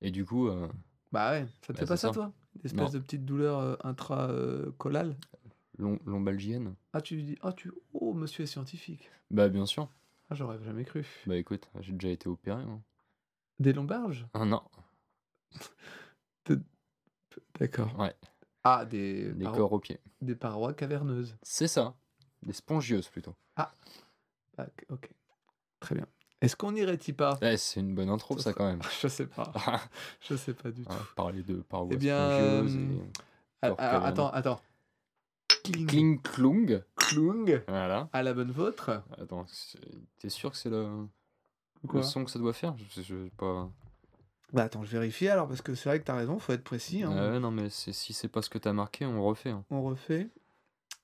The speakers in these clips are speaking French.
Et du coup, euh, Bah ouais, ça te Bah, fait pas ça, ça. toi? Des Non. espèces de petites douleurs euh, lom- lombalgienne Ah, tu dis, ah, tu, oh, monsieur est scientifique. Bah, bien sûr. Ah, j'aurais jamais cru. Bah, écoute, j'ai déjà été opéré. hein. Des lombarges? Ah non, D'accord. ouais, Ah, des, des corps aux pieds. des parois caverneuses. C'est ça. Des spongieuses plutôt. Ah, ok. Très bien. Est-ce qu'on n'irait-y pas? Ouais, c'est une bonne intro, Ça quand même. Je sais pas. Je sais pas du tout. Ouais, parler de parois Eh bien, euh, et Ah, corps ah, attends, attends. Kling. Kling Klung. Klung. Voilà. À la bonne vôtre. Attends, t'es sûr que c'est le... Son que ça doit faire? Je je sais pas. Bah attends, je vérifie alors parce que c'est vrai que t'as raison, faut être précis. hein. Non, mais si c'est pas ce que t'as marqué, on refait. hein. On refait.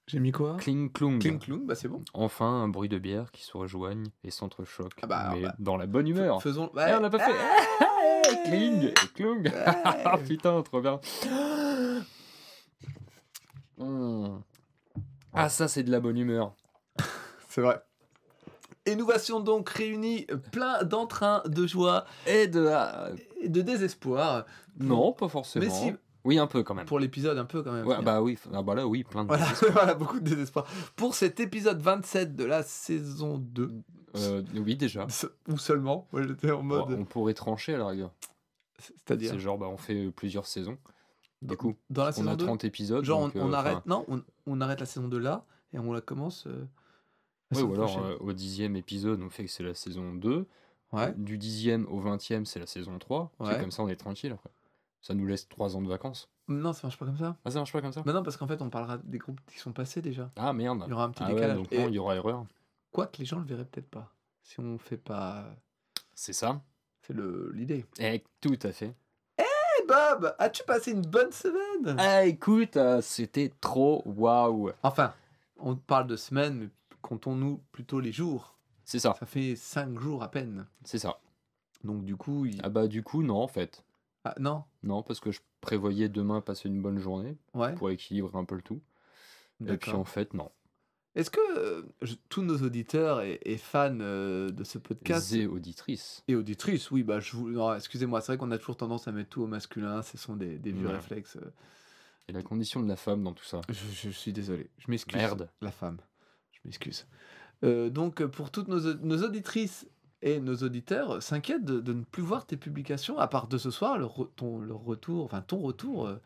J'ai mis quoi? Kling Klung. Kling Klung, bah c'est bon. Enfin, un bruit de bière qui se rejoignent et s'entrechoquent. Ah bah, mais bah. dans la bonne humeur. Faisons. Eh, on l'a pas fait. Eh, Kling et Klung. Ah, Ouais. putain, trop bien. Ah, ça, c'est de la bonne humeur. C'est vrai. Et nous voicions donc réunis plein d'entrain, de joie Et de. ah, et de désespoir. Non, pas forcément. Mais si, Oui, un peu quand même. pour l'épisode un peu quand même. Ouais, bah oui, ah bah là, oui, plein de. Voilà, voilà, beaucoup de désespoir. Pour cet épisode 27 de la saison 2, Euh, oui, déjà. ou seulement, moi j'étais en Bon, mode. on pourrait trancher à la rigueur. C'est-à-dire C'est genre, bah, on fait euh, plusieurs saisons. Du coup, dans la on saison a 2 30 épisodes. Genre, donc, on, on euh, arrête. Non, on, on arrête la saison 2 là et on la commence. euh, la Ouais, semaine ou alors au dixième épisode, on fait que c'est la saison 2. Ouais. Du dixième au vingtième, c'est la saison 3. C'est Ouais. comme ça, on est tranquille après. Ça nous laisse 3 ans de vacances. Non, ça marche pas comme ça. Ah, ça marche pas comme ça Mais non, parce qu'en fait, on parlera des groupes qui sont passés déjà. Ah merde. Il y aura un petit Ah ouais, décalage. donc Et non, il y aura erreur. quoi que les gens le verraient peut-être pas. Si on fait pas. C'est ça. C'est le l'idée. Eh, tout à fait. Hey Bob, as-tu passé une bonne semaine? Ah, écoute, euh, c'était trop waouh. Enfin, on parle de semaine, mais comptons-nous plutôt les jours. C'est ça, Ça fait 5 jours à peine. c'est ça. Donc du coup, il... Ah bah du coup, non, en fait. Ah, non Non, parce que je prévoyais demain passer une bonne journée Ouais, pour équilibrer un peu le tout. Et puis en fait, non. Est-ce que euh, je- tous nos auditeurs et, et fans euh, de ce podcast Zé auditrice. et auditrices, oui, bah je vous... excusez-moi, c'est vrai qu'on a toujours tendance à mettre tout au masculin, ce sont des, des vieux Ouais. réflexes. euh. Et la condition de la femme dans tout ça. Je, je suis désolé, je m'excuse. Merde. La femme, je m'excuse. Donc pour toutes nos, nos auditrices et nos auditeurs s'inquiètent de, de ne plus voir tes publications, à part de ce soir, le, re- ton, le retour, enfin ton retour, euh,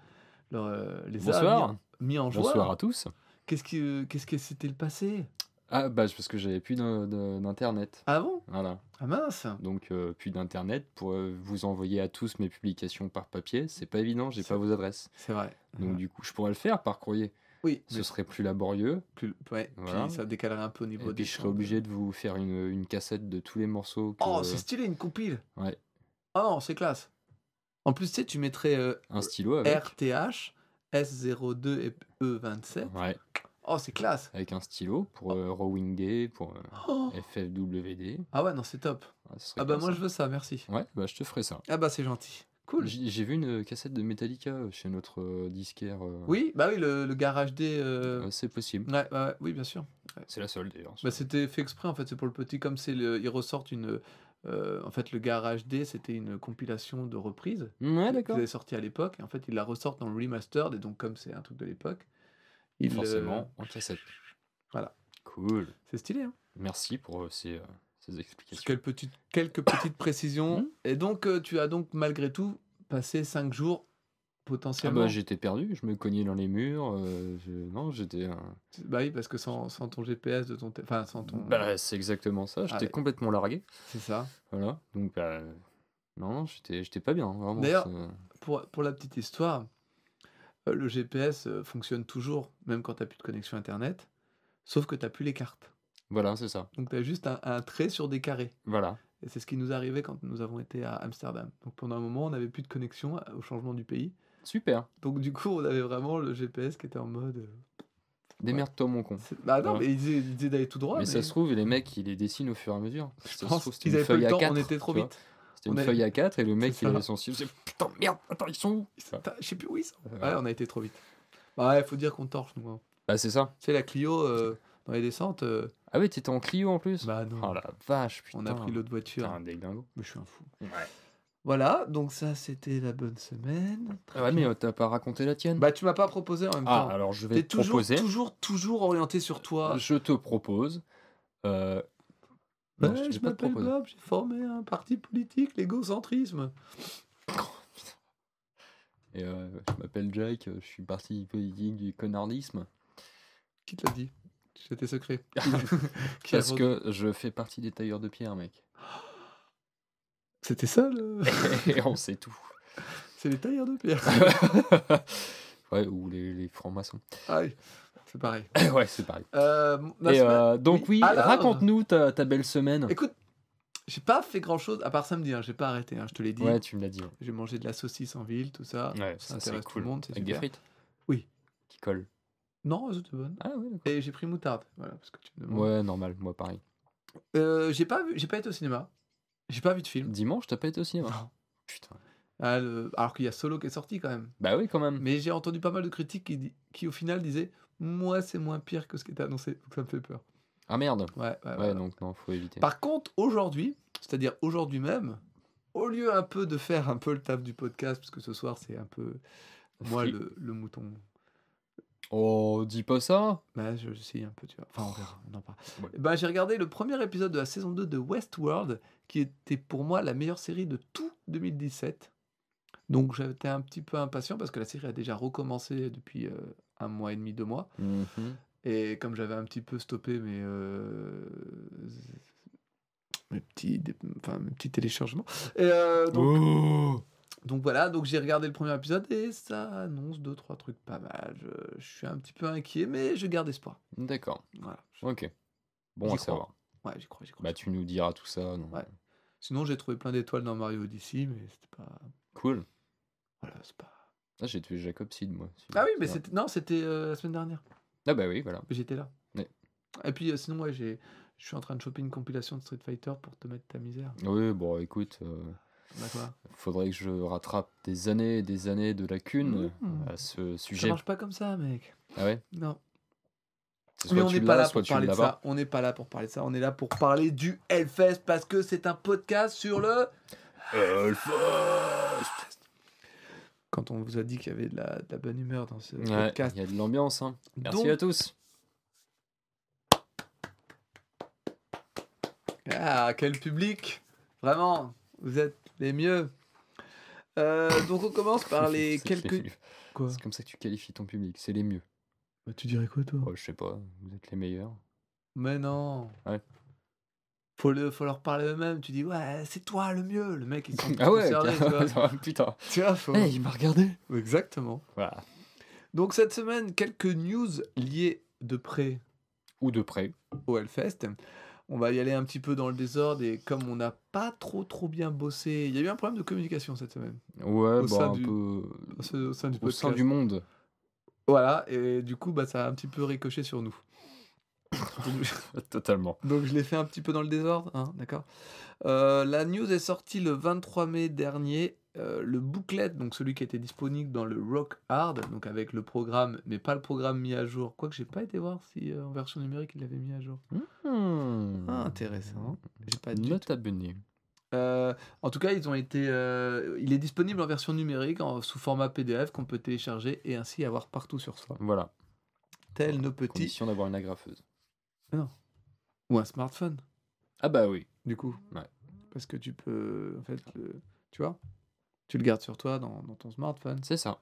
leur, euh, les a Bonsoir. mis, mis en joie. Bonsoir à tous. Qu'est-ce qui, euh, qu'est-ce qui s'était passé? Ah bah parce que j'avais plus d'internet. Ah bon? Voilà. Ah mince Donc euh, plus d'internet pour euh, vous envoyer à tous mes publications par papier. C'est pas évident, j'ai pas vos adresses. C'est vrai. Donc du coup, je pourrais le faire par courrier. Oui, Ce serait plus laborieux. plus, ouais, Voilà. puis ça décalerait un peu au niveau Et des puis je serais obligé de vous faire une, une cassette de tous les morceaux. Que, Oh, c'est stylé, une compile Ouais. Oh non, c'est classe En plus, tu sais, tu mettrais euh, un stylo avec. RTH, S02 et E27. Ouais. Oh, c'est classe Avec un stylo pour euh, Rowing Day, pour euh, Oh. FFWD. Ah ouais, non, c'est top. Ah, Ah bah classe, moi, je veux ça, merci. Ouais, bah je te ferai ça. Ah bah c'est gentil. Cool. J'ai vu une cassette de Metallica euh, chez notre euh, disquaire. euh, Oui, bah oui, le, le garage D. euh, euh, c'est possible. Ouais, ouais, ouais, oui, bien sûr. C'est la seule d'ailleurs. Bah, c'était fait exprès en fait, c'est pour le petit, comme c'est le, ils ressortent une. euh, en fait, le garage D, c'était une compilation de reprises ouais, qu'ils d'accord. avaient sorti à l'époque. Et en fait, ils la ressortent dans le remastered, et donc comme c'est un truc de l'époque, ils, euh, Forcément, en cassette. Voilà. Cool. c'est stylé. Hein Merci pour euh, ces, euh, ces explications. quelques petites, quelques petites précisions. Mhm. Et donc, euh, tu as donc malgré tout passé 5 jours Ah potentiellement. bah j'étais perdu, je me cognais dans les murs. euh, je- Non, j'étais. un- Bah oui, parce que sans, sans ton GPS de ton, té- enfin sans ton, Bah c'est exactement ça. J'étais Ouais. complètement largué. c'est ça. Voilà. Donc bah, non, non, j'étais, j'étais pas bien. Vraiment. D'ailleurs- ça- Pour, pour la petite histoire, euh, le GPS euh, fonctionne toujours, même quand tu n'as plus de connexion Internet, sauf que tu n'as plus les cartes. Voilà, c'est ça. Donc tu as juste un, un trait sur des carrés. Voilà. Et c'est ce qui nous arrivait quand nous avons été à Amsterdam. Donc pendant un moment, on n'avait plus de connexion euh, au changement du pays. Super. Donc du coup, on avait vraiment le GPS qui était en mode... euh, Démerde-toi, mon con. c'est- Bah non, Ouais. mais il disait, il disait d'aller tout droit. mais, ça se trouve, les mecs, ils les dessinent au fur et à mesure. je Ça pense qu'ils avaient pas le feuille temps, A4, on était trop vite. C'était On une avait- feuille A4 et le mec, C'est il avait son c'est, Putain, merde, attends, ils sont où? Je sais plus où ils sont. Euh, Ouais, on a été trop vite. Bah ouais, faut dire qu'on torche, nous. hein. Bah, c'est ça. Tu sais, la Clio, euh, dans les descentes, euh, Ah oui, t'étais en Clio en plus bah non. Oh la vache, putain. on a pris l'autre voiture. Putain, un déglingo. Mais je suis un fou. Ouais. Voilà, donc ça c'était la bonne semaine. Très Ah ouais, bien. mais euh, t'as pas raconté la tienne Bah tu m'as pas proposé en même Ah, temps. alors je vais T'es te toujours, proposer. toujours, toujours orienté sur toi. Je te propose. euh, non, Ouais, je je t'ai pas m'appelle proposé. Bob, j'ai formé un parti politique, l'égocentrisme. Et euh, je m'appelle Jack, euh, je suis parti politique du connardisme. Qui te l'a dit? C'était secret. Parce que je fais partie des tailleurs de pierre, mec. C'était ça le. Et on sait tout. C'est les tailleurs de pierre. ouais, ou les, les francs-maçons. Ah oui, c'est pareil. ouais, c'est pareil. Euh, Et euh, donc, oui, Alors raconte-nous ta, ta belle semaine. Écoute, j'ai pas fait grand chose à part samedi, hein, j'ai pas arrêté, hein, je te l'ai dit. Ouais, tu me l'as dit. ouais. J'ai mangé de la saucisse en ville, tout ça. Ouais, ça, ça c'est intéresse tout cool. le monde, Avec des super. frites? Oui. Qui collent. Non, c'était bonne. Ah ouais, d'accord. Et j'ai pris moutarde, voilà, parce que tu me demandes. Ouais, normal, moi pareil. Euh, j'ai pas vu, j'ai pas été au cinéma. J'ai pas vu de film. Dimanche, t'as pas été au cinéma Non. Putain. Ah, le- Alors qu'il y a Solo qui est sorti quand même. Bah oui, quand même. Mais j'ai entendu pas mal de critiques qui, di- qui au final disaient Moi, c'est moins pire que ce qui était annoncé. Donc ça me fait peur. Ah merde. Ouais, ouais, Ouais, donc non, faut éviter. Par contre, aujourd'hui, c'est-à-dire aujourd'hui même, au lieu un peu de faire un peu le taf du podcast, parce que ce soir c'est un peu moi Free. le, le mouton. Oh, dis pas ça Bah, je j'essaye un peu, tu vois. Enfin, on verra, on en parle. Ouais. Bah, j'ai regardé le premier épisode de la saison 2 de Westworld, qui était pour moi la meilleure série de tout 2017. Donc j'étais un petit peu impatient parce que la série a déjà recommencé depuis euh, un mois et demi, deux mois. Mhm. Et comme j'avais un petit peu stoppé mes, euh, mes, petits, enfin, mes petits téléchargements. Et, euh, donc, Oh donc voilà, donc j'ai regardé le premier épisode et ça annonce deux, trois trucs pas mal. Je, je suis un petit peu inquiet, mais je garde espoir. D'accord. Voilà. Ok. Bon à savoir. Ouais, j'y crois, j'y crois. Bah, tu nous diras tout ça. non Ouais. Sinon, j'ai trouvé plein d'étoiles dans Mario Odyssey, mais c'était pas. Cool. Voilà, c'est pas. Ah, j'ai tué Jacob Seed, moi. aussi. Ah oui, mais c'était. Non, c'était euh, la semaine dernière. Ah bah oui, voilà. J'étais là. Ouais. Et puis, euh, sinon, ouais, j'ai. Je suis en train de choper une compilation de Street Fighter pour te mettre ta misère. Oui, bon, écoute, euh, Bah faudrait que je rattrape des années et des années de lacunes Mhm. à ce Ça sujet. marche pas comme ça, mec. Ah ouais? Non. Mais on n'est pas là pour parler de ça. On n'est pas là pour parler de ça. On est là pour parler du Hellfest parce que c'est un podcast sur le. Quand on vous a dit qu'il y avait de la, de la bonne humeur dans ce Ouais, podcast. il y a de l'ambiance. Hein. Merci Donc- à tous. Ah, quel public Vraiment, vous êtes les mieux. Euh, donc on commence par les quelques... Quoi C'est comme ça que tu qualifies ton public, c'est les mieux. Bah, Tu dirais quoi toi? Oh, je sais pas, vous êtes les meilleurs. Mais non. Ouais. Faut, le, faut leur parler eux-mêmes. Tu dis, ouais, c'est toi le mieux. Le mec, il s'en Ah ouais, concerné, tu vois. putain. Tu vois, faut- Hey, il m'a regardé. Exactement. Voilà. Donc cette semaine, quelques news liées de près Ou de près. au Hellfest. On va y aller un petit peu dans le désordre et comme on n'a pas trop trop bien bossé, il y a eu un problème de communication cette semaine Ouais, Au bah, sein un du peu au sein- du au sein du monde. Voilà, et du coup, bah, ça a un petit peu ricoché sur nous. Totalement. donc, je l'ai fait un petit peu dans le désordre, hein, d'accord Euh, La news est sortie le 23 mai dernier. Euh, le booklet, donc celui qui était disponible dans le Rock Hard, donc avec le programme, mais pas le programme mis à jour. Quoique j'ai pas été voir si euh, en version numérique il l'avait mis à jour. Hmm. Ah, intéressant. J'ai pas du Note. Euh, en tout cas, ils ont été. euh, il est disponible en version numérique, en- sous format PDF qu'on peut télécharger et ainsi avoir partout sur soi. Voilà. Tels nos petits Condition d'avoir une agrafeuse. ou un smartphone, Ah bah oui. du coup. Ouais. Parce que tu peux, en fait, le, tu vois, tu le gardes sur toi dans, dans ton smartphone. C'est ça.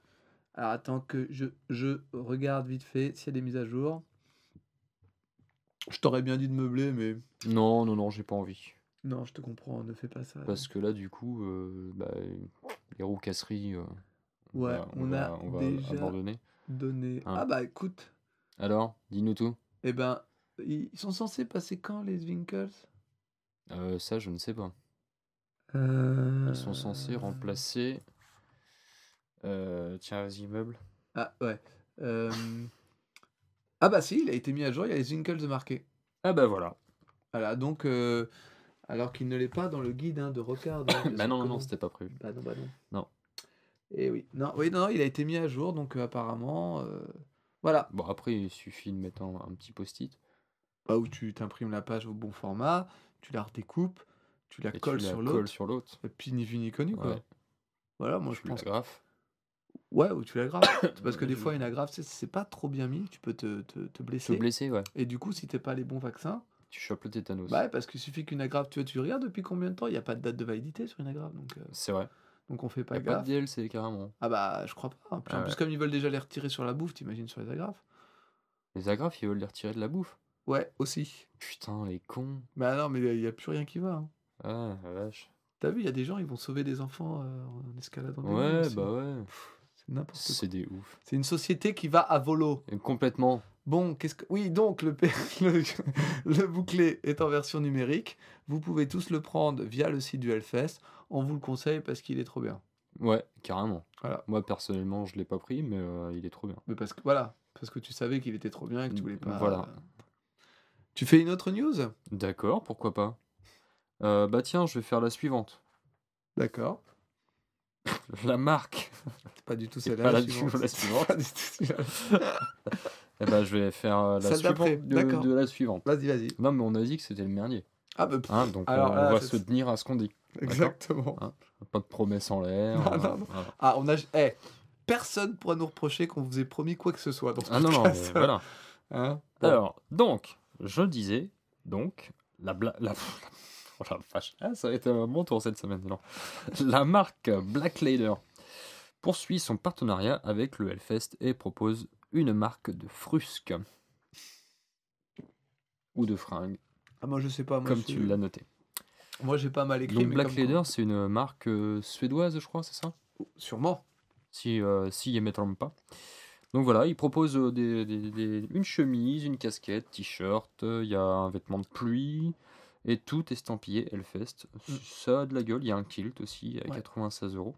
Alors attends que je, je regarde vite fait s'il y a des mises à jour. Je t'aurais bien dit de meubler, mais Non, non, non, j'ai pas envie. non, je te comprends, ne fais pas ça. Parce que là, du coup, euh, bah, les roues casseries, euh, on Ouais, va- on va- a on va déjà- abandonner. Donner. Hein. Ah bah écoute, Alors, dis-nous tout. eh ben, ils ils sont censés passer quand les Winkles? Euh, ça, je ne sais pas. Euh, Ils sont censés remplacer. Euh, tiens, vas-y, meuble. Ah ouais. Euh, Ah bah si, il a été mis à jour, il y a les Winkles de marqué. Ah bah voilà. Voilà, donc alors qu'il ne l'est pas dans le guide hein, de Rocard. bah non, non, non, c'était pas prévu. Bah non, bah non. Non. Et oui, non, oui, non, non, il a été mis à jour, donc euh, apparemment, euh, voilà. Bon, après, il suffit de mettre un, un petit post-it. Bah, où tu t'imprimes la page au bon format, tu la redécoupes, tu la et colles tu la sur l'autre, sur l'autre. et puis ni vu ni connu, quoi. Ouais. Voilà, moi je Tu pense. l'agrafes. Ouais, ou tu l'agrafes. Parce que des Je- fois, une agrafe, c'est- c'est pas trop bien mis, tu peux te, te, te Te blesser. blesser, ouais. Et du coup, si t'es pas les bons vaccins, Tu chopes le tétanos. bah ouais, parce qu'il suffit qu'une agrafe, tu, tu regardes depuis combien de temps Il n'y a pas de date de validité sur une agrafe, donc, euh, C'est vrai. donc on fait Y pas a pas gaffe. de DLC carrément. Ah bah, je crois pas. Puis en plus, ouais. comme ils veulent déjà les retirer sur la bouffe, t'imagines sur les agrafes Les agrafes, ils veulent les retirer de la bouffe. Ouais, aussi. Putain, les cons. Bah non, mais il n'y a plus rien qui va. hein. Ah, la vache. T'as vu, il y a des gens, ils vont sauver des enfants euh, en escaladant des Ouais, bah ouais. C'est n'importe quoi. C'est des ouf. C'est une société qui va à volo. Et complètement. Bon, qu'est-ce que. Oui, donc, le, P- le, le bouclé est en version numérique. Vous pouvez tous le prendre via le site du Hellfest. On vous le conseille parce qu'il est trop bien. Ouais, carrément. Voilà. Moi, personnellement, je l'ai pas pris, mais euh, il est trop bien. Mais parce que, voilà, parce que tu savais qu'il était trop bien et que tu voulais pas. Voilà. euh, Tu fais une autre news? D'accord, pourquoi pas. Euh, bah tiens, je vais faire la suivante. D'accord. La marque. Pas du tout celle-là. pas la, suivante. la suivante. Pas du tout celle-là. Eh ben, je vais faire euh, la Celle suivante de, de la suivante. Vas-y, vas-y. Non, mais on a dit que c'était le dernier. Ah, bah, Hein, donc Alors on, là, on va se tenir à ce qu'on dit. exactement. Hein. Pas de promesses en l'air. Non, euh, non, non. voilà. Ah, on a. Eh, personne pourra nous reprocher qu'on vous ait promis quoi que ce soit. Dans ce Ah non, non, mais voilà. Hein? Bon. Alors, donc, je disais, donc, la bla... La... Oh la vache. Ah, ça va être euh, mon tour cette semaine, non. La marque Black Lader poursuit son partenariat avec le Hellfest et propose une marque de frusques. Ou de fringues, Ah, moi, je sais pas. Moi, comme tu l'as noté. Moi, j'ai pas mal écrit. Donc mais Black comme Lader, c'est une marque euh, suédoise, je crois, c'est ça? Sûrement. si, euh, si je ne me trompe pas. Donc voilà, il propose euh, des, des- des- une chemise, une casquette, t-shirt, euh, il y a un vêtement de pluie, et tout estampillé Hellfest. Mm. Ça a de la gueule, il y a un kilt aussi à Ouais. 96 euros.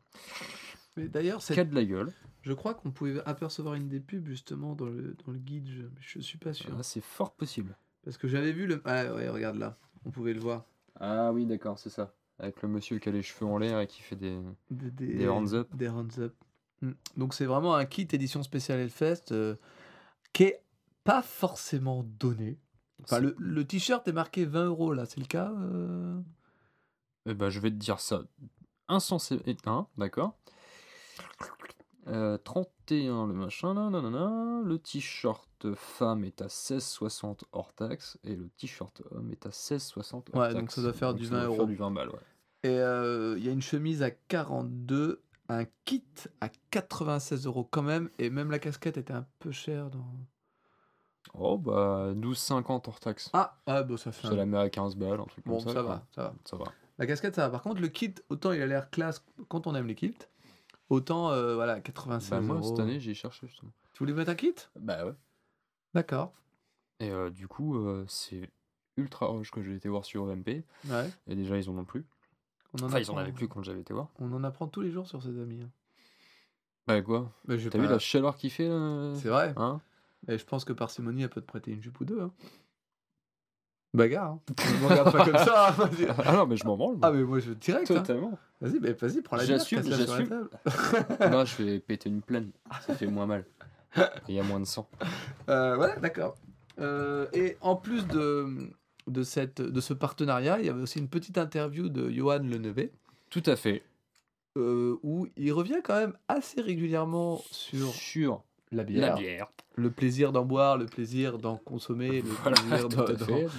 Mais d'ailleurs, c'est- de la gueule, je crois qu'on pouvait apercevoir une des pubs justement dans le, dans le guide. Je, je suis pas sûr. Ah, c'est fort possible. Parce que j'avais vu le. Ah, ouais, regarde là. On pouvait le voir. Ah oui, d'accord, c'est ça. Avec le monsieur qui a les cheveux en l'air et qui fait des... Des, des, Des hands up. Des hands up. Mm. Donc, c'est vraiment un kit édition spéciale Hellfest euh, qui est pas forcément donné. Enfin, le, le t-shirt est marqué 20 euros là, c'est le cas euh? Eh ben, je vais te dire ça. Insensé. et- Hein, d'accord. Euh, 31 le machin nanana. Le t-shirt femme est à 16,60 hors taxe et le t-shirt homme est à 16,60 hors Ouais, taxe. donc ça doit faire du ça 20 doit faire euros. du 20 balles, ouais. Et euh, il y a une chemise à 42, un kit à 96 euros quand même, et même la casquette était un peu chère. Dans... Oh bah 12,50 hors taxe. Ah, ah bon, ça fait Ça un... la met à 15 balles, un truc Bon, comme ça. ça va, ça va. Ça va. La casquette, ça va. Par contre, le kit, autant il a l'air classe quand on aime les kits, autant, euh, voilà, 96 Bah, moi euros. cette année j'ai cherché justement. Tu voulais mettre un kit? Bah ouais. D'accord. Et euh, du coup euh, c'est ultra rush que j'ai été voir sur OMP. Ouais. Et déjà ils en ont plus. On en, Enfin ils en avaient plus quand j'avais été voir. on en apprend tous les jours sur ses amis. hein. Bah quoi? Vais T'as pas- vu la chaleur qu'il fait là? C'est vrai. Hein? Et je pense que parcimonie, elle peut te prêter une jupe ou deux. hein. Bagarre. Hein. Ne me regarde pas comme ça. hein. Ah non, mais je m'en branle. moi. ah, mais moi, je direct. hein. Totalement. Vas-y, mais vas-y, prends la bière, J'assume, casse-la sur la j'assume. table. non, je vais péter une plaine. Ça fait moins mal. Il y a moins de sang. Euh, voilà, d'accord. Euh, et en plus de, de, cette, de ce partenariat, il y avait aussi une petite interview de Johan Lenevé, Tout à fait. euh, où il revient quand même assez régulièrement sur Sur la la bière, bière. le plaisir d'en boire, le plaisir d'en consommer, le Voilà, plaisir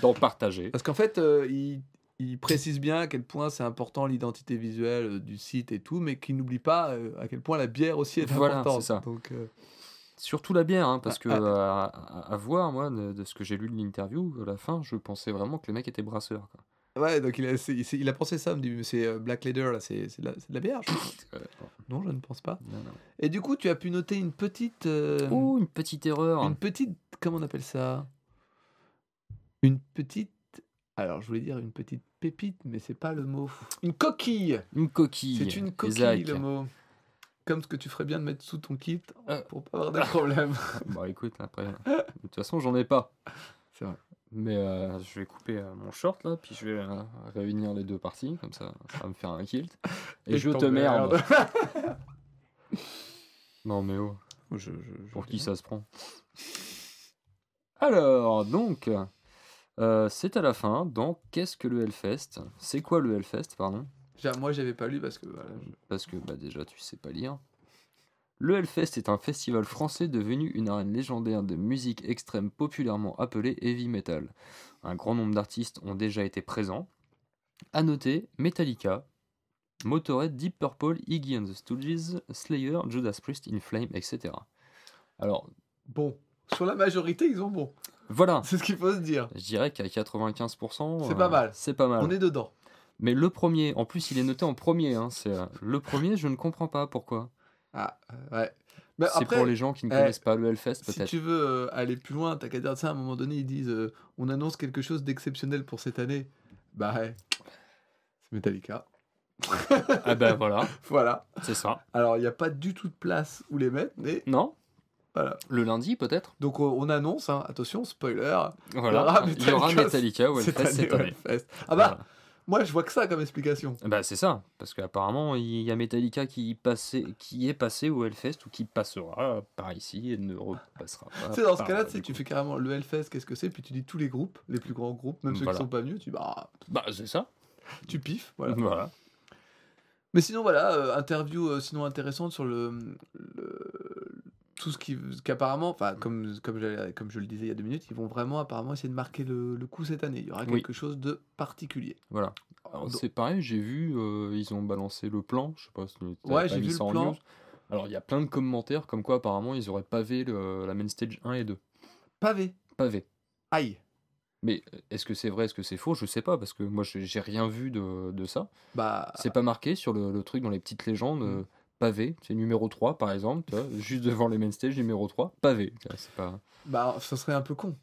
d'en- partager. Parce qu'en fait, euh, il, il précise bien à quel point c'est important l'identité visuelle euh, du site et tout, mais qu'il n'oublie pas euh, à quel point la bière aussi est Voilà, importante. c'est ça. Donc, euh, Surtout la bière, hein, parce que Ah, à, à- à voir, moi, de, de ce que j'ai lu de l'interview, à la fin, je pensais vraiment que les mecs étaient brasseurs. quoi. Ouais, donc il a, c'est- c'est- il a pensé ça, il me dit, mais c'est euh, Black Leader, là, c'est c'est de, la- c'est de la bière je pense. Non, je ne pense pas. non, non. Et du coup, tu as pu noter une petite. euh, Oh, une petite erreur. une petite. Comment on appelle ça? Une petite. Alors, je voulais dire une petite pépite, mais c'est pas le mot. Une coquille Une coquille. C'est une coquille, Isaac. le mot. Comme ce que tu ferais bien de mettre sous ton kit Euh. pour pas avoir de problème. Bah écoute, après, de toute façon, j'en ai pas. C'est vrai. Mais euh, je vais couper euh, mon short là, puis je vais euh, réunir les deux parties, comme ça, ça va me faire un kilt. Et, je te merde. Non mais oh, je, je- je pour qui ça se prend? Alors, donc, c'est à la fin. Dans Qu'est-ce que le Hellfest? C'est quoi le Hellfest, pardon? Déjà, Moi, j'avais pas lu parce que voilà, je- Parce que bah, déjà, tu sais pas lire. Le Hellfest est un festival français devenu une arène légendaire de musique extrême populairement appelée heavy metal. Un grand nombre d'artistes ont déjà été présents. À noter Metallica, Motorhead, Deep Purple, Iggy and the Stooges, Slayer, Judas Priest, In Flame, etc. Alors, bon. Sur la majorité, ils ont bon. voilà, C'est ce qu'il faut se dire. je dirais qu'à 95%, C'est pas mal. C'est pas mal. On est dedans. Mais le premier, en plus, il est noté en premier. hein, c'est, euh, le premier, je ne comprends pas pourquoi. Ah, euh, ouais. Mais C'est pour les gens qui ne eh, connaissent pas le Hellfest, si peut-être. tu veux euh, aller plus loin, t'as qu'à dire ça. À un moment donné, ils disent euh, on annonce quelque chose d'exceptionnel pour cette année. Bah ouais. C'est Metallica. Ah ben voilà, Voilà. c'est ça. Alors, il n'y a pas du tout de place où les mettre, mais Non voilà. Le lundi, peut-être? Donc, on, on annonce, hein, attention, spoiler. Voilà. Il y aura Metallica au Hellfest cette année. Ah bah, Voilà. Moi, je vois que ça comme explication. Bah c'est ça, parce qu'apparemment il y a Metallica qui, passait, qui est passé au Hellfest ou qui passera par ici et ne repassera pas. Tu sais, dans ce cas-là, là, tu fais carrément le Hellfest, qu'est-ce que c'est, puis tu dis tous les groupes, les plus grands groupes, même ceux qui sont pas venus, tu, bah, Bah c'est ça. tu piffes. Voilà. Voilà. Mais sinon, voilà, euh, interview euh, sinon intéressante sur le, le- tout ce qui qu'apparemment, enfin comme comme je, comme je le disais il y a deux minutes, ils vont vraiment apparemment essayer de marquer le, le coup cette année. Il y aura Oui. quelque chose de particulier. Voilà. C'est pareil, j'ai vu, euh, ils ont balancé le plan, je sais pas si Ouais, j'ai vu le plan. news. Alors il y a plein de commentaires comme quoi apparemment ils auraient pavé le- la main stage 1 et 2. pavé. Pavé. Aïe. Mais euh, est-ce que c'est vrai, est-ce que c'est faux? Je sais pas, parce que moi j'ai j'ai rien vu de, de ça. Bah. C'est pas marqué sur le, le truc dans les petites légendes. Mm. Pavé, c'est numéro 3 par exemple, tu vois, juste devant les main stage, numéro 3, pavé. C'est pas... Bah, ça serait un peu con.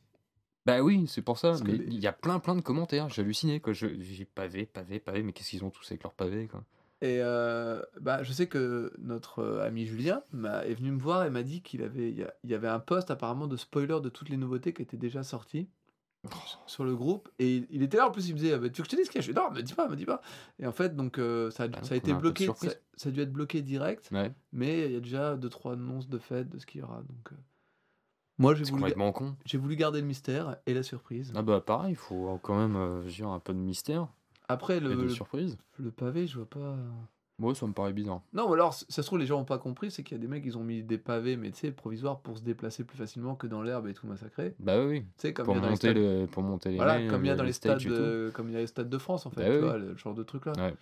Bah oui, c'est pour ça, Parce les- il y a plein plein de commentaires, j'ai halluciné quoi. Je- J'ai pavé, pavé, pavé, mais qu'est-ce qu'ils ont tous avec leur pavé quoi? Et euh, bah, je sais que notre euh, ami Julien est venu me voir et m'a dit qu'il avait, il y avait un post apparemment de spoiler de toutes les nouveautés qui étaient déjà sorties sur le groupe. Et il, était là en plus, il me disait Ah, bah, Tu veux que je te dise ce qu'il y a? Je dis Non, me dis pas, me dis pas. Et en fait, donc ça, a, Bah non, ça a qu'on été a bloqué. Ça, a dû être bloqué direct, Ouais, mais il y a déjà deux trois annonces de fait de ce qu'il y aura. Donc, euh, moi, j'ai voulu, ga- complètement con. j'ai voulu garder le mystère et la surprise. Ah bah pareil, il faut quand même euh, dire, un peu de mystère Après, et le, de le, surprise. le pavé, je vois pas. Moi ça me paraît bizarre. Non, alors, ça se trouve, les gens n'ont pas compris, c'est qu'il y a des mecs, ils ont mis des pavés, mais tu sais, provisoires pour se déplacer plus facilement que dans l'herbe et tout massacré. Bah oui, comme pour il y a dans les monter, stades, le, pour monter les voilà, comme il y a le- dans les stades, euh, comme il y a les stades de France, en fait, Bah tu oui, vois, le genre de truc là. Ouais.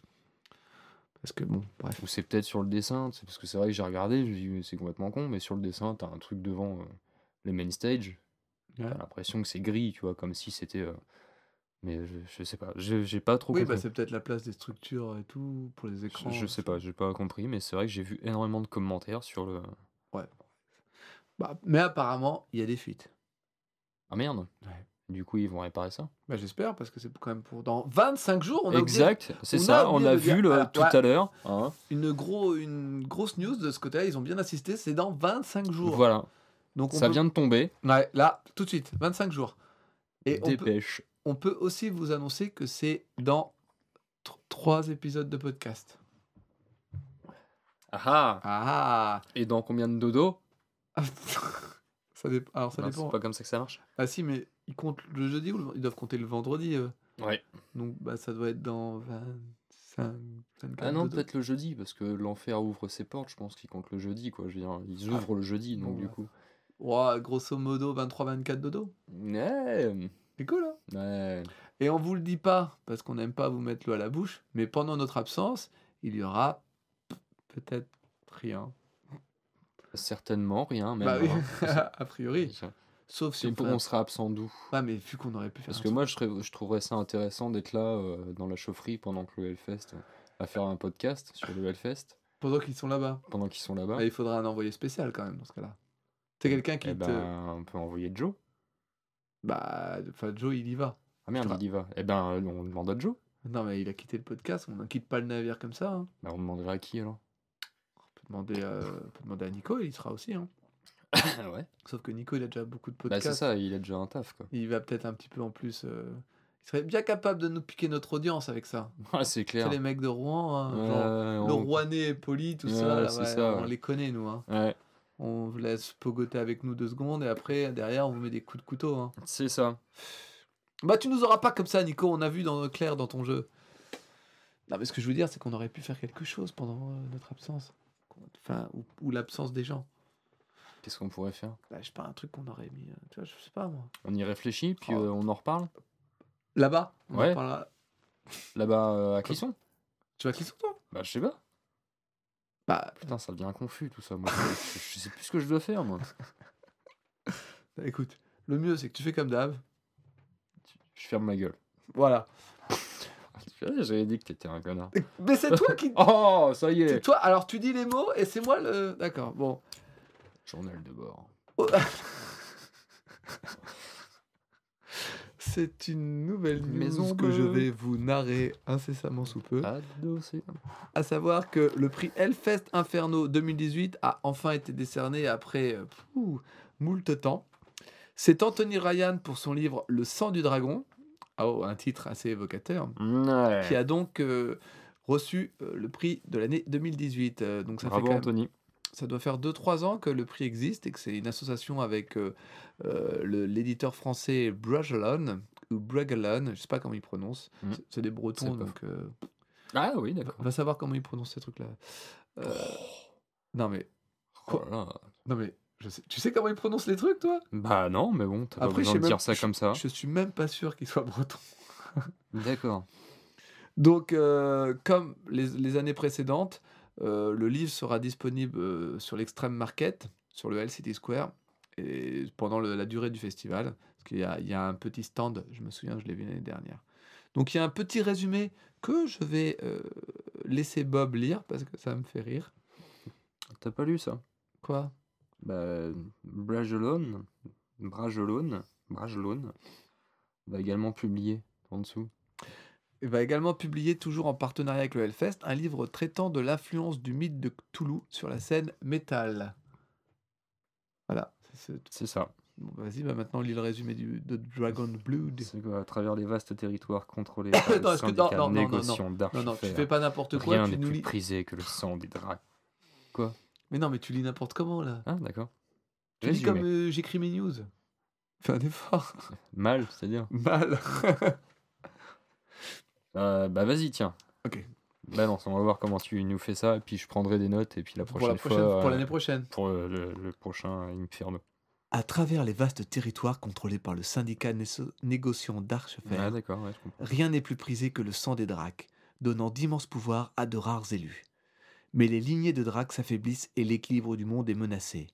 Parce que bon, bref. Ou c'est peut-être sur le dessin, c'est parce que c'est vrai que j'ai regardé, j'ai dit c'est complètement con, mais sur le dessin, t'as un truc devant euh, les main stage, Ouais. t'as l'impression que c'est gris, tu vois, comme si c'était. euh, Mais je, je sais pas, j'ai pas trop Oui, compris. bah c'est peut-être la place des structures et tout, pour les écrans. je, je sais pas, j'ai pas compris, mais c'est vrai que j'ai vu énormément de commentaires sur le. Bah, mais apparemment, il y a des fuites. Ah merde Ouais. Du coup, ils vont réparer ça? Bah, j'espère, parce que c'est quand même pour dans 25 jours. On a Exact, c'est ça, on a vu le, voilà, tout ouais. à l'heure. hein? une, gros, une grosse news de ce côté-là, ils ont bien insisté, c'est dans 25 jours. Voilà, Donc on ça peut- vient de tomber. Ouais, là, tout de suite, 25 jours. Et on peut, Dépêche. On peut aussi vous annoncer que c'est dans tr- trois épisodes de podcast. Ah ah Ah Et dans combien de dodo ça dép- Alors ça Non, dépend. C'est pas comme ça que ça marche. Ah si, mais ils comptent le jeudi ou le- ils doivent compter le vendredi euh. Ouais. Donc bah, ça doit être dans 25, 24 Ah non, peut-être le jeudi, parce que l'enfer ouvre ses portes, je pense qu'ils comptent le jeudi, quoi. Je veux dire, ils ouvrent le jeudi, donc du coup. Ouais, grosso modo 23-24 dodo. Ouais, C'est cool, hein ouais. Et on vous le dit pas, parce qu'on n'aime pas vous mettre l'eau à la bouche, mais pendant notre absence, il y aura peut-être rien. Certainement rien, même. bah oui, hein. a priori. Sauf si on fait on sera absent d'où Ouais, mais vu qu'on aurait pu faire Parce que truc- moi, je, serais- je trouverais ça intéressant d'être là, euh, dans la chaufferie, pendant que le Hellfest, euh, à faire un podcast sur le Hellfest, pendant qu'ils sont là-bas, pendant qu'ils sont là-bas. bah, il faudra un envoyé spécial quand même dans ce cas-là. C'est quelqu'un qui Eh te... ben, on peut envoyer Joe. Bah, enfin, Joe, il y va. Ah merde, il y va. Eh ben, euh, on demande à Joe. Non, mais il a quitté le podcast, on ne quitte pas le navire comme ça. hein. Bah, on demanderait à qui alors? On, peut demander, euh, on peut demander à Nico, il y sera aussi. Hein. Ouais? Sauf que Nico, il a déjà beaucoup de Bah, podcasts. c'est ça, il a déjà un taf, quoi. il va peut-être un petit peu en plus... euh, Il serait bien capable de nous piquer notre audience avec ça. Ouais, c'est C'est clair. les mecs de Rouen, hein, genre, le Rouennais poli, tout Ouais, ça, là, c'est ouais, ça, on les connaît nous. Hein. Ouais, On vous laisse pogoter avec nous deux secondes et après, derrière, on vous met des coups de couteau. Hein. c'est ça. Bah, tu nous auras pas comme ça, Nico. On a vu dans clair dans ton jeu. Non, mais ce que je veux dire, c'est qu'on aurait pu faire quelque chose pendant euh, notre absence. Enfin, ou, ou l'absence des gens. Qu'est-ce qu'on pourrait faire? Bah, je sais pas, un truc qu'on aurait mis. euh, Tu vois, je sais pas moi. On y réfléchit, puis Oh. euh, on en reparle? Là-bas? On en Ouais. parlera. Là-bas à Clisson? Tu vas qui sont toi? Bah, je sais pas. Bah, Putain, ça devient confus tout ça. Moi, je, je sais plus ce que je dois faire, moi. bah, écoute, le mieux, c'est que tu fais comme d'hab. Je ferme ma gueule. Voilà. J'avais dit que t'étais un connard. Mais c'est toi qui. Oh, ça y c'est est toi, alors tu dis les mots et c'est moi le. D'accord, bon. Journal de bord. Oh. C'est une nouvelle Maison que je vais vous narrer incessamment sous peu. Adossé. À savoir que le prix Hellfest Inferno 2018 a enfin été décerné après euh, pouh, moult temps. C'est Anthony Ryan pour son livre Le sang du dragon. Oh, un titre assez évocateur. Ouais. Qui a donc euh, reçu euh, le prix de l'année 2018. Euh, donc ça, fait Bravo même- Anthony. Ça doit faire 2-3 ans que le prix existe et que c'est une association avec euh, euh, l'éditeur français Bragelonne ou Bragelonne, je sais pas comment ils prononcent. Mhm. C'est- des Bretons, donc euh, Ah oui, d'accord. va savoir comment ils prononcent ces trucs-là. Euh, Non mais, Oh là là. non mais, je sais- tu sais comment ils prononcent les trucs, toi? Bah non, mais bon, t'as pas besoin de même- dire ça comme ça. Je suis même pas sûr qu'ils soient bretons. D'accord. Donc, comme les, les années précédentes, le livre sera disponible euh, sur l'Extreme Market, sur le LCT Square, et pendant le- la durée du festival. Parce qu'il y a, il y a un petit stand, je me souviens, je l'ai vu l'année dernière. Donc, il y a un petit résumé que je vais euh, laisser Bob lire, parce que ça me fait rire. T'as pas lu ça? Quoi? Bah, Bragelonne, Bragelonne, Bragelonne va également publier en dessous. Il va également publier, toujours en partenariat avec le Hellfest, un livre traitant de l'influence du mythe de Cthulhu sur la scène métal. Voilà. c'est- ça. Bon, Vas-y, bah maintenant lis le résumé du, de Dragon Blood. C'est quoi, à travers les vastes territoires contrôlés par Non, le est-ce que- non, syndicat non, non, non, Non, non, tu fais pas n'importe quoi, Rien n'est plus lis. prisé que le sang des dracs. Mais non, mais tu lis n'importe comment là. Ah, d'accord. Tu lis comme euh, j'écris mes news. Fais un effort. Mal, c'est-à-dire Mal. Euh, Bah vas-y, tiens. Ok. Balance, on va voir comment tu nous fais ça, et puis je prendrai des notes, et puis la pour prochaine, la prochaine, fois... pour euh, l'année prochaine. pour euh, le, le prochain Inferno. À travers les vastes territoires contrôlés par le syndicat négociant d'Archefer, Ah d'accord, ouais, je comprends. rien n'est plus prisé que le sang des dracs, donnant d'immenses pouvoirs à de rares élus. Mais les lignées de dracs s'affaiblissent et l'équilibre du monde est menacé.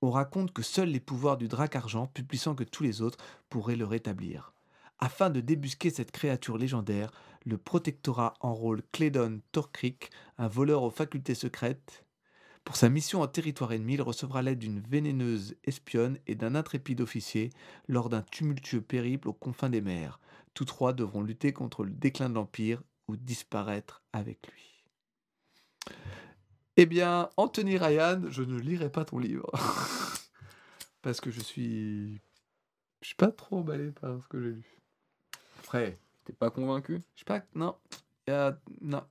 On raconte que seuls les pouvoirs du drac argent, plus puissants que tous les autres, pourraient le rétablir. Afin de débusquer cette créature légendaire, le protectorat enrôle Clédon Torcrick, un voleur aux facultés secrètes. Pour sa mission en territoire ennemi, il recevra l'aide d'une vénéneuse espionne et d'un intrépide officier lors d'un tumultueux périple aux confins des mers. Tous trois devront lutter contre le déclin de l'Empire ou disparaître avec lui. Eh bien, Anthony Ryan, je ne lirai pas ton livre. Parce que je suis. Je suis pas trop emballé par ce que j'ai lu. T'es pas convaincu? Je sais pas. Non. Non.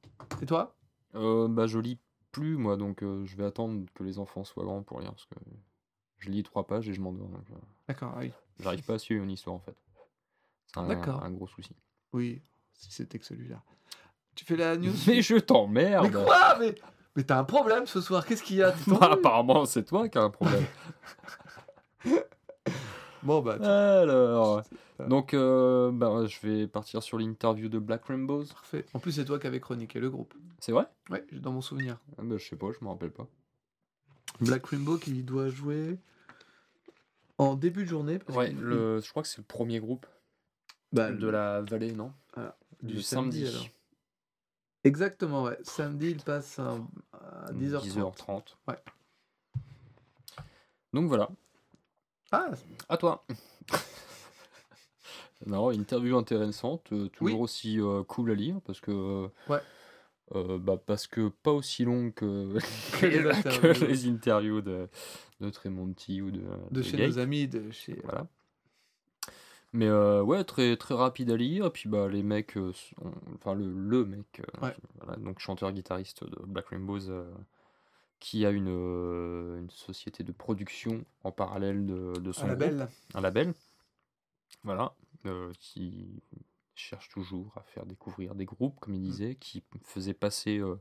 Et toi? Euh, Bah je lis plus moi, donc euh, je vais attendre que les enfants soient grands pour lire, parce que je lis trois pages et je m'endors. donc, euh, D'accord, ah oui. J'arrive pas à suivre une histoire en fait. C'est un, D'accord. un gros souci. Oui, si c'était que celui-là. Tu fais la news? Mais je t'emmerde Mais quoi? Mais, mais t'as un problème ce soir, qu'est-ce qu'il y a? Bah, Apparemment c'est toi qui as un problème. Bon, bah, tiens, Alors. Donc euh, bah, je vais partir sur l'interview de Black Rainbows. parfait. En plus, c'est toi qui avais chroniqué le groupe. C'est vrai? Ouais, dans mon souvenir. ah, bah, Je sais pas, je me rappelle pas. Black Rainbow qui doit jouer en début de journée. Parce Ouais, le, je crois que c'est le premier groupe bah, de la vallée, non? Du Du samedi, samedi. alors. Exactement, ouais. Samedi, il passe à, à 10h30. 10h30. Ouais. Donc voilà, Ah, à toi. non, interview intéressante, euh, toujours Oui. aussi euh, cool à lire parce que Ouais. euh, bah, parce que pas aussi long que, Que les que interviews. les interviews de, de Tremonti ou de, de de chez Gate. nos amis, de chez. Voilà. Mais euh, ouais, très, très rapide à lire. Et puis bah, les mecs, sont- enfin le, le mec, Ouais. voilà, donc chanteur-guitariste de Black Rainbows, euh, qui a une, une société de production en parallèle de, de son Un label. un label. Voilà. Euh, qui cherche toujours à faire découvrir des groupes, comme il Mmh. disait, qui faisait passer euh,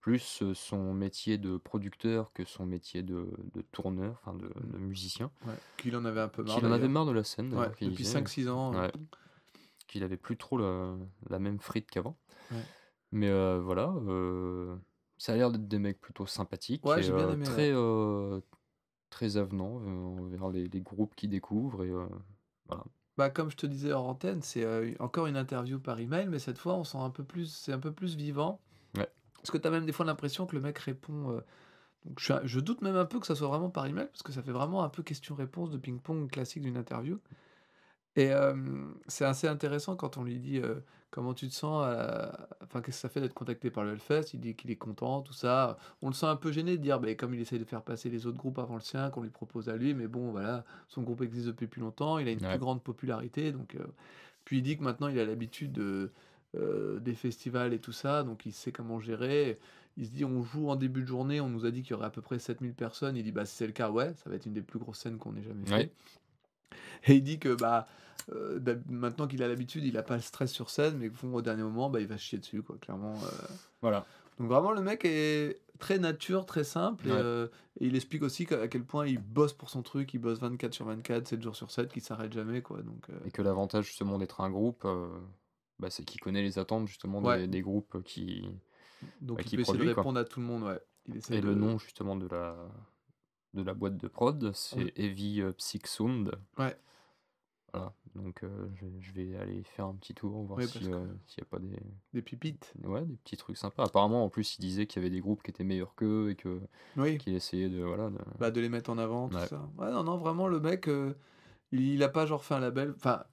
plus euh, son métier de producteur que son métier de, de tourneur, enfin de, Mmh. de musicien. Ouais. Qu'il en avait un peu marre. Qu'il en avait marre de la scène, Ouais, depuis disait. 5-6 ans. Ouais. Qu'il avait plus trop la, la même frite qu'avant. Mais euh, voilà, euh, ça a l'air d'être des mecs plutôt sympathiques Ouais, et j'ai bien aimé, très, très avenants envers les, les groupes qu'ils découvrent. Et voilà. Bah, comme je te disais hors antenne, c'est euh, encore une interview par email, mais cette fois, on sent un peu plus, c'est un peu plus vivant. Ouais. Parce que tu as même des fois l'impression que le mec répond. euh, donc je, je doute même un peu que ça soit vraiment par email, parce que ça fait vraiment un peu question-réponse de ping-pong classique d'une interview. Et euh, c'est assez intéressant quand on lui dit euh, comment tu te sens, euh, enfin qu'est-ce que ça fait d'être contacté par le Hellfest, il dit qu'il est content, tout ça. On le sent un peu gêné de dire, bah, comme il essaie de faire passer les autres groupes avant le sien, qu'on lui propose à lui, mais bon voilà, son groupe existe depuis plus longtemps, il a une Ouais. plus grande popularité, donc puis il dit que maintenant il a l'habitude de, des festivals et tout ça, donc il sait comment gérer. Il se dit, on joue en début de journée, on nous a dit qu'il y aurait à peu près 7000 personnes. Il dit, bah si c'est le cas, ouais, ça va être une des plus grosses scènes qu'on ait jamais fait. Ouais. Et il dit que bah euh, maintenant qu'il a l'habitude, il a pas le stress sur scène, mais bon, au dernier moment, bah il va chier dessus, quoi, clairement. euh. Voilà. Donc vraiment, le mec est très nature, très simple, et, euh, et il explique aussi à quel point il bosse pour son truc, il bosse 24 sur 24, 7 jours sur 7, qu'il s'arrête jamais, quoi. Donc Et que l'avantage justement d'être un groupe, bah, c'est qu'il connaît les attentes justement Ouais. des, des groupes qui. donc bah, il qui peut essayer de quoi. répondre à tout le monde, ouais. Il Et de- le nom justement de la, de la boîte de prod, c'est Ouais. Heavy Psych Sound. Ouais. Voilà. Donc euh, je, je vais aller faire un petit tour, voir que- euh, s'il n'y a pas des, des pipites. ouais, des petits trucs sympas. Apparemment, en plus, il disait qu'il y avait des groupes qui étaient meilleurs qu'eux et que Oui. qu'il essayait de. Voilà, de- Bah, de les mettre en avant, tout Ouais. ça. Ouais, non, non, vraiment, le mec, euh, il, il a pas genre fait un label. Enfin,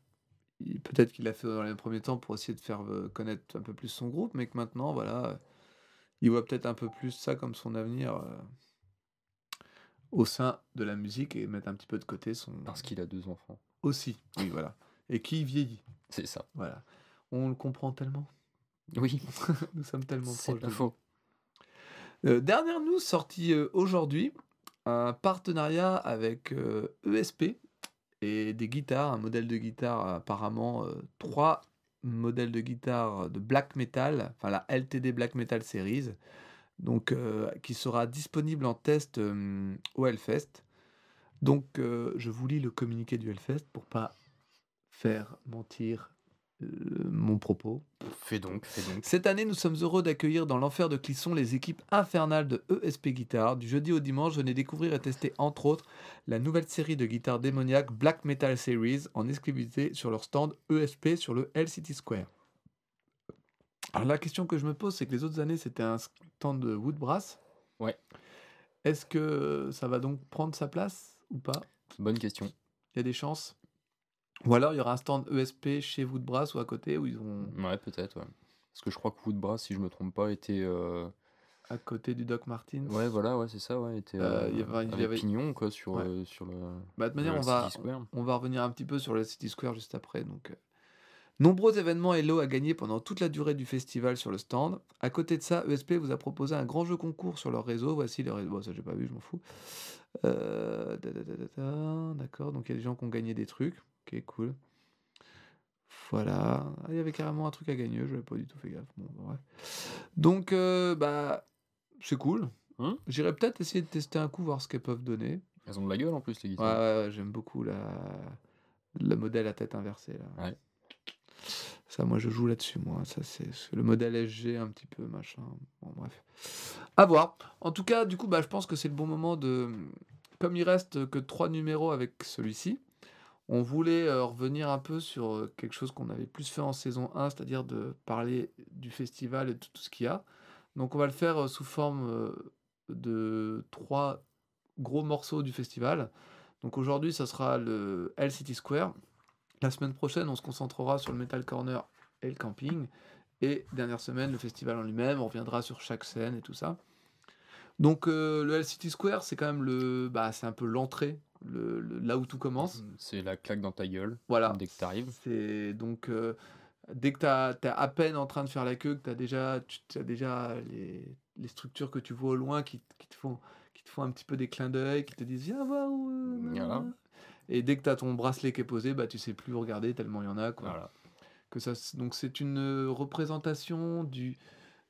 peut-être qu'il l'a fait dans les premiers temps pour essayer de faire connaître un peu plus son groupe, mais que maintenant, voilà, il voit peut-être un peu plus ça comme son avenir au sein de la musique et mettre un petit peu de côté son. Parce qu'il a deux enfants. Aussi, oui, voilà. Et qui vieillit, C'est ça. voilà. On le comprend tellement. Oui, Nous sommes tellement c'est proches. lui. faux. Euh, dernière news sortie euh, aujourd'hui, un partenariat avec euh, ESP et des guitares, un modèle de guitare apparemment euh, trois modèles de guitare de black metal, enfin la LTD Black Metal Series, donc qui sera disponible en test au Hellfest. Donc euh, je vous lis le communiqué du Hellfest pour pas faire mentir euh, mon propos. Fais donc, fais donc. Cette année, nous sommes heureux d'accueillir dans l'enfer de Clisson les équipes infernales de ESP Guitare. Du jeudi au dimanche, venez découvrir et tester entre autres la nouvelle série de guitares démoniaques Black Metal Series en exclusivité sur leur stand ESP sur le LCT Square. Alors la question que je me pose, c'est que les autres années, c'était un stand de Woodbrass. Ouais. Est-ce que ça va donc prendre sa place? Ou pas Bonne question. Il y a des chances Ou alors il y aura un stand ESP chez Woodbrass ou à côté où ils ont Ouais, peut-être, ouais. Parce que je crois que Woodbrass, si je me trompe pas, était. euh, à côté du Doc Martins. Ouais, voilà, ouais, c'est ça, ouais. Était, Euh, euh, il y avait- il y avec avait- Pignon, quoi, sur, Ouais. euh, sur le. Bah, de manière, on va, Square. on va revenir un petit peu sur le City Square juste après. Donc, euh. Nombreux événements lots à gagner pendant toute la durée du festival sur le stand. À côté de ça, ESP vous a proposé un grand jeu concours sur leur réseau. Voici le réseau. Bon, ça, j'ai pas vu, je m'en fous. Euh, da, da, da, da, da. D'accord, donc il y a des gens qui ont gagné des trucs. Ok, cool. Voilà. Ah, Il y avait carrément un truc à gagner, je n'avais pas du tout fait gaffe. Bon, bah. Donc, euh, bah, c'est cool. Hum J'irai peut-être essayer de tester un coup, voir ce qu'elles peuvent donner. Elles ont de la gueule en plus, les guitares. ouais, ouais, j'aime beaucoup la... le modèle à tête inversée. Là. Ouais. Ça, moi, je joue là-dessus, moi. Ça, c'est le modèle SG, un petit peu, machin. Bon, bref. À voir. En tout cas, du coup, bah, je pense que c'est le bon moment de... Comme il reste que trois numéros avec celui-ci, on voulait euh, revenir un peu sur euh, quelque chose qu'on avait plus fait en saison 1, c'est-à-dire de parler du festival et de tout ce qu'il y a. Donc on va le faire euh, sous forme de trois gros morceaux du festival. Donc aujourd'hui, ça sera le LCT Square. La semaine prochaine, on se concentrera sur le Metal Corner et le camping. Et dernière semaine, le festival en lui-même. On reviendra sur chaque scène et tout ça. Donc euh, le LCT Square, c'est quand même le, bah, c'est un peu l'entrée, le, le- là où tout commence. C'est la claque dans ta gueule Voilà. dès que t'arrives. C'est donc euh, dès que tu es à peine en train de faire la queue, que tu as déjà, tu as déjà les, les structures que tu vois au loin qui, qui te font, qui te font un petit peu des clins d'œil, qui te disent viens voir où. euh, Voilà. Et dès que tu as ton bracelet qui est posé, bah, tu sais plus où regarder tellement il y en a. Quoi. Voilà. Que ça, donc c'est une euh, représentation du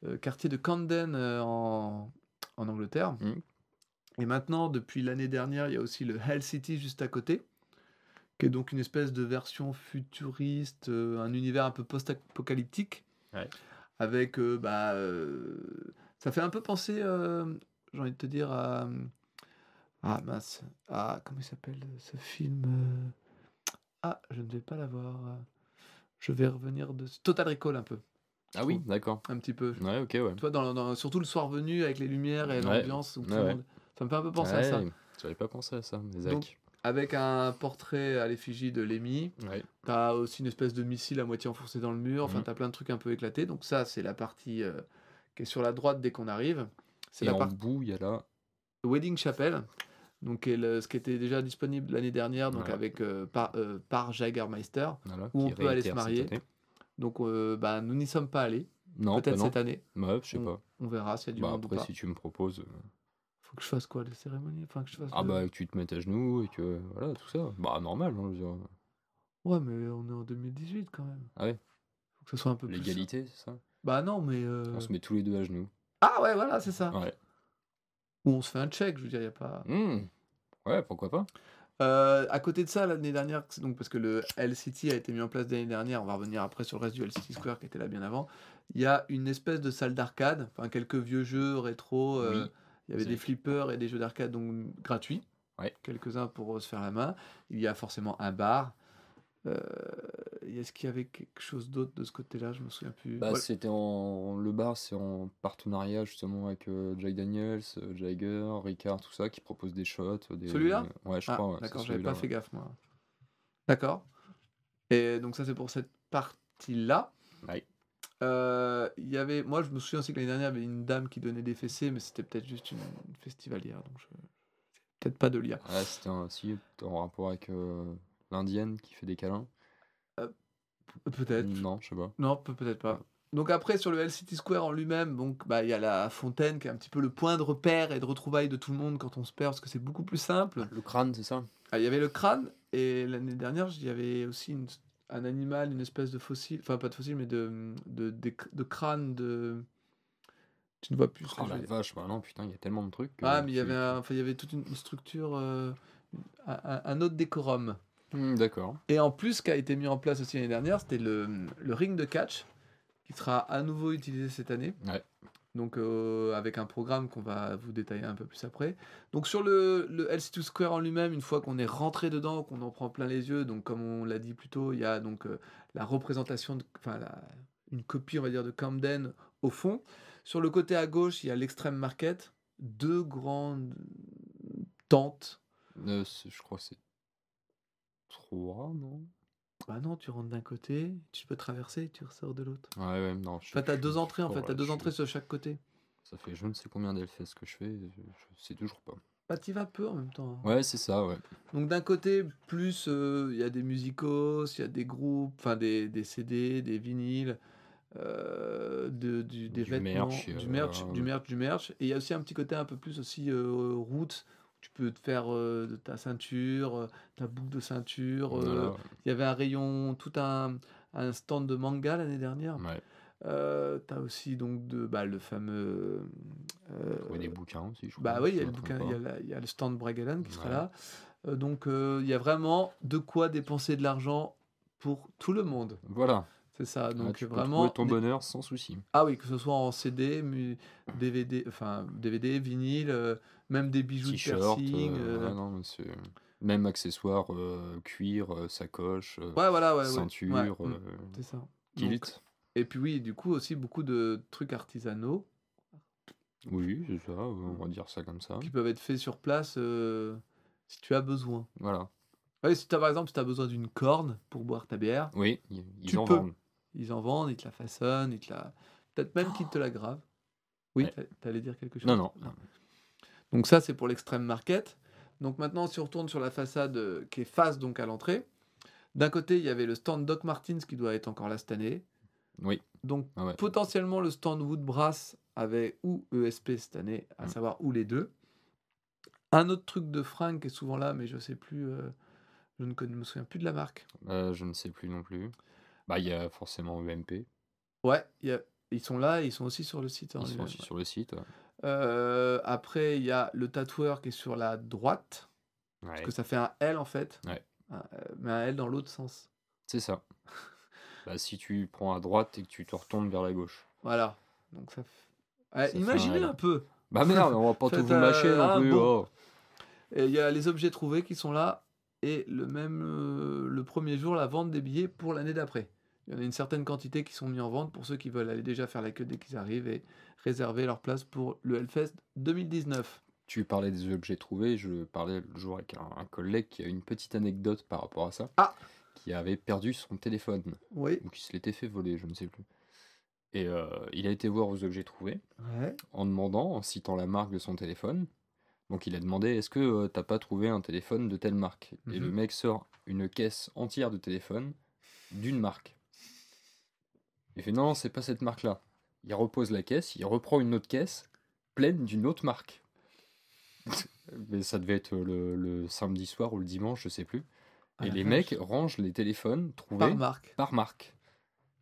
euh, quartier de Camden euh, en, en Angleterre. Mhm. Et maintenant, depuis l'année dernière, il y a aussi le Hell City juste à côté, qui est donc une espèce de version futuriste, euh, un univers un peu post-apocalyptique, Ouais. avec, bah, ça fait un peu penser, j'ai envie de te dire, à, ah mince, à, comment il s'appelle ce film euh, Ah, je ne vais pas l'avoir. Je vais revenir de Total Recall un peu, Ah oui, d'accord. un petit peu. Ouais, ok, ouais. Tu vois, dans, dans- surtout le soir venu avec les lumières et Ouais. l'ambiance, Ouais, le ouais. monde- ça me fait un peu penser à ça. Ouais, J'avais pas pensé à ça, Zach. Donc- Avec un portrait à l'effigie de Ouais. t'as aussi une espèce de missile à moitié enfoncé dans le mur, enfin Mhm. t'as plein de trucs un peu éclatés. Donc ça, c'est la partie euh, qui est sur la droite dès qu'on arrive. C'est la partie bout, il y a là. Wedding Chapel, donc ce qui était déjà disponible l'année dernière, donc avec euh, par, euh, par Jagermeister. Voilà, Où on peut aller se marier. Donc euh, bah, nous n'y sommes pas allés. Non, Peut-être bah cette année. Ouais, je sais on, pas. on verra s'il y a du Bah monde ou après, pas. si tu me proposes. euh, Faut que je fasse quoi, les cérémonies? Enfin, que je fasse Ah le- bah, que tu te mettes à genoux et que. Voilà, tout ça. Bah, normal, hein, je. Ouais, mais on est en 2018 quand même. Ah ouais, Faut que ce soit un peu plus. l'égalité, c'est ça? Bah non, mais. euh, On se met tous les deux à genoux. Ah ouais, voilà, c'est ça. Ouais. Ou on se fait un check, je veux dire, y a pas. Hmm. Ouais, pourquoi pas Euh, à côté de ça, l'année dernière, donc parce que le LCT a été mis en place l'année dernière, on va revenir après sur le reste du LCT Square qui était là bien avant. Il y a une espèce de salle d'arcade, enfin quelques vieux jeux rétro. euh, Oui, il y avait des flippers et des jeux d'arcade donc gratuits. Ouais. Quelques-uns pour se faire la main. Il y a forcément un bar. Euh, Est-ce qu'il y avait quelque chose d'autre de ce côté-là? Je me souviens plus. Bah, Voilà. c'était en. Le bar, c'est en partenariat justement avec euh, Jack Daniels, euh, Jagger, Ricard, tout ça, qui propose des shots. Des... Celui-là? Ouais, je Ah, crois. ouais, d'accord, j'avais pas fait gaffe moi. D'accord. Et donc ça c'est pour cette partie-là. Ouais. Euh, y avait, moi je me souviens aussi que l'année dernière il y avait une dame qui donnait des fessées, mais c'était peut-être juste une, une festivalière, donc je... peut-être pas de lien. Ah, c'était un... si, en rapport avec euh, l'indienne qui fait des câlins. Peut-être. Non, je sais pas. Non, peut- peut-être pas. Donc après sur le LCT Square en lui-même, donc bah il y a la fontaine qui est un petit peu le point de repère et de retrouvailles de tout le monde quand on se perd parce que c'est beaucoup plus simple. Le crâne, c'est ça? Ah, il y avait le crâne, et l'année dernière, il y avait aussi une- un animal, une espèce de fossile, enfin pas de fossile, mais de, de, de, de crâne de. Tu ne vois plus ce que Oh la vache, bah non, putain, il y a tellement de trucs. que Ah, mais il y avait, un- enfin, il y avait toute une, structure, euh, un autre décorum. Hmm, D'accord. Et en plus, ce qui a été mis en place aussi l'année dernière, c'était le, le ring de catch, qui sera à nouveau utilisé cette année. Ouais. Donc, euh, avec un programme qu'on va vous détailler un peu plus après. Donc, sur le, le LC2 Square en lui-même, une fois qu'on est rentré dedans, qu'on en prend plein les yeux, donc comme on l'a dit plus tôt, il y a donc euh, la représentation, enfin, une copie, on va dire, de Camden au fond. Sur le côté à gauche, il y a l'extrême market, deux grandes tentes. Euh, je crois que c'est trois, non? Bah non, tu rentres d'un côté, tu peux traverser, tu ressors de l'autre. Ouais, ouais, non. je Enfin, t'as deux entrées en fait, t'as deux je- entrées sur chaque côté. Ça fait je ne sais combien d'Elfes que je fais, je, je sais toujours pas. Bah, t'y vas peu en même temps. hein. Ouais, c'est ça, ouais. Donc, d'un côté, plus euh, il y a des musicos, il y a des groupes, enfin des, des CD, des vinyles, euh, de, du, des Du vêtements, merch, du euh, merch, du merch, du merch. Et il y a aussi un petit côté un peu plus aussi euh, route. Tu peux te faire euh, de ta ceinture, euh, ta boucle de ceinture. euh, Il y avait un rayon, tout un, un stand de manga l'année dernière. ouais. T'as aussi donc de, bah, le fameux. Trouver des bouquins aussi, je crois. bah oui, il y a le bouquin, il y, a y le stand Bragellan qui sera Ouais. là. Donc il y a vraiment de quoi dépenser de l'argent pour tout le monde. Voilà. C'est ça. Ouais, Donc tu peux vraiment. trouver ton bonheur sans souci. Ah oui, que ce soit en CD, DVD, enfin DVD, vinyle, euh, même des bijoux de T-shirt, piercing. euh, euh, ouais, non, même accessoires, euh, cuir, euh, sacoche, euh, Ouais, voilà, ouais, ceinture, euh, mm, c'est ça. Donc, kilt. et puis oui, du coup aussi beaucoup de trucs artisanaux Oui, c'est ça, on va dire ça comme ça. qui peuvent être faits sur place euh, si tu as besoin. Voilà. Ouais, si tu as par exemple si as besoin d'une corne pour boire ta bière, Oui, ils Tu en peux. vendent. Ils en vendent, ils te la façonnent, ils te la peut-être même qu'ils te la gravent. Oui, Ouais. t'a- t'allais dire quelque chose Non, non. non. Donc ça, c'est pour l'extrême market. Donc maintenant, si on retourne sur la façade euh, qui est face donc à l'entrée, d'un côté, il y avait le stand Doc Martens qui doit être encore là cette année. Oui. Donc Ah ouais. potentiellement le stand Woodbrass avait ou ESP cette année, à Mm. savoir ou les deux. Un autre truc de fringue qui est souvent là, mais je sais plus. euh, Je ne connais- me souviens plus de la marque. Euh, je ne sais plus non plus. Bah, il y a forcément UMP. Ouais, il y a- ils sont là, et ils sont aussi sur le site. en Ils sont aussi ouais. sur le site. ouais. Euh, après, il y a le tatoueur qui est sur la droite, parce Ouais, que ça fait un L en fait. Ouais. Un- euh, mais un L dans l'autre sens. c'est ça. Bah, si tu prends à droite et que tu te retournes vers la gauche. Voilà. Donc ça. Ouais, imaginez un peu. Bah merde, on va pas tout vous mâcher non plus. bon. oh. Et il y a les objets trouvés qui sont là et le même euh, le premier jour la vente des billets pour l'année d'après. Il y en a une certaine quantité qui sont mis en vente pour ceux qui veulent aller déjà faire la queue dès qu'ils arrivent et réserver leur place pour le Hellfest 2019. Tu parlais des objets trouvés, je parlais le jour avec un, un collègue qui a une petite anecdote par rapport à ça. Ah. Qui avait perdu son téléphone, Oui. ou qui se l'était fait voler, je ne sais plus. Et euh, il a été voir aux objets trouvés Ouais. en demandant, en citant la marque de son téléphone. Donc il a demandé est-ce que euh, t'as pas trouvé un téléphone de telle marque? Et le Mhm. mec sort une caisse entière de téléphones d'une marque. Il fait non, c'est pas cette marque-là. Il repose la caisse, il reprend une autre caisse pleine d'une autre marque. Mais ça devait être le, le samedi soir ou le dimanche, je sais plus. Ah Et les mecs rangent les téléphones trouvés Par marque. par marque.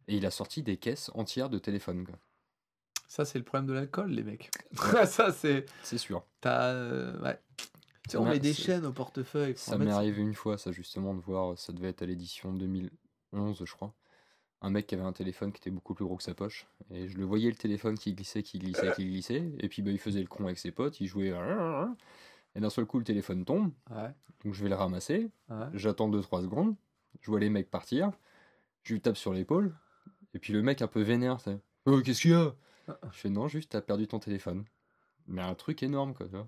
Et il a sorti des caisses entières de téléphones. quoi. Ça, c'est le problème de l'alcool, les mecs. ça, c'est. C'est sûr. T'as. euh, ouais. Tu Ça on met des chaînes au portefeuille. Ça m'est arrivé une fois, ça justement, de voir, ça devait être à l'édition 2011, je crois. Un mec qui avait un téléphone qui était beaucoup plus gros que sa poche. Et je le voyais le téléphone qui glissait, qui glissait, qui glissait. Et puis bah, il faisait le con avec ses potes, il jouait. Et d'un seul coup, le téléphone tombe. Ouais. Donc je vais le ramasser. ouais. J'attends 2-3 secondes. Je vois les mecs partir. Je lui tape sur l'épaule. Et puis le mec un peu vénère, c'est Oh, qu'est-ce qu'il y a? Je fais non, juste t'as perdu ton téléphone. Mais un truc énorme, quoi. Tu vois.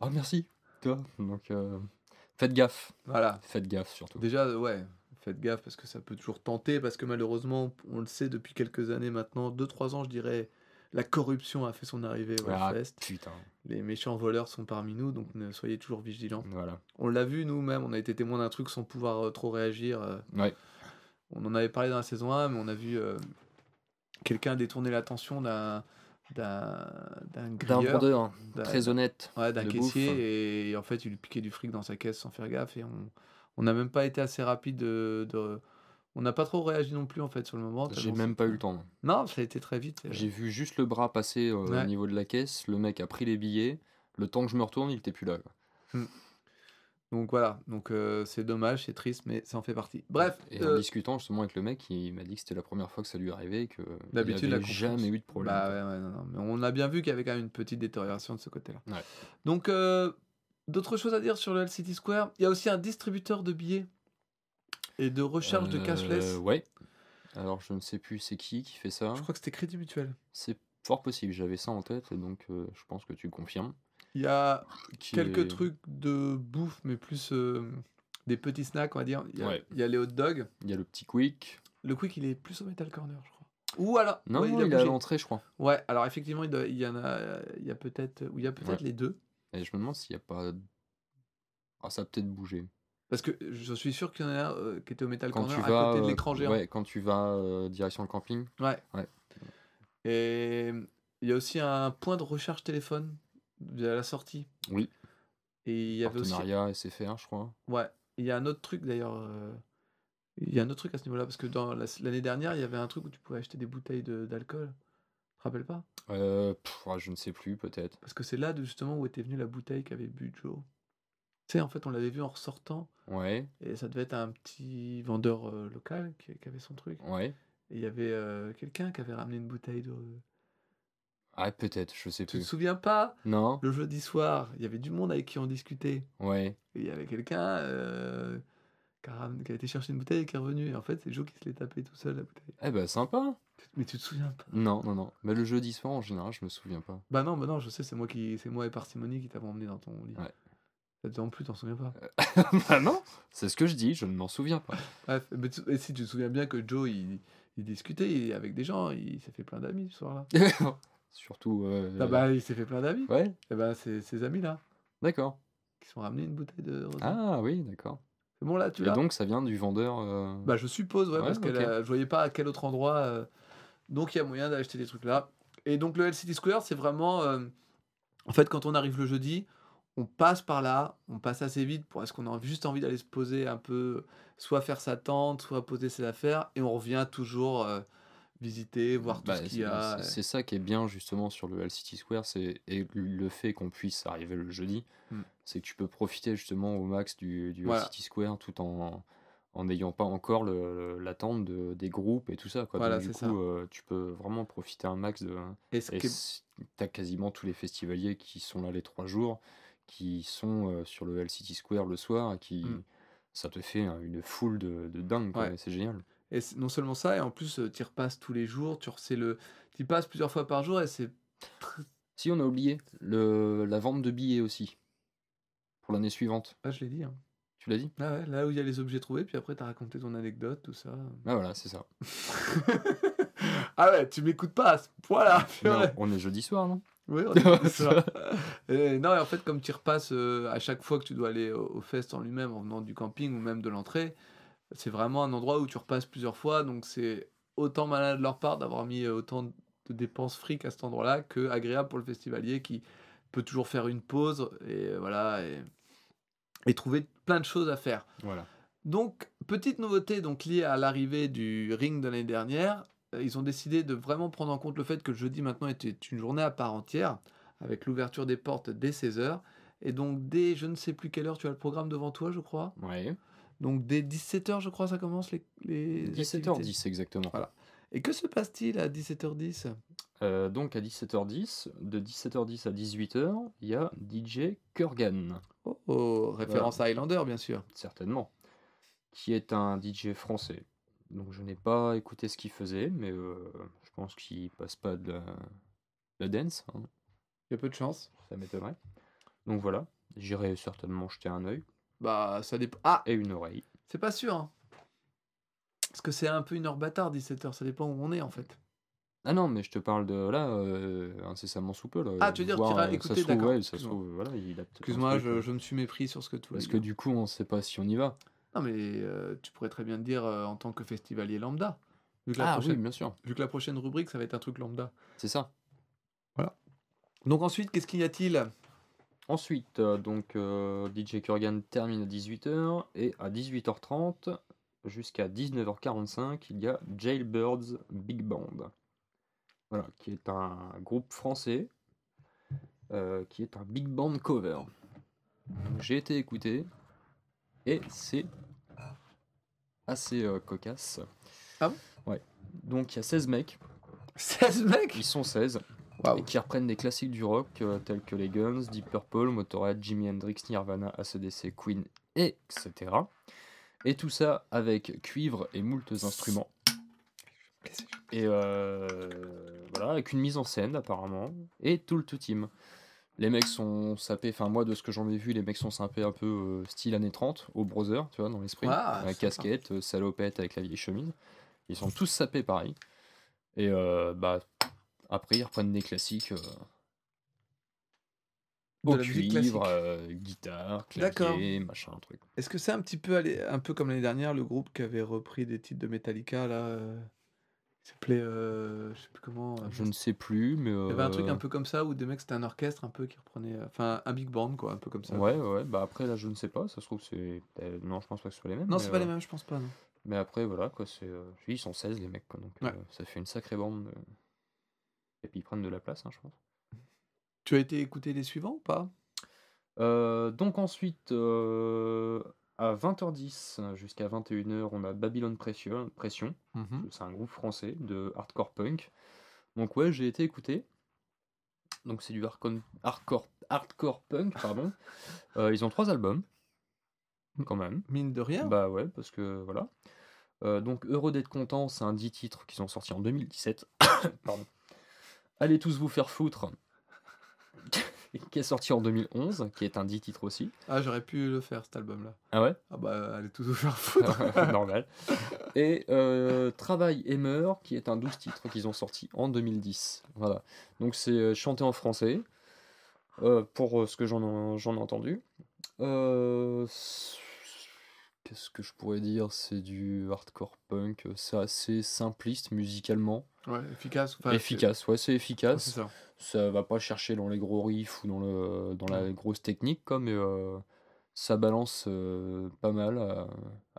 oh, merci. Tu vois Donc euh, faites gaffe. Voilà. Faites gaffe surtout. Déjà, ouais, faites gaffe parce que ça peut toujours tenter, parce que malheureusement, on le sait depuis quelques années maintenant, 2-3 ans, je dirais, la corruption a fait son arrivée au Ah, Hellfest. putain. Les méchants voleurs sont parmi nous, donc ne soyez toujours vigilants. Voilà. On l'a vu nous-mêmes, on a été témoin d'un truc sans pouvoir euh, trop réagir. euh, Ouais. On en avait parlé dans la saison 1, mais on a vu euh, quelqu'un détourner l'attention d'un d'un d'un vendeur très honnête. ouais, d'un caissier, bouffe. et, en fait, il lui piquait du fric dans sa caisse sans faire gaffe, et on on n'a même pas été assez rapide de... de- on n'a pas trop réagi non plus, en fait, sur le moment. J'ai même pas eu le temps. Non, ça a été très vite. J'ai vu juste le bras passer euh, Ouais. au niveau de la caisse. Le mec a pris les billets. Le temps que je me retourne, il était plus là. quoi. Donc voilà, donc euh, c'est dommage, c'est triste, mais ça en fait partie. Bref, Et euh, en discutant justement avec le mec, il m'a dit que c'était la première fois que ça lui arrivait et que il D'habitude, la avait confiance. jamais eu de problème. Bah ouais, ouais, non, non, mais on a bien vu qu'il y avait quand même une petite détérioration de ce côté-là. Ouais. Donc, euh, d'autres choses à dire sur le LCT Square? Il y a aussi un distributeur de billets et de recharge de cashless. Euh, Ouais. Alors je ne sais plus c'est qui qui fait ça. Je crois que c'était Crédit Mutuel. C'est fort possible. J'avais ça en tête et donc euh, je pense que tu confirmes. Il y a Qui quelques est- trucs de bouffe, mais plus euh, des petits snacks, on va dire. Il y a, Ouais. il y a les hot dogs. Il y a le petit quick. Le quick, il est plus au Metal Corner, je crois. Ou alors. Non, ouais, il, il a est à l'entrée, je crois. Ouais, alors effectivement, il, doit- il y en a, il y a peut-être, ou il y a peut-être Ouais. les deux. Et je me demande s'il n'y a pas. Ah, ça a peut-être bougé. Parce que je suis sûr qu'il y en a un euh, qui était au Metal Quand Corner tu à vas, côté de euh, l'écran géant. ouais, quand tu vas euh, direction le camping. Ouais. Ouais. Et il y a aussi un point de recharge téléphone à la sortie. Oui. Et il y avait aussi. Partenariat SFR, je crois. Ouais. Il y a un autre truc d'ailleurs. euh, Il y a un autre truc à ce niveau-là parce que dans la- l'année dernière, il y avait un truc où tu pouvais acheter des bouteilles de- d'alcool. Tu te rappelles pas? Euh, pff, je ne sais plus, peut-être. Parce que c'est là de- justement où était venue la bouteille qu'avait bu Joe. Tu sais, en fait, on l'avait vu en ressortant Ouais, et ça devait être un petit vendeur euh, local qui, qui avait son truc. ouais. Et il y avait euh, quelqu'un qui avait ramené une bouteille de. Ah, peut-être, je sais Tu te plus. souviens pas Non Le jeudi soir, il y avait du monde avec qui on discutait. Ouais. Et il y avait quelqu'un euh, qui, a ram- qui a été chercher une bouteille et qui est revenu. Et en fait, c'est Joe qui se l'est tapé tout seul, la bouteille. Eh ben, sympa. Mais tu te souviens pas? Non, non, non. Mais le jeudi soir, en général, je me souviens pas. Bah non, bah non, je sais, c'est moi qui, c'est moi et parcimonie qui t'avons emmené dans ton lit. Ouais. En plus, t'en souviens pas. bah non C'est ce que je dis, je ne m'en souviens pas. Bref, mais tu- et si tu te souviens bien que Joe, il, il discutait avec des gens, il s'est fait plein d'amis ce soir-là. Surtout. euh, Ah bah, il s'est fait plein d'amis. Ouais, Et bah, c'est ses amis-là d'accord. qui sont ramenés une bouteille de rosé. Ah oui, d'accord. C'est bon, là, tu Et donc, ça vient du vendeur. euh, Bah, je suppose, ouais, Ouais, parce que je voyais pas à quel autre endroit. euh, Donc, il y a moyen d'acheter des trucs là. Et donc, le LCD Square, c'est vraiment. En fait, quand on arrive le jeudi, on passe par là, on passe assez vite pour est-ce qu'on a juste envie d'aller se poser un peu, soit faire sa tente, soit poser ses affaires, et on revient toujours visiter, voir tout Bah, ce qu'il y a. c'est- ça qui est bien justement sur le Hull City Square, c'est et le fait qu'on puisse arriver le jeudi, Mm. c'est que tu peux profiter justement au max du, du. City Square tout en en n'ayant pas encore l'attente de, des groupes et tout ça quoi. Voilà, Donc du ça. coup, euh, tu peux vraiment profiter un max de Et est- t'as quasiment tous les festivaliers qui sont là les trois jours, qui sont euh, sur le Hull City Square le soir, et qui Mm. ça te fait hein, une foule de, de dingue. Ouais. C'est génial. Et non seulement ça, et en plus, tu y repasses tous les jours, tu le, y passes plusieurs fois par jour, et c'est Si on a oublié le, la vente de billets aussi pour l'année suivante. Ah, je l'ai dit. Hein. Tu l'as dit? Ah ouais, là où il y a les objets trouvés, puis après, tu as raconté ton anecdote, tout ça. Ah voilà, c'est ça. ah ouais, tu m'écoutes pas à ce point-là. Non, on est jeudi soir, non? Oui, on est ça. Et non, et en fait, comme tu repasses euh, à chaque fois que tu dois aller au, au fest en lui-même, en venant du camping ou même de l'entrée, c'est vraiment un endroit où tu repasses plusieurs fois. Donc, c'est autant malin de leur part d'avoir mis euh, autant de dépenses fric à cet endroit-là que agréable pour le festivalier qui peut toujours faire une pause et euh, voilà et, et trouver plein de choses à faire. Voilà. Donc, petite nouveauté donc liée à l'arrivée du ring de l'année dernière, euh, ils ont décidé de vraiment prendre en compte le fait que le jeudi maintenant était une journée à part entière, avec l'ouverture des portes dès 16h. Et donc, dès je ne sais plus quelle heure, tu as le programme devant toi, je crois? Ouais. Donc, dès 17h, je crois, ça commence les, les activités. 17h10 exactement. Voilà. Et que se passe-t-il à 17h10 Euh, donc à 17h10, de 17h10 à 18h, il y a DJ Kurgan, oh, oh, référence à Highlander, bien sûr. certainement, qui est un DJ français. Donc je n'ai pas écouté ce qu'il faisait, mais euh, je pense qu'il passe pas de la, de la dance, hein, Il y a peu de chance. ça m'étonnerait. Donc voilà, j'irai certainement jeter un œil Bah, ça dépend. Ah, et une oreille. c'est pas sûr. hein. Parce que c'est un peu une heure bâtard, 17h. Ça dépend où on est, en fait. Ah non, mais je te parle de là, euh, incessamment sous peu. Là, Ah, tu veux dire, voir, t'iras euh, écouter, ça trouve, d'accord, ouais, ça se excuse-moi. trouve, voilà, il a Excuse-moi, je, je me suis mépris sur ce que tu Parce que du coup, on sait pas si on y va. Non, mais euh, tu pourrais très bien te dire euh, en tant que festivalier lambda. Vu que, la Ah oui, prochaine, bien sûr, vu que la prochaine rubrique, ça va être un truc lambda. c'est ça. Donc ensuite, qu'est-ce qu'il y a-t-il? Ensuite, euh, donc euh, DJ Kurgan termine à 18h et à 18h30 jusqu'à 19h45, il y a Jailbirds Big Band. Voilà, qui est un groupe français euh, qui est un big band cover. J'ai été écouté et c'est assez euh, cocasse. Ah bon? Ouais. Donc il y a 16 mecs, 16 mecs? Ils sont 16 Et qui reprennent des classiques du rock euh, tels que les Guns, Deep Purple, Motorhead, Jimi Hendrix, Nirvana, ACDC, Queen, etc. Et tout ça avec cuivre et moultes instruments. Et euh, voilà, avec une mise en scène apparemment, et tout le tout team. Les mecs sont sapés, enfin moi de ce que j'en ai vu, les mecs sont sapés un peu euh, style années 30, au brother, tu vois, dans l'esprit. Ah, avec sympa. casquette, salopette avec la vieille chemise. Ils sont tous sapés pareil. Et euh, bah après ils reprennent des classiques euh, De au la musique cuivre, euh, guitare, clavier, machin, truc. Est-ce que c'est un petit peu un peu comme l'année dernière, le groupe qui avait repris des titres de Metallica là euh, Il s'appelait, euh, je sais plus comment. euh, Je ne sais plus, mais Il y avait un truc euh, un peu comme ça où des mecs c'était un orchestre un peu qui reprenait, enfin un big band quoi, un peu comme ça. Ouais, ouais, bah après là je ne sais pas, ça se trouve c'est. non, je pense pas que ce soit les mêmes. Non, c'est pas les mêmes, je pense pas. Non. Mais après voilà quoi, c'est. ils sont 16 les mecs quoi, donc Ouais. ça fait une sacrée bande. Et puis ils prennent de la place, hein, je pense. Tu as été écouter les suivants ou pas? Euh, donc ensuite, euh, à 20h10 jusqu'à 21h, on a Babylon Pression. Pression. C'est un groupe français de hardcore punk. Donc ouais, j'ai été écouté. Donc c'est du hardcore, hardcore, hardcore punk, pardon. Euh, ils ont trois albums, quand même. Mine de rien. Bah ouais, parce que voilà. Donc Heureux d'être content, c'est un 10 titres qui sont sortis en 2017. Pardon. Allez tous vous faire foutre, qui est sorti en 2011, qui est un 10 titres aussi. Ah, j'aurais pu le faire cet album là. Ah ouais? Ah bah, allez tous vous faire foutre. Normal. Et euh, Travail et Meurs, qui est un 12 titres qu'ils ont sorti en 2010. Voilà. Donc c'est euh, chanté en français, euh, pour ce que j'en ai, entendu. Euh, Qu'est-ce que je pourrais dire? C'est du hardcore punk, c'est assez simpliste musicalement. Ouais, efficace. enfin, efficace, ouais, c'est efficace. Ça. ça va pas chercher dans les gros riffs ou dans, le, dans la grosse technique, quoi, mais euh, ça balance euh, pas mal à,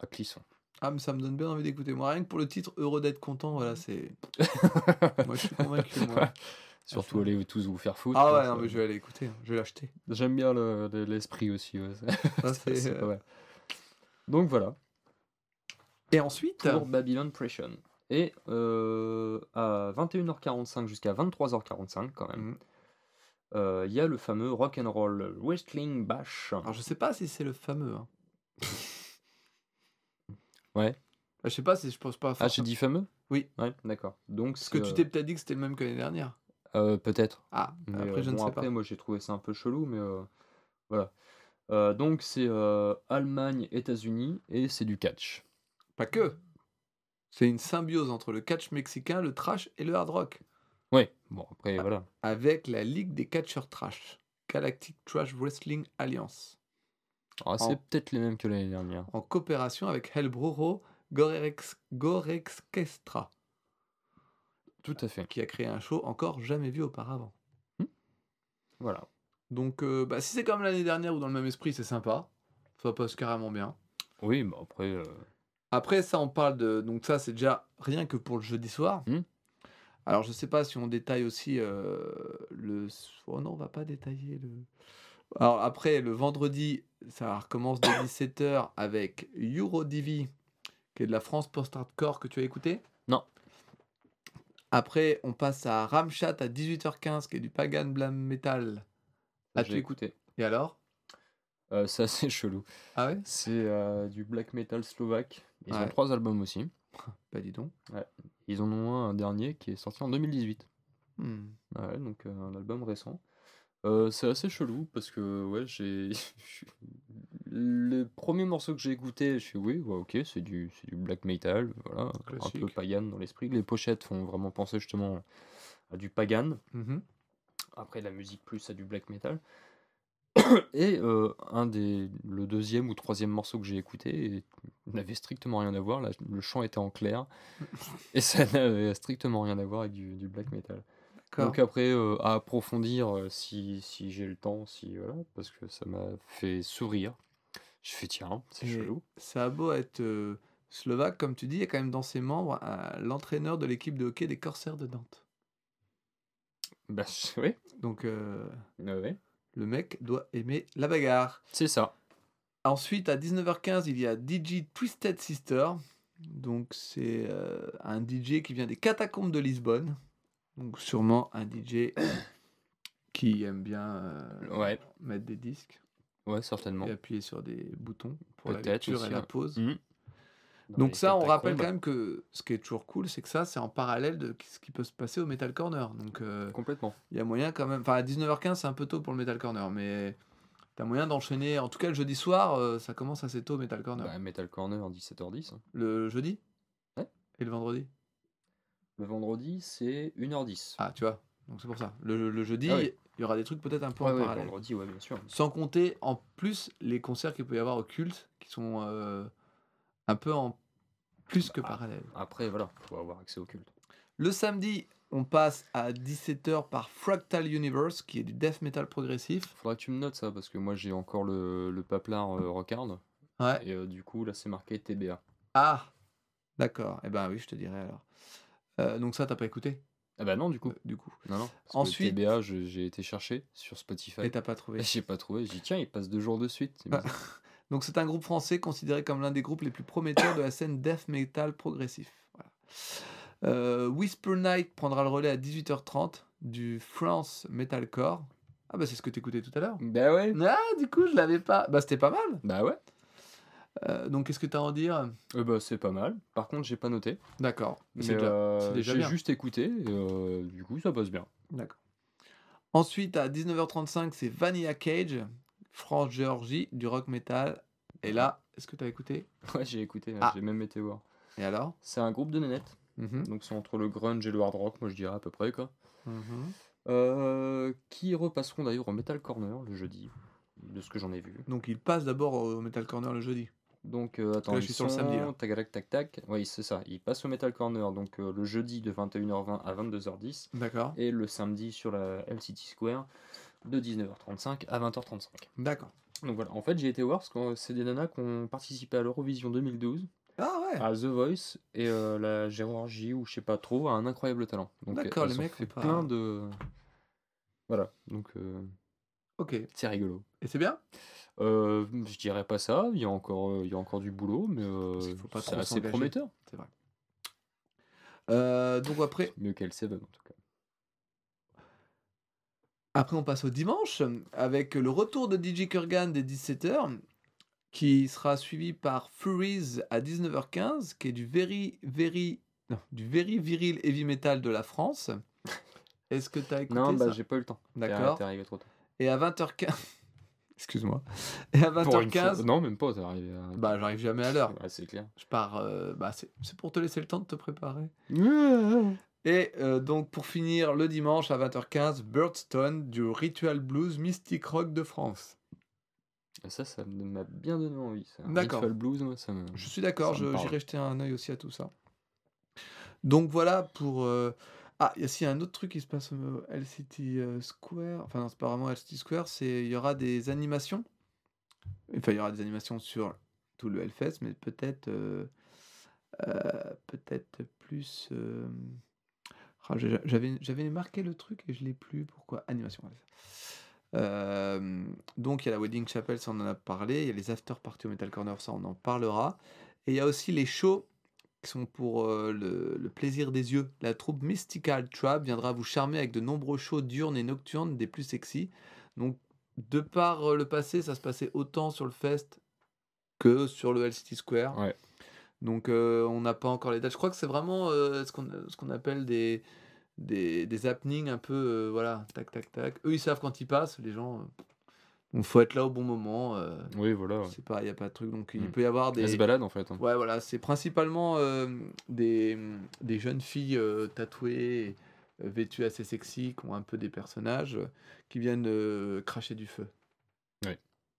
à Clisson. Ah, mais ça me donne bien envie d'écouter. Moi, rien que pour le titre Heureux d'être content, voilà, c'est. moi, je suis convaincu. Moi. Surtout, allez tous vous faire foutre. Ah ouais, non, mais je vais aller écouter. Je vais l'acheter. J'aime bien le- le- l'esprit aussi. ouais, Ça, c'est- c'est, c'est euh, pas mal. Donc voilà, Et ensuite. pour Babylon Pression. Et euh, à 21h45 jusqu'à 23h45 quand même, Mhm. euh, il y a le fameux Rock and Roll Wrestling Bash. Alors, je sais pas si c'est le fameux. hein. Ouais. Ah, Je sais pas si je pense pas. Ah, j'ai dit fameux? Oui. Ouais, d'accord. Donc Parce que tu euh, t'es peut-être dit que c'était le même que l'année dernière. euh, peut-être. Ah, Mais, après, je ne sais après, pas. moi j'ai trouvé ça un peu chelou, mais voilà. Donc c'est Allemagne, États-Unis et c'est du catch. Pas que. C'est une symbiose entre le catch mexicain, le trash et le hard rock. Ouais, bon Ah. après voilà. Avec la Ligue des catcheurs trash. Galactic Trash Wrestling Alliance. Alors, c'est En- peut-être les mêmes que l'année dernière. En coopération avec Hellbroro Gorex, Gorexkestra. Tout à fait. Qui a créé un show encore jamais vu auparavant. Voilà. Donc, euh, bah, si c'est comme l'année dernière ou dans le même esprit, c'est sympa. Ça passe carrément bien. Oui, bah après. euh, Après, ça, on parle de. Donc, ça, c'est déjà rien que pour le jeudi soir. Hmm. Alors, je sais pas si on détaille aussi euh, le. Oh non, on va pas détailler le. Alors, après, le vendredi, ça recommence dès 17h avec Eurodivi, qui est de la France post-hardcore que tu as écouté. Non. Après, on passe à Ramchat à 18h15, qui est du Pagan Blam Metal. As-tu j'ai écouté. Et alors? Euh, c'est assez chelou. Ah ouais? C'est euh, du black metal slovaque. Ils ont Ouais. trois albums aussi. Bah, dis donc. Ils en ont un, un dernier qui est sorti en 2018. Hmm. Ouais, donc euh, un album récent. C'est assez chelou parce que ouais, j'ai le premier morceau que j'ai écouté, je suis oui, ouais, ok, c'est du c'est du black metal, voilà, un peu pagan dans l'esprit. Les pochettes font vraiment penser justement à du pagan. Mhm. Après la musique plus à du black metal. Et euh, un des le deuxième ou troisième morceau que j'ai écouté n'avait strictement rien à voir. Là, le chant était en clair et ça n'avait strictement rien à voir avec du, du black metal. Donc après, euh, à approfondir euh, si, si j'ai le temps, si voilà, parce que ça m'a fait sourire. Je fais tiens, c'est chelou. Ça a beau être euh, slovaque, comme tu dis, il y a quand même dans ses membres l'entraîneur de l'équipe de hockey des Corsaires de Nantes. Bah oui, Donc ouais. Le mec doit aimer la bagarre. c'est ça. Ensuite, à 19h15, il y a DJ Twisted Sister. Donc c'est euh, un DJ qui vient des catacombes de Lisbonne. Donc sûrement un DJ qui aime bien euh, Ouais. mettre des disques Ouais, certainement. et appuyer sur des boutons pour la lecture aussi, et la pause. Mhm. Donc ça, on rappelle quand même que ce qui est toujours cool, c'est que ça, c'est en parallèle de ce qui peut se passer au Metal Corner. Donc euh, Complètement. il y a moyen quand même... Enfin, à 19h15, c'est un peu tôt pour le Metal Corner, mais t'as moyen d'enchaîner... En tout cas, le jeudi soir, euh, ça commence assez tôt au Metal Corner. Bah, Metal Corner 17h10. hein. Le jeudi? Ouais. Et le vendredi? Le vendredi, c'est 1h10. Ah, tu vois. Donc c'est pour ça. Le, le jeudi, il Ah oui. y aura des trucs peut-être un peu ouais, en ouais, parallèle. vendredi, ouais, bien sûr. Sans compter, en plus, les concerts qu'il peut y avoir au culte, qui sont euh, un peu en plus que Bah. parallèle. Après, voilà, faut avoir accès au culte. Le samedi, on passe à 17h par Fractal Universe, qui est du death metal progressif. Faudra que tu me notes ça, parce que moi j'ai encore le, le paplard euh, Rockard. Ouais. Et euh, du coup, là c'est marqué TBA. Ah D'accord. Eh ben oui, je te dirai alors. Euh, donc ça, t'as pas écouté? Ah bah non, du coup. Du coup. Non, non. Parce Ensuite- que TBA, j'ai été chercher sur Spotify. Et t'as pas trouvé. J'ai pas trouvé. J'ai dit, tiens, il passe deux jours de suite. Donc c'est un groupe français considéré comme l'un des groupes les plus prometteurs de la scène death metal progressif. Voilà. Euh, Whisper Night prendra le relais à 18h30 du France Metalcore. Ah bah c'est ce que t'écoutais tout à l'heure. bah ouais. Ah du coup je l'avais pas. Bah c'était pas mal. Bah ouais. Euh, donc qu'est-ce que t'as à en dire? Euh, bah c'est pas mal. Par contre, j'ai pas noté. D'accord. Mais C'est déjà- j'ai juste écouté. Et, du coup, ça passe bien. D'accord. Ensuite, à 19h35, c'est Vanilla Cage, France Géorgie, du rock metal. Et là, est-ce que tu as écouté? Ouais, j'ai écouté. Ah. J'ai même été voir. Et alors? C'est un groupe de nénettes. Mhm, Donc c'est entre le grunge et le hard rock, moi je dirais à peu près quoi. mhm. Euh, qui repasseront d'ailleurs au Metal Corner le jeudi, de ce que j'en ai vu. Donc, il passe d'abord au Metal Corner le jeudi. Donc, euh, attends, là, je ils suis sur le samedi, là. sont- Tac, tac, tac, tac. Oui, c'est ça. Ils passent au Metal Corner donc euh, le jeudi de 21h20 à 22h10 D'accord. et le samedi sur la LCT Square de 19h35 à 20h35. D'accord. Donc voilà, en fait, j'ai été voir parce que c'est des nanas qui ont participé à l'Eurovision 2012, Ah ouais. à The Voice et euh, la Géorgie ou je sais pas trop, a un incroyable talent. Donc D'accord, les mecs fait pas- plein de. Voilà, donc euh, Ok. c'est rigolo. Et c'est bien? Euh, je dirais pas ça, il y a encore, euh, il y a encore du boulot, mais euh, c'est assez prometteur. C'est vrai. Euh, donc après, Mieux qu'elle Seven en tout cas. Après, on passe au dimanche avec le retour de DJ Kurgan dès 17h qui sera suivi par Furies à 19h15 qui est du very, very, non, du very viril heavy metal de la France. Est-ce que tu as écouté Non, bah j'ai pas eu le temps. D'accord. T'es arrivé trop tôt. Et à 20h15. Excuse-moi. Et à Pour une fois- 20h15. Non, même pas, t'es arrivé à. Bah, j'arrive jamais à l'heure. Ouais, c'est clair. Je pars. euh, bah, c'est pour te laisser le temps de te préparer. Et euh, donc, pour finir, le dimanche à 20h15, Birdstone du Ritual Blues Mystic Rock de France. Ça, ça m'a bien donné envie. Ça. D'accord. Ritual Blues, moi, ça me. Je suis d'accord, je- j'irai jeter un œil aussi à tout ça. Donc voilà pour. euh, Ah, il y a aussi un autre truc qui se passe au LCT euh, Square. Enfin, non, c'est pas vraiment LCT Square, c'est il y aura des animations. Enfin, il y aura des animations sur tout le Hellfest, mais peut-être. euh, peut-être plus. J'ai- J'avais marqué le truc et je l'ai plus. Pourquoi? Animation. Euh, donc il y a la Wedding Chapel, ça on en a parlé. Il y a les after parties au Metal Corner, ça on en parlera. Et il y a aussi les shows qui sont pour euh, le, le plaisir des yeux. La troupe Mystical Trap viendra vous charmer avec de nombreux shows diurnes et nocturnes des plus sexy. Donc de par euh, le passé, ça se passait autant sur le fest que sur le LCT Square. Ouais. Donc euh, on n'a pas encore les dates. Je crois que c'est vraiment euh, ce qu'on appelle des, des, des happenings un peu, euh, voilà, tac, tac, tac. Eux, ils savent quand ils passent, les gens. donc faut être là au bon moment. euh, Oui, voilà. ouais. c'est pas, il y a pas de truc. Donc il Mm. peut y avoir Elle se des. balade en fait. hein. Ouais, voilà, c'est principalement euh, des, des jeunes filles euh, tatouées, vêtues assez sexy, qui ont un peu des personnages, qui viennent cracher du feu. Ouais.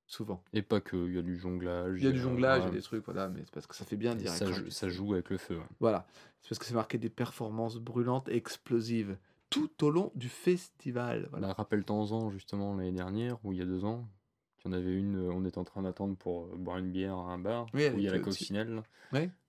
Souvent. Et pas que, il y a du jonglage. Il y a du jonglage, il y a des trucs, voilà, mais c'est parce que ça fait bien dire. ça, joue- ça joue avec le feu. ouais. Voilà, c'est parce que c'est marqué des performances brûlantes et explosives tout au long du festival. Voilà. Bah, Rappelle-toi-en justement l'année dernière, ou il y a deux ans, qu'il y en avait une, euh, on était en train d'attendre pour euh, boire une bière à un bar, Oui, où il y a la coccinelle,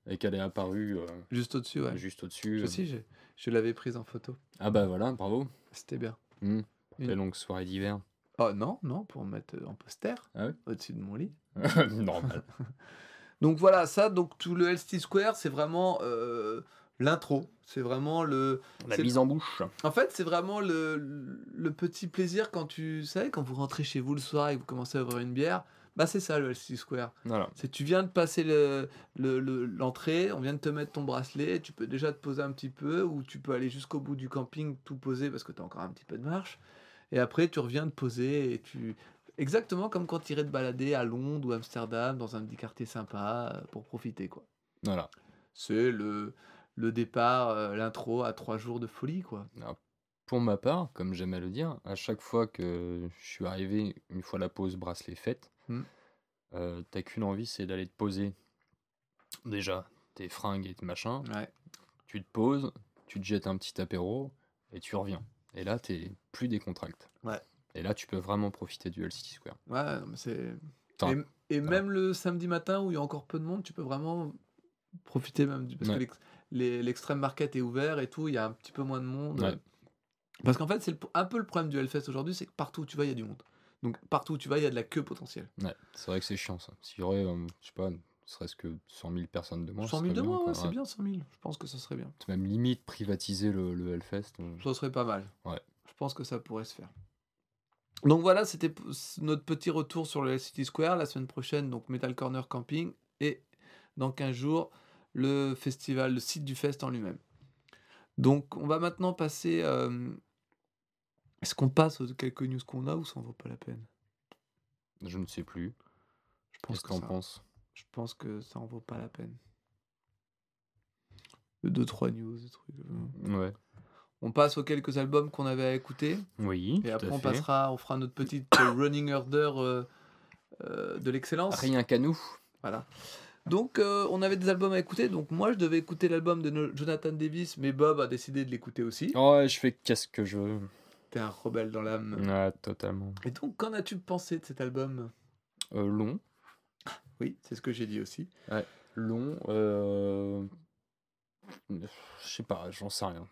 et qu'elle est apparue euh, Juste au-dessus, ouais. juste au-dessus. Je euh. aussi, je, je l'avais prise en photo. Ah bah voilà, bravo. C'était bien. Mmh. Une- tes longues soirées d'hiver. Oh non, non, pour mettre en poster Ah au-dessus de mon lit. Normal. Donc voilà, ça, donc tout le LST Square, c'est vraiment euh, l'intro. C'est vraiment le. La mise en bouche. En fait, c'est vraiment le, le petit plaisir quand tu sais, quand vous rentrez chez vous le soir et que vous commencez à ouvrir une bière. Bah, c'est ça le LST Square. Voilà. C'est tu viens de passer le- le- le- l'entrée, on vient de te mettre ton bracelet, tu peux déjà te poser un petit peu, ou tu peux aller jusqu'au bout du camping, tout poser parce que tu as encore un petit peu de marche. Et après, tu reviens de poser et tu. Exactement comme quand tu irais te balader à Londres ou Amsterdam dans un petit quartier sympa euh, pour profiter, quoi. Voilà. C'est le, le départ, euh, l'intro à trois jours de folie, quoi. Pour ma part, comme j'aime à le dire, à chaque fois que je suis arrivé, une fois la pause bracelet faite, Hmm. euh, t'as qu'une envie, c'est d'aller te poser. Déjà, tes fringues et tes machins. Ouais. Tu te poses, tu te jettes un petit apéro et tu reviens. Et là, t'es plus décontracté. Ouais. Et là, tu peux vraiment profiter du LCT Square. Ouais, mais c'est. Et et même le samedi matin où il y a encore peu de monde, tu peux vraiment profiter même du. Parce Ouais. que l'extrême market est ouvert et tout, il y a un petit peu moins de monde. Ouais. Parce qu'en fait, c'est un peu le problème du Hellfest aujourd'hui, c'est que partout où tu vas, il y a du monde. Donc partout où tu vas, il y a de la queue potentielle. ouais, c'est vrai que c'est chiant ça. S'il y aurait, euh, je sais pas, serait-ce que 100 000 personnes de moins. ce 100 000 serait de moins, ouais, c'est bien 100 000. Je pense que ça serait bien. C'est même limite privatiser le, le Hellfest. euh. Ça serait pas mal. Ouais. Je pense que ça pourrait se faire. Donc voilà, c'était notre petit retour sur le City Square. La semaine prochaine, donc Metal Corner Camping. Et dans 15 jours, le festival, le site du fest en lui-même. Donc on va maintenant passer. euh, Est-ce qu'on passe aux quelques news qu'on a ou ça en vaut pas la peine? Je ne sais plus. Je pense Qu'est-ce ça, penses? Je pense que ça en vaut pas la peine. Le 2-3 news, des trucs. euh. Ouais. On passe aux quelques albums qu'on avait à écouter. Oui. Et après, on passera, on fera notre petite euh, running order euh, euh, de l'excellence. Rien qu'à nous. Voilà. Donc, euh, on avait des albums à écouter. Donc, moi, je devais écouter l'album de Jonathan Davis, mais Bob a décidé de l'écouter aussi. Ouais, je fais qu'est-ce que je veux. T'es un rebelle dans l'âme. Ouais, totalement. Et donc, qu'en as-tu pensé de cet album? Long. Oui, c'est ce que j'ai dit aussi. Long. Euh... Je sais pas, j'en sais rien.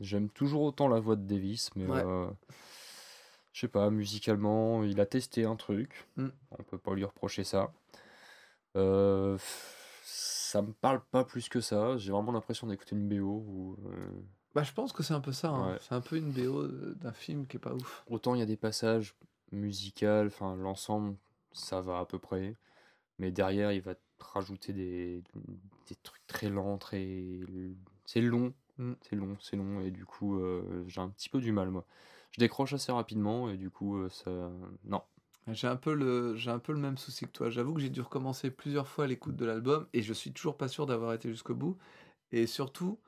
J'aime toujours autant la voix de Davis, mais Ouais. euh, je sais pas, musicalement, il a testé un truc. Mm. On peut pas lui reprocher ça. Euh, ça me parle pas plus que ça. J'ai vraiment l'impression d'écouter une BO. Où, euh, Bah, je pense que c'est un peu ça. hein. Ouais. C'est un peu une BO d'un film qui est pas ouf. Autant il y a des passages musicaux, enfin l'ensemble, ça va à peu près. Mais derrière, il va te rajouter des, des trucs très lents, très. C'est long. Mm. C'est long, c'est long. Et du coup, euh, j'ai un petit peu du mal, moi. Je décroche assez rapidement et du coup, euh, ça. Non. J'ai un peu le, j'ai un peu le même souci que toi. J'avoue que j'ai dû recommencer plusieurs fois l'écoute de l'album et je suis toujours pas sûr d'avoir été jusqu'au bout. Et surtout,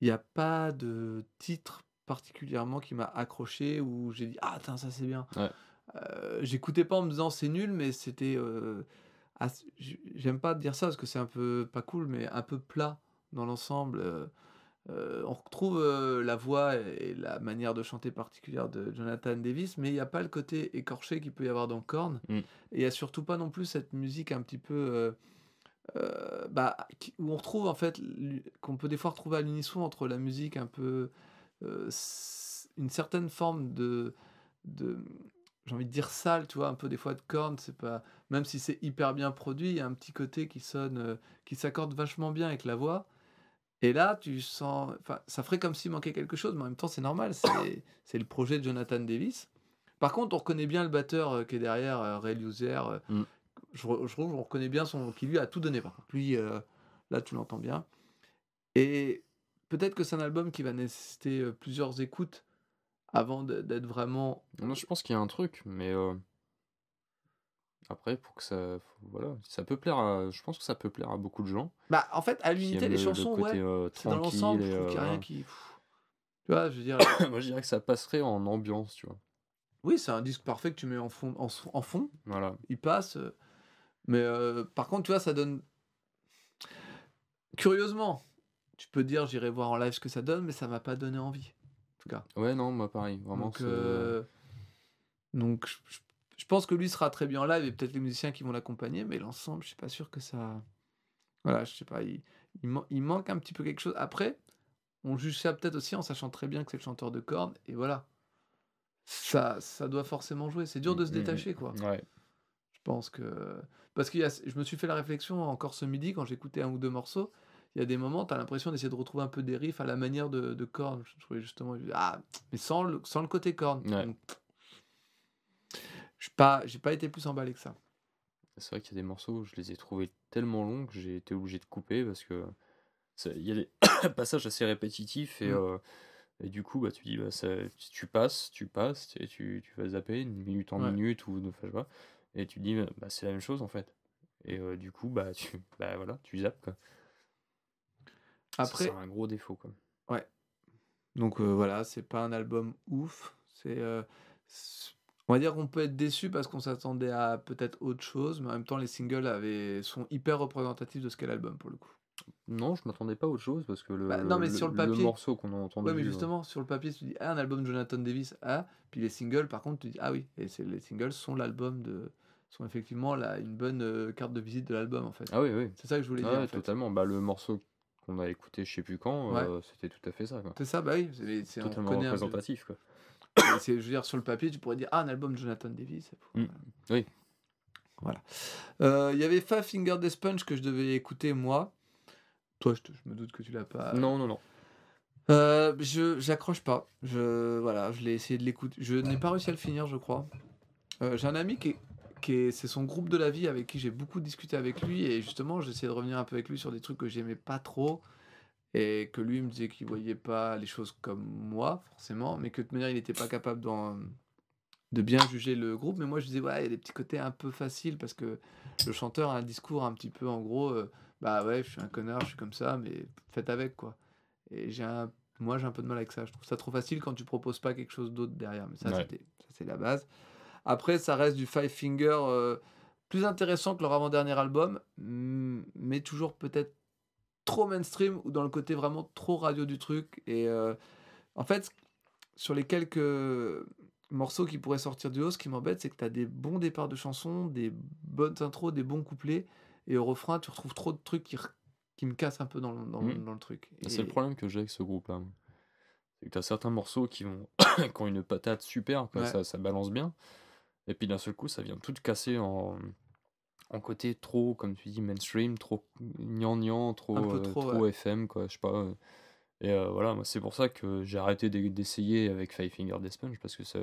il n'y a pas de titre particulièrement qui m'a accroché où j'ai dit ah tiens ça c'est bien. Ouais. Euh, J'écoutais pas en me disant c'est nul, mais c'était, euh, j'aime pas dire ça parce que c'est un peu pas cool, mais un peu plat dans l'ensemble. euh, on retrouve la voix et la manière de chanter particulière de Jonathan Davis, mais il n'y a pas le côté écorché qu'il peut y avoir dans Korn. Mm. Et il n'y a surtout pas non plus cette musique un petit peu. bah, où on retrouve en fait, qu'on peut des fois retrouver à l'unisson entre la musique un peu. une certaine forme de. de j'ai envie de dire sale, tu vois, un peu des fois de Korn, c'est pas. Même si c'est hyper bien produit, il y a un petit côté qui sonne. euh, qui s'accorde vachement bien avec la voix. Et là, tu sens. Enfin, ça ferait comme s'il manquait quelque chose, mais en même temps, c'est normal. C'est c'est le projet de Jonathan Davis. Par contre, on reconnaît bien le batteur euh, qui est derrière, euh, Ray Luzer. Mm. je, je trouve qu'on reconnaît bien son. qui lui a tout donné, par contre. Lui, là, tu l'entends bien. Et peut-être que c'est un album qui va nécessiter plusieurs écoutes avant d'être vraiment. Non, je pense qu'il y a un truc, mais. euh, Après, pour que ça. Voilà, ça peut plaire à. Je pense que ça peut plaire à beaucoup de gens. Bah, en fait, à l'unité, les le- le chansons, côté, ouais. euh, C'est dans l'ensemble, je trouve euh, qu'il n'y a rien voilà. qui. pff, Tu vois, je veux dire. Moi, je dirais que ça passerait en ambiance, tu vois. oui, c'est un disque parfait que tu mets en fond. En, en fond Voilà. il passe. euh, Mais euh, par contre, tu vois, ça donne. Curieusement, tu peux dire j'irai voir en live ce que ça donne, mais ça m'a pas donné envie. En tout cas. Ouais, non, moi pareil. Vraiment, Donc, euh, donc je, pense que lui sera très bien en live et peut-être les musiciens qui vont l'accompagner, mais l'ensemble, je suis pas sûr que ça. Voilà, je sais pas, il, il, man- il manque un petit peu quelque chose. Après, on juge ça peut-être aussi en sachant très bien que c'est le chanteur de cornes, et voilà. Ça, ça doit forcément jouer. C'est dur de se Mm, mm, détacher, quoi. Ouais. Je pense que. Parce que je me suis fait la réflexion encore ce midi quand j'écoutais un ou deux morceaux. Il y a des moments, tu as l'impression d'essayer de retrouver un peu des riffs à la manière de, de Korn. Je trouvais justement. Ah, mais sans le, sans le côté. Ouais. Donc, Je n'ai pas, j'ai pas été plus emballé que ça. C'est vrai qu'il y a des morceaux, je les ai trouvés tellement longs que j'ai été obligé de couper parce que il y a des passages assez répétitifs et, Mm. euh, et du coup, bah, tu dis, bah, ça, tu passes, tu passes et tu, tu vas zapper une minute en Ouais. minute ou enfin, je sais pas, et tu dis, bah, c'est la même chose en fait. Et euh, du coup, bah, tu, bah, voilà, tu zappes quoi. Après, c'est un gros défaut quoi. donc euh, voilà, c'est pas un album ouf. C'est, euh, c'est- on va dire qu'on peut être déçu parce qu'on s'attendait à peut-être autre chose, mais en même temps, les singles avaient, sont hyper représentatifs de ce qu'est l'album pour le coup. Non, je m'attendais pas à autre chose parce que le, Bah, non, mais sur le papier- morceau qu'on a entendu. Ouais, mais euh, justement, sur le papier, tu dis ah, un album de Jonathan Davis, ah, puis les singles, par contre, tu dis ah oui, et c'est les singles sont l'album de, sont effectivement là une bonne euh, carte de visite de l'album en fait. Ah oui, oui. C'est ça que je voulais Ah dire ouais, en fait. totalement. Bah, le morceau qu'on a écouté, je sais plus quand, Ouais. euh, c'était tout à fait ça. C'est ça, bah oui, c'est, Totalement connaît un peu. représentatif. Quoi. Je veux dire, sur le papier, tu pourrais dire ah, un album de Jonathan Davis. pour- Mm. Oui. Voilà. Euh, Il y avait Five Finger Death Punch que je devais écouter moi. Toi, je, te- je me doute que tu l'as pas. Non, non, non. Euh, je j'accroche pas. Je voilà, je l'ai essayé de l'écouter. Je n'ai pas réussi à le finir, je crois. Euh, j'ai un ami qui est, qui c'est son groupe de la vie avec qui j'ai beaucoup discuté avec lui et justement j'essayais de revenir un peu avec lui sur des trucs que j'aimais pas trop et que lui me disait qu'il voyait pas les choses comme moi forcément, mais que de toute manière il n'était pas capable de bien juger le groupe. Mais moi je disais ouais il y a des petits côtés un peu faciles parce que le chanteur a un discours un petit peu en gros euh, bah ouais je suis un connard, je suis comme ça, mais faites avec quoi. Et j'ai un moi, j'ai un peu de mal avec ça. Je trouve ça trop facile quand tu proposes pas quelque chose d'autre derrière. Mais ça, Ouais. c'était- ça c'est la base. Après, ça reste du Five Finger euh, plus intéressant que leur avant-dernier album, mais toujours peut-être trop mainstream ou dans le côté vraiment trop radio du truc. Et euh, en fait, sur les quelques morceaux qui pourraient sortir du haut, ce qui m'embête, c'est que tu as des bons départs de chansons, des bonnes intros, des bons couplets, et au refrain, tu retrouves trop de trucs qui, qui me cassent un peu dans, le- dans, le- Mhm. dans le truc. C'est le Et- problème que j'ai avec ce groupe-là. C'est que t'as certains morceaux qui, vont... qui ont une patate super, quoi, Ouais. ça, ça balance bien. Et puis d'un seul coup, ça vient tout casser en, en côté trop, comme tu dis, mainstream, trop gnangnan, trop, euh, trop, trop ouais. FM, quoi, je sais pas. euh. Et euh, voilà, c'est pour ça que j'ai arrêté d'e- d'essayer avec Five Finger Death Punch, parce que ça,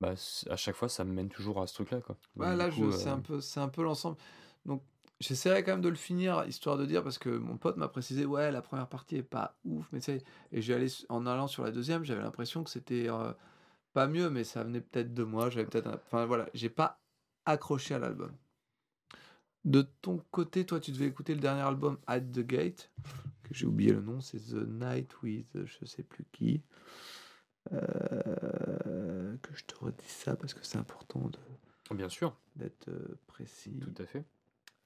bah, à chaque fois, ça me mène toujours à ce truc-là. Quoi. Donc, Ouais, là, je, c'est euh, un peu, c'est un peu l'ensemble. Donc, j'essaierai quand même de le finir, histoire de dire, parce que mon pote m'a précisé, ouais, la première partie est pas ouf, mais tu sais, et j'ai allé, en allant sur la deuxième, j'avais l'impression que c'était euh, pas mieux, mais ça venait peut-être de moi, j'avais peut-être, un- enfin voilà, j'ai pas accroché à l'album. De ton côté, toi, tu devais écouter le dernier album, At the Gate, que j'ai oublié le nom, c'est The Night with je sais plus qui. Euh, que je te redis ça parce que c'est important de- Bien sûr, d'être euh, précis. tout à fait.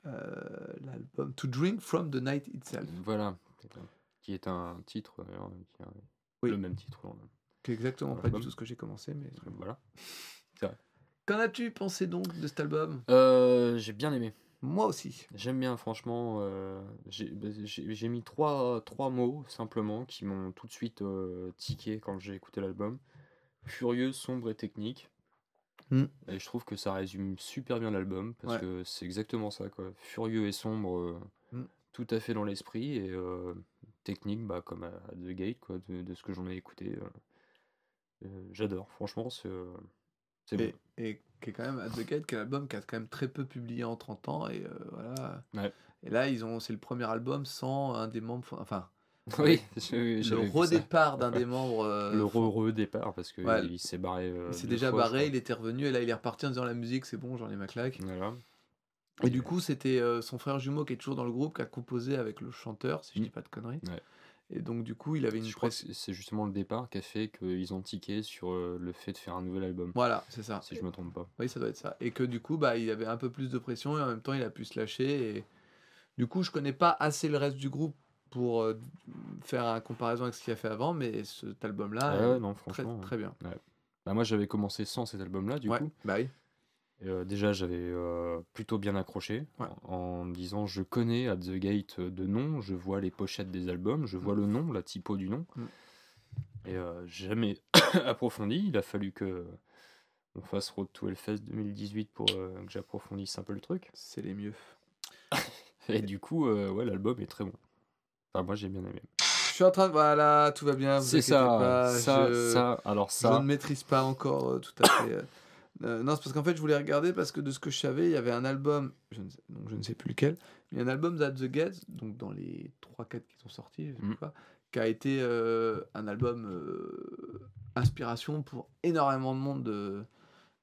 Euh, L'album To Drink from the Night Itself, Voilà, qui est un titre, d'ailleurs, qui a Oui. le même titre. le- qui est exactement pas du tout ce que j'ai commencé. Mais... Voilà. Qu'en as-tu pensé donc de cet album? Euh, j'ai bien aimé. Moi aussi. J'aime bien, franchement. euh, j'ai bah, j'ai- j'ai mis trois, trois mots simplement qui m'ont tout de suite euh, tiqué quand j'ai écouté l'album. Furieux, sombre et technique. Mm. Et je trouve que ça résume super bien l'album parce Ouais. que c'est exactement ça. Quoi. Furieux et sombre, euh, Mm. tout à fait dans l'esprit. Et euh, technique, bah, comme à, à The Gate, quoi, de, de ce que j'en ai écouté. Euh, J'adore, franchement, c'est euh, bon. Et, qui est quand même At the Gate, qui est un album qui a quand même très peu publié en 30 ans. Et euh, voilà. Ouais. Et là, ils ont, c'est le premier album sans un des membres. Enfin, Oui, le redépart d'un des membres. euh, Le re-redépart parce qu'il Ouais. il s'est barré. euh, il s'est déjà fois, barré, il était revenu, et là, il est reparti en disant la musique, c'est bon, j'en ai ma claque. Voilà. Et du coup, c'était euh, son frère jumeau qui est toujours dans le groupe, qui a composé avec le chanteur, si je Mm. dis pas de conneries. Ouais. Et donc, du coup, il avait une Je crois que c'est- justement le départ qui a fait qu'ils ont tiqué sur euh, le fait de faire un nouvel album. Voilà, c'est ça. Si je me trompe pas. Oui, ça doit être ça. Et que du coup, bah, il avait un peu plus de pression et en même temps, il a pu se lâcher. Et du coup, je connais pas assez le reste du groupe pour euh, faire une comparaison avec ce qu'il a fait avant, mais cet album-là, Ah ouais, non, très, franchement. très bien. Bah, moi, j'avais commencé sans cet album-là, du ouais, coup. bah oui. Euh, déjà, j'avais euh, plutôt bien accroché Ouais. en, en me disant je connais At the Gate de nom, je vois les pochettes des albums, je vois le nom, la typo du nom. Mm. Et euh, jamais approfondi. Il a fallu que on fasse Road to Hellfest 2018 pour que j'approfondisse un peu le truc. C'est les mieux. Et du coup, ouais, l'album est très bon. Enfin, moi, j'ai bien aimé. Je suis en train de. Voilà, tout va bien. C'est ça, pas, ça, je- ça. Alors Je ça, ne maîtrise pas encore tout à fait. Euh, euh, non, c'est parce qu'en fait, je voulais regarder parce que de ce que je savais, il y avait un album, je ne sais, donc je ne sais plus lequel, mais un album d'At the Gates, donc dans les 3-4 qui sont sortis, je sais Mm. pas, qui a été euh, un album euh, inspiration pour énormément de monde de-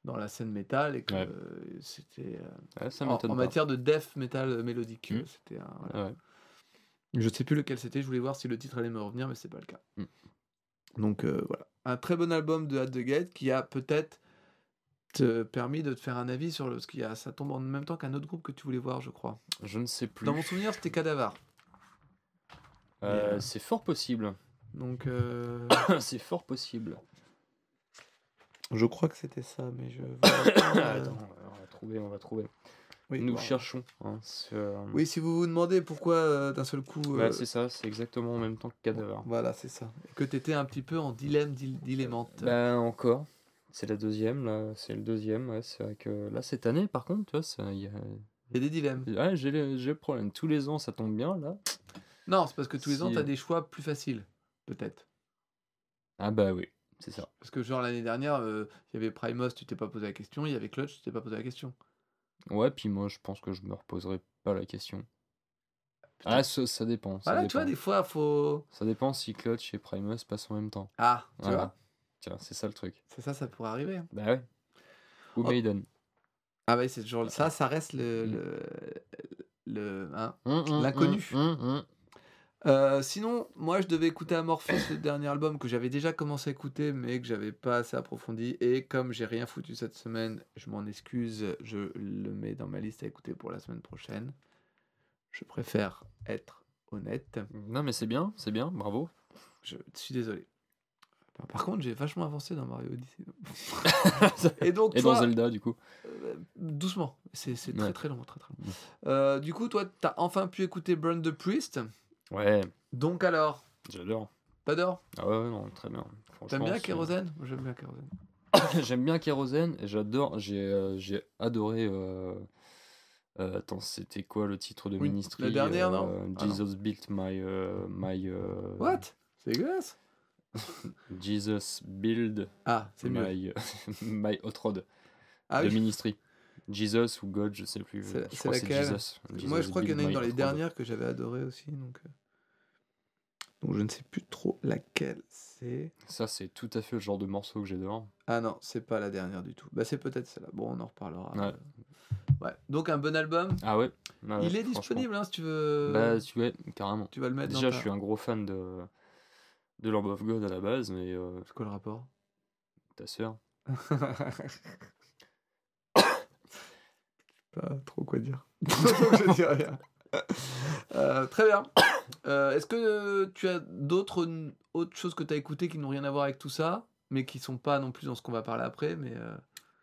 dans la scène métal et que Ouais. euh, c'était euh, ouais, en, matière de death metal mélodique. Mm. euh, C'était un, voilà. Ouais. Je sais plus lequel c'était, je voulais voir si le titre allait me revenir, mais c'est pas le cas. Mm. Donc euh, voilà. Un très bon album de At the Gate qui a peut-être te permis de te faire un avis sur le, ce qu'il y a. Ça tombe en même temps qu'un autre groupe que tu voulais voir, je crois. Je ne sais plus. Dans mon souvenir, c'était Cadavar. Euh, euh, C'est fort possible. Donc euh, c'est fort possible. je crois que c'était ça, mais je. Attends, on va trouver, on va trouver. oui, Nous bon. cherchons. hein, Oui, si vous vous demandez pourquoi euh, d'un seul coup. ouais, c'est ça, c'est exactement en même temps que Cadaver. Voilà, c'est ça. Et que tu étais un petit peu en dilemme, dil- dilémante. Ben encore. C'est la deuxième, là. C'est le deuxième. Ouais, c'est vrai que là, cette année, par contre, tu vois, ça, y a... Il y a des dilemmes. Ouais, j'ai le, j'ai le problème. Tous les ans, ça tombe bien, là. Non, c'est parce que tous les ans, tu as des choix plus faciles, peut-être. Ah bah oui, c'est ça. Parce que genre l'année dernière, euh, il y avait Primos, tu t'es pas posé la question, il y avait Clutch, tu t'es pas posé la question. Ouais, puis moi, je pense que je me reposerai pas la question. Ah, ça, ça dépend. Ça Voilà, dépend. tu vois, des fois, faut. Ça dépend si Clutch et Primus passent en même temps. Ah, tu Voilà. vois, Tiens, c'est ça le truc. c'est ça, ça pourrait arriver. hein. Bah ouais. Ou Oh. Maiden. Ah, ouais, c'est toujours ça, ça reste le. Mm. le, le- hein. Hum, hum, L'inconnu. Euh, sinon, moi, je devais écouter Amorphis, le dernier album que j'avais déjà commencé à écouter, mais que j'avais pas assez approfondi. Et comme j'ai rien foutu cette semaine, je m'en excuse, je le mets dans ma liste à écouter pour la semaine prochaine. Je préfère être honnête. Non, mais c'est bien, c'est bien, bravo. Je suis désolé. Par- contre, j'ai vachement avancé dans Mario Odyssey. Et donc, Et dans Zelda, du coup. euh, doucement. C'est très très long, très très long. Mm. Euh, du coup, toi, t'as enfin pu écouter Burn the Priest. Ouais, Donc alors, j'adore. t'adores Ah ouais, ouais, non, très bien. T'aimes bien Kérosène? J'aime bien Kérosène. J'aime bien Kérosène et j'adore, j'ai euh, adoré. euh, attends, c'était quoi le titre de Oui, Ministry la dernière, non? Ah non. Jesus built my. my What? C'est dégueulasse Jesus build Ah, my, my hot rod Ah de oui. Ministry. Jesus ou God, je sais plus. C'est- je crois laquelle Jesus. Moi, je crois qu'il y en a une dans les dernières que j'avais adoré aussi. Donc, euh. donc je ne sais plus trop laquelle c'est. Ça, c'est tout à fait le genre de morceau que j'adore. Ah non, c'est pas la dernière du tout. Bah, c'est peut-être celle-là. Bon, on en reparlera. Ouais. Ouais. Donc, un bon album. Ah ouais Ah ouais, Il est disponible, hein, si tu veux. Bah, tu ouais, carrément. tu vas le mettre Déjà, dans je ta- suis un gros fan de, de Lamb of God à la base, mais euh, C'est quoi le rapport? ta sœur. pas trop quoi dire. je dis rien. Euh, très bien. Euh, Est-ce que tu as d'autres autres choses que tu as écoutées qui n'ont rien à voir avec tout ça, mais qui sont pas non plus dans ce qu'on va parler après mais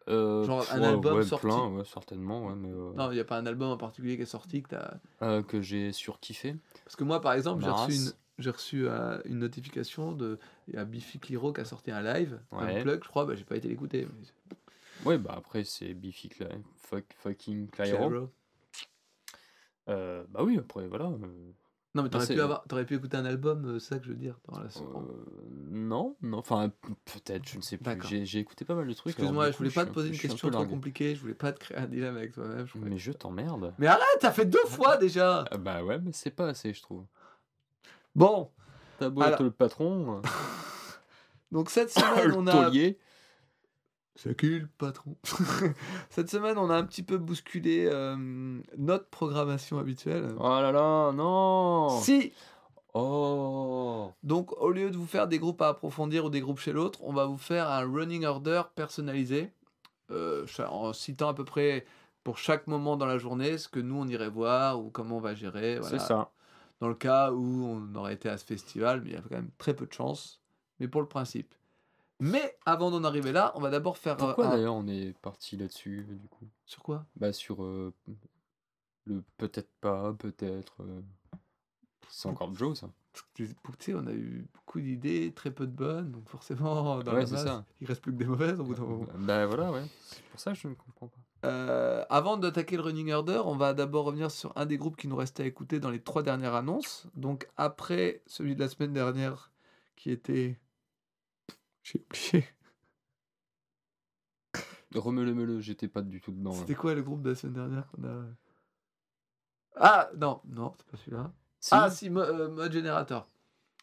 euh, Genre un ouais, album ouais, sorti. plein, ouais, certainement, ouais, mais Non, il n'y a pas un album en particulier qui est sorti que tu as... euh, que j'ai surkiffé. Parce que moi, par exemple, j'ai reçu, une, j'ai reçu euh, une notification de... Y a Biffy Clyro qui a sorti un live, Ouais. un plug, je crois, bah, j'ai pas été l'écouter. mais- Ouais, bah après, c'est Biffy Cly... fuck, fucking Clyro. Clyro. Euh, bah oui, après, voilà. euh, Non, mais t'aurais c'est- pu, avoir... t'aurais pu écouter un album, euh, c'est ça que je veux dire. Dans la... euh, non, non, enfin, peut-être, je ne sais plus. J'ai écouté pas mal de trucs. Excuse-moi, je voulais pas te poser une un question trop compliquée, je voulais pas te créer un dilemme avec toi-même. Mais je t'emmerde. Mais arrête, t'as fait deux fois déjà Ah bah ouais, mais c'est pas assez, je trouve. Bon, T'as beau Alors- être le patron, donc cette semaine, on a... C'est qui le patron? Cette semaine, on a un petit peu bousculé euh, notre programmation habituelle. Oh là là, non Si Oh Donc, au lieu de vous faire des groupes à approfondir ou des groupes chez l'autre, on va vous faire un running order personnalisé, euh, en citant à peu près pour chaque moment dans la journée ce que nous on irait voir ou comment on va gérer. voilà. C'est ça. Dans le cas où on aurait été à ce festival, mais il y a quand même très peu de chance, mais pour le principe. Mais avant d'en arriver là, on va d'abord faire. euh, Pourquoi un- d'ailleurs on est parti là-dessus, du coup? Sur quoi? Bah sur euh, le peut-être pas, peut-être... euh, C'est encore Joe, ça Tu sais, on a eu beaucoup d'idées, très peu de bonnes, donc forcément, dans Ouais, la ça. il reste plus que des mauvaises au bout d'un moment. Bah voilà, ouais. C'est pour ça que je ne comprends pas. Euh, avant d'attaquer le running order, on va d'abord revenir sur un des groupes qui nous restait à écouter dans les trois dernières annonces. Donc après celui de la semaine dernière qui était... J'ai oublié. Remele-mele, j'étais pas du tout dedans. là. C'était quoi le groupe de la semaine dernière qu'on a... Ah non, non, c'est pas celui-là. Si Ah si, Mo- euh, Mode Generator.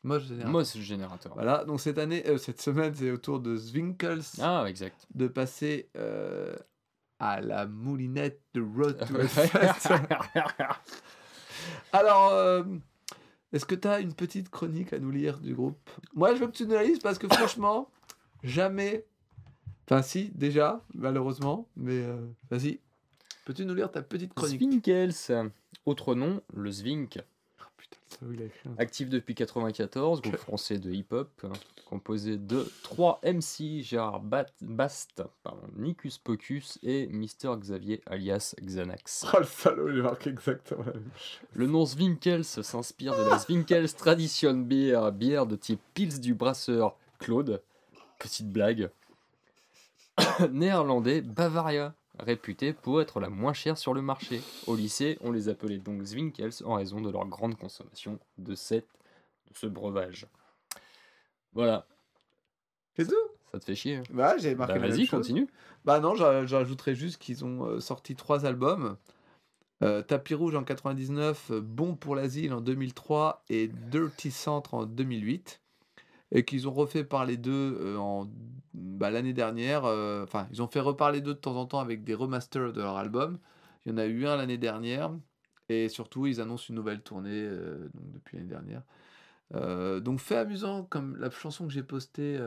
Moi, c'est le générateur. Voilà, donc cette année, euh, cette semaine, c'est au tour de Zwinkels Ah, exact. de passer euh, à la moulinette de Road to. Alors, euh, est-ce que tu as une petite chronique à nous lire du groupe? Moi, je veux que tu nous la lises parce que franchement, jamais. Enfin, si, déjà, malheureusement, mais euh, vas-y. Peux-tu nous lire ta petite chronique? Zwinkels, autre nom, le Zwink. Actif depuis 94, groupe français de hip-hop, hein, composé de 3 MC, Gérard Bast, pardon, Nicus Pocus et Mister Xavier alias Xanax. Oh le salaud, j'ai marqué exactement la même chose. Le nom Zwinkels s'inspire de la Zwinkels Tradition Beer, bière de type Pils du brasseur Claude. Petite blague. Néerlandais Bavaria, réputé pour être la moins chère sur le marché. Au lycée, on les appelait donc Zwinkels en raison de leur grande consommation de, cette, de ce breuvage. Voilà, C'est tout? Ça te fait chier. hein? Bah, j'ai marqué Bah, la Vas-y, continue. Bah non, j'a- j'ajouterais juste qu'ils ont euh, sorti trois albums. Euh, Tapis Rouge en 99, euh, Bon pour l'asile en 2003 et Dirty Centre en 2008. Et qu'ils ont refait parler d'eux euh, en bah, l'année dernière. euh, Enfin, ils ont fait reparler d'eux de temps en temps avec des remasters de leur album. Il y en a eu un l'année dernière. Et surtout, ils annoncent une nouvelle tournée euh, depuis l'année dernière. Donc, fait amusant, comme la chanson que j'ai postée.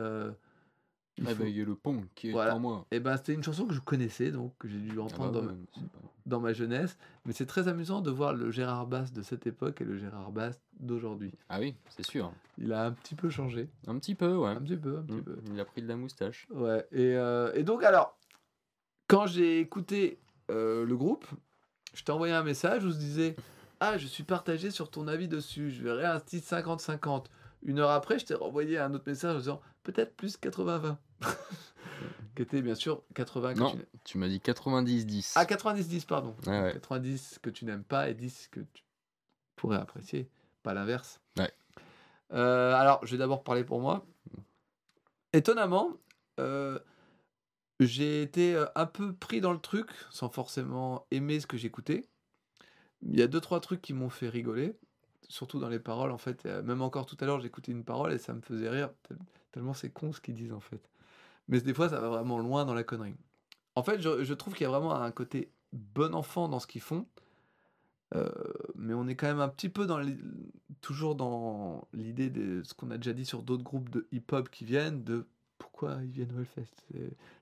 Euh, il faut- Réveiller le pont qui est Voilà. en moi. Eh ben, c'était une chanson que je connaissais, donc que j'ai dû Ah bah entendre dans, ouais, ma- c'est pas- dans ma jeunesse. Mais c'est très amusant de voir le Gérard Bass de cette époque et le Gérard Bass d'aujourd'hui. Ah oui, c'est sûr. Il a un petit peu changé. Un petit peu, ouais. Un petit peu, un petit Mm. peu. Il a pris de la moustache. Ouais. Et, euh, et donc, alors, quand j'ai écouté euh, le groupe, je t'ai envoyé un message où je disais Ah, je suis partagé sur ton avis dessus. Je verrai un titre 50-50. Une heure après, je t'ai renvoyé un autre message en disant Peut-être plus 80-20. Qui était bien sûr 80 que Non, tu m'as dit 90-10. Ah, 90-10, pardon. Ouais, ouais. 90 que tu n'aimes pas et 10 que tu pourrais apprécier, pas l'inverse. Ouais. Euh, alors, je vais d'abord parler pour moi. Étonnamment, euh, j'ai été euh, un peu pris dans le truc sans forcément aimer ce que j'écoutais. Il y a deux trois trucs qui m'ont fait rigoler, surtout dans les paroles en fait. Même encore tout à l'heure, j'écoutais une parole et ça me faisait rire c'est con ce qu'ils disent en fait. Mais des fois, ça va vraiment loin dans la connerie. En fait, je, trouve qu'il y a vraiment un côté bon enfant dans ce qu'ils font. Euh, mais on est quand même un petit peu dans l'i- toujours dans l'idée de ce qu'on a déjà dit sur d'autres groupes de hip-hop qui viennent, de pourquoi ils viennent au Hellfest.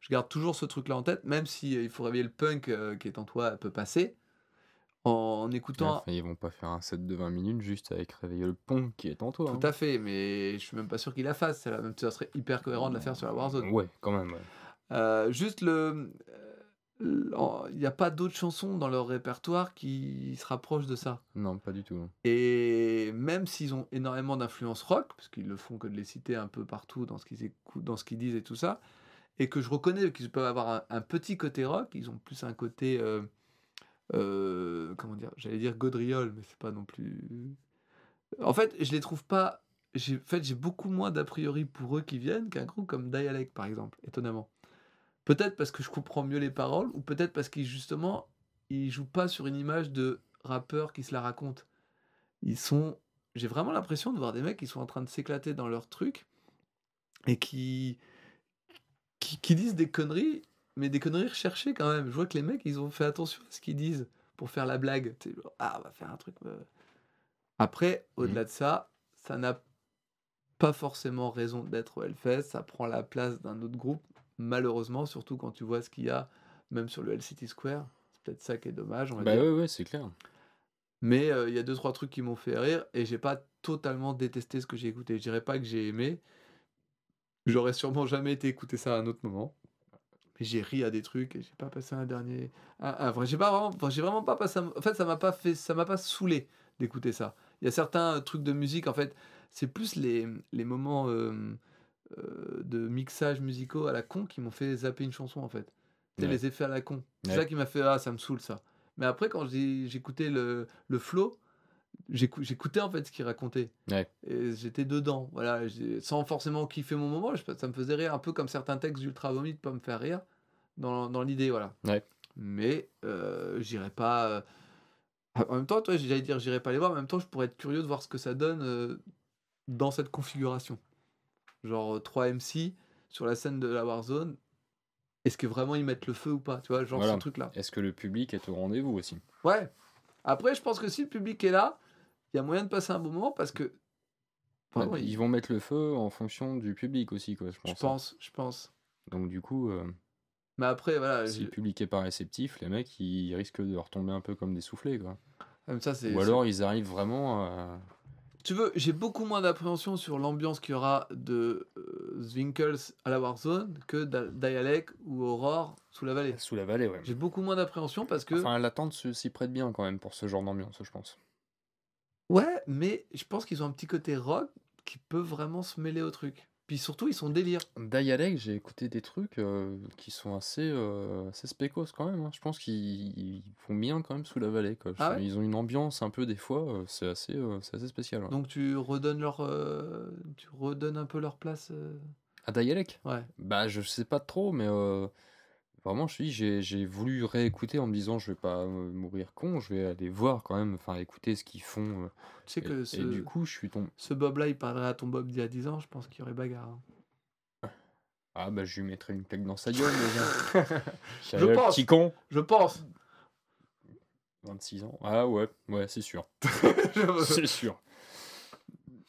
Je garde toujours ce truc-là en tête, même si euh, il faut réveiller le punk euh, qui est en toi peut passer, en, Ouais, écoutant... enfin, ils vont pas faire un set de 20 minutes juste avec réveiller le pont qui est en toi. Tout à fait, mais je suis même pas sûr qu'il la fasse. celle-là. Même ça serait hyper cohérent de la faire sur la Warzone. Ouais, quand même. ouais. Euh, juste le. euh, Il n'y a pas d'autres chansons dans leur répertoire qui se rapprochent de ça. Non, pas du tout. non. Et même s'ils ont énormément d'influence rock, parce qu'ils le font que de les citer un peu partout dans ce qu'ils écoutent, dans ce qu'ils disent et tout ça, et que je reconnais qu'ils peuvent avoir un, un petit côté rock, ils ont plus un côté. euh, euh, comment dire J'allais dire Godriol, mais c'est pas non plus. En fait, je les trouve pas. J'ai, en fait, j'ai beaucoup moins d'a priori pour eux qui viennent qu'un groupe comme Dialect, par exemple, étonnamment. Peut-être parce que je comprends mieux les paroles, ou peut-être parce qu'ils, justement, ils jouent pas sur une image de rappeur qui se la raconte. Ils sont. J'ai vraiment l'impression de voir des mecs qui sont en train de s'éclater dans leur truc et qui, qui disent des conneries, mais des conneries recherchées quand même. Je vois que les mecs, ils ont fait attention à ce qu'ils disent pour faire la blague. Tu sais, genre, ah, on va faire un truc. euh. Après, au-delà de ça, ça n'a pas forcément raison d'être au Hellfest. Ça prend la place d'un autre groupe, malheureusement, surtout quand tu vois ce qu'il y a, même sur le City Square. C'est peut-être ça qui est dommage, on va Bah dire. ouais, ouais, c'est clair. Mais euh, il y a deux, trois trucs qui m'ont fait rire et j'ai pas totalement détesté ce que j'ai écouté. Je dirais pas que j'ai aimé. J'aurais sûrement jamais été écouter ça à un autre moment. Mais j'ai ri à des trucs et j'ai pas passé un dernier. Un vrai. J'ai pas vraiment. enfin, j'ai vraiment pas passé. un- En fait, ça m'a pas fait. Ça m'a pas saoulé d'écouter ça. Il y a certains trucs de musique, en fait, c'est plus les, les moments euh, euh, de mixage musicaux à la con qui m'ont fait zapper une chanson, en fait. Ouais. les effets à la con. C'est Ouais. ça qui m'a fait. Ah, ça me saoule ça. Mais après, quand j'écoutais le, le flow, j'écoutais en fait ce qu'il racontait. Ouais. Et j'étais dedans, voilà, sans forcément kiffer mon moment, je- ça me faisait rire, un peu comme certains textes d'Ultra Vomit peuvent me faire rire, dans, dans l'idée, voilà. Ouais. Mais euh, j'irai pas. euh, En même temps, toi, j'allais dire, j'irai pas les voir, en même temps, je pourrais être curieux de voir ce que ça donne euh, dans cette configuration. Genre 3 MC sur la scène de la Warzone, est-ce que vraiment ils mettent le feu ou pas Tu vois, genre Voilà. ce truc-là. Est-ce que le public est au rendez-vous aussi? Ouais. Après, je pense que si le public est là, il y a moyen de passer un bon moment parce que. Ils vont mettre le feu en fonction du public aussi, quoi, je pense. Je pense, je pense. Donc du coup, euh, Mais après, voilà. si je- le public est pas réceptif, les mecs, ils risquent de retomber un peu comme des soufflés, quoi. Comme ça, c'est. Ou alors ils arrivent vraiment à... Tu veux, j'ai beaucoup moins d'appréhension sur l'ambiance qu'il y aura de euh, Zwinkels à la Warzone que d'A- Dialect ou Aurore sous la vallée. sous la vallée, ouais. J'ai beaucoup moins d'appréhension parce que. Enfin, l'attente s'y prête bien quand même pour ce genre d'ambiance, je pense. Ouais, mais je pense qu'ils ont un petit côté rock qui peut vraiment se mêler au truc. Puis surtout, ils sont délire. Dialect, j'ai écouté des trucs euh, qui sont assez, euh, assez spécos quand même. hein. Je pense qu'ils ils font bien quand même sous la vallée. Quoi. Ah ouais Ils ont une ambiance un peu des fois, euh, c'est assez, euh, c'est assez spécial. ouais. Donc tu redonnes leur, euh, tu redonnes un peu leur place. euh, À Dialect? Ouais. Bah, je sais pas trop, mais euh, vraiment, je j'ai, j'ai voulu réécouter en me disant, je vais pas euh, mourir con, je vais aller voir quand même, enfin, écouter ce qu'ils font. euh, Tu sais et, que et du coup, je suis tombé. ce Bob-là, il parlerait à ton Bob d'il y a 10 ans, je pense qu'il y aurait bagarre. hein. Ah, bah, je lui mettrai une claque dans sa gueule, déjà. Je pense. petit con. Je pense. 26 ans. Ah ouais, ouais, c'est sûr. c'est sûr.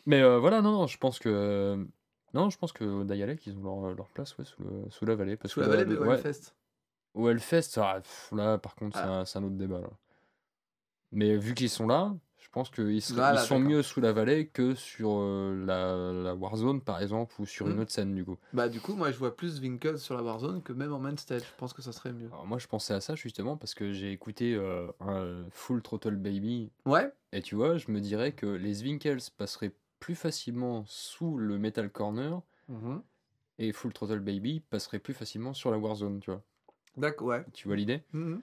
Mais euh, voilà, non, non, je pense que. Non, je pense que Dayalek, ils ont leur, leur place ouais, sous, le- sous la vallée. Parce Sous que la vallée de ouais. Au Hellfest, ah, pff, là, par contre, c'est Ah. un, c'est un autre débat. Là. Mais vu qu'ils sont là, je pense qu'ils sont mieux sous la vallée que sur euh, la, la Warzone, par exemple, ou sur une Hmm. autre scène, du coup. Bah du coup, moi je vois plus Winkle sur la Warzone que même en main stage. Je pense que ça serait mieux. Alors moi, je pensais à ça justement parce que j'ai écouté euh, un Full Throttle Baby Ouais, Et tu vois, je me dirais que les Zwinkels passeraient plus facilement sous le Metal Corner Mhm. et Full Throttle Baby passerait plus facilement sur la Warzone, tu vois. D'accord, ouais. Tu vois l'idée Mhm.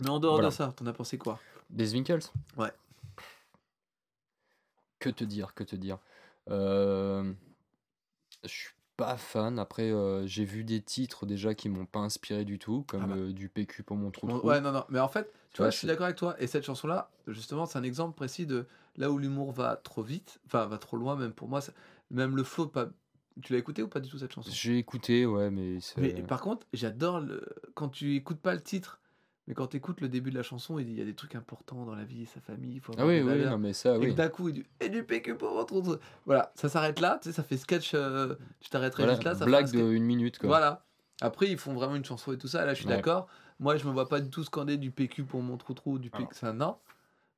Mais en dehors Voilà. de ça, t'en as pensé quoi? Des Zwinkels Ouais. Que te dire, que te dire? Euh, Je suis pas fan. Après, euh, j'ai vu des titres déjà qui m'ont pas inspiré du tout, comme Ah bah. euh, du PQ pour mon trou. Ouais, non, non. Mais en fait, tu vois, je suis d'accord avec toi. Et cette chanson-là, justement, c'est un exemple précis de là où l'humour va trop vite, enfin, va trop loin, même pour moi. Même le flow, pas... tu l'as écouté ou pas du tout cette chanson? J'ai écouté, ouais, mais c'est. Mais par contre, j'adore le... quand tu écoutes pas le titre, mais quand tu écoutes le début de la chanson, il y a des trucs importants dans la vie, sa famille, il faut Ah oui, oui, non, mais ça, Et oui. d'un coup, il dit et du PQ pour votre. Voilà, ça s'arrête là, tu sais, ça fait sketch. euh, tu t'arrêterais Voilà, juste là, ça blague de une minute, quoi. Voilà. Après, ils font vraiment une chanson et tout ça. Là, je suis Ouais. d'accord. Moi, je me vois pas du tout scander du PQ pour mon trou trou, du PQ. Ça, non.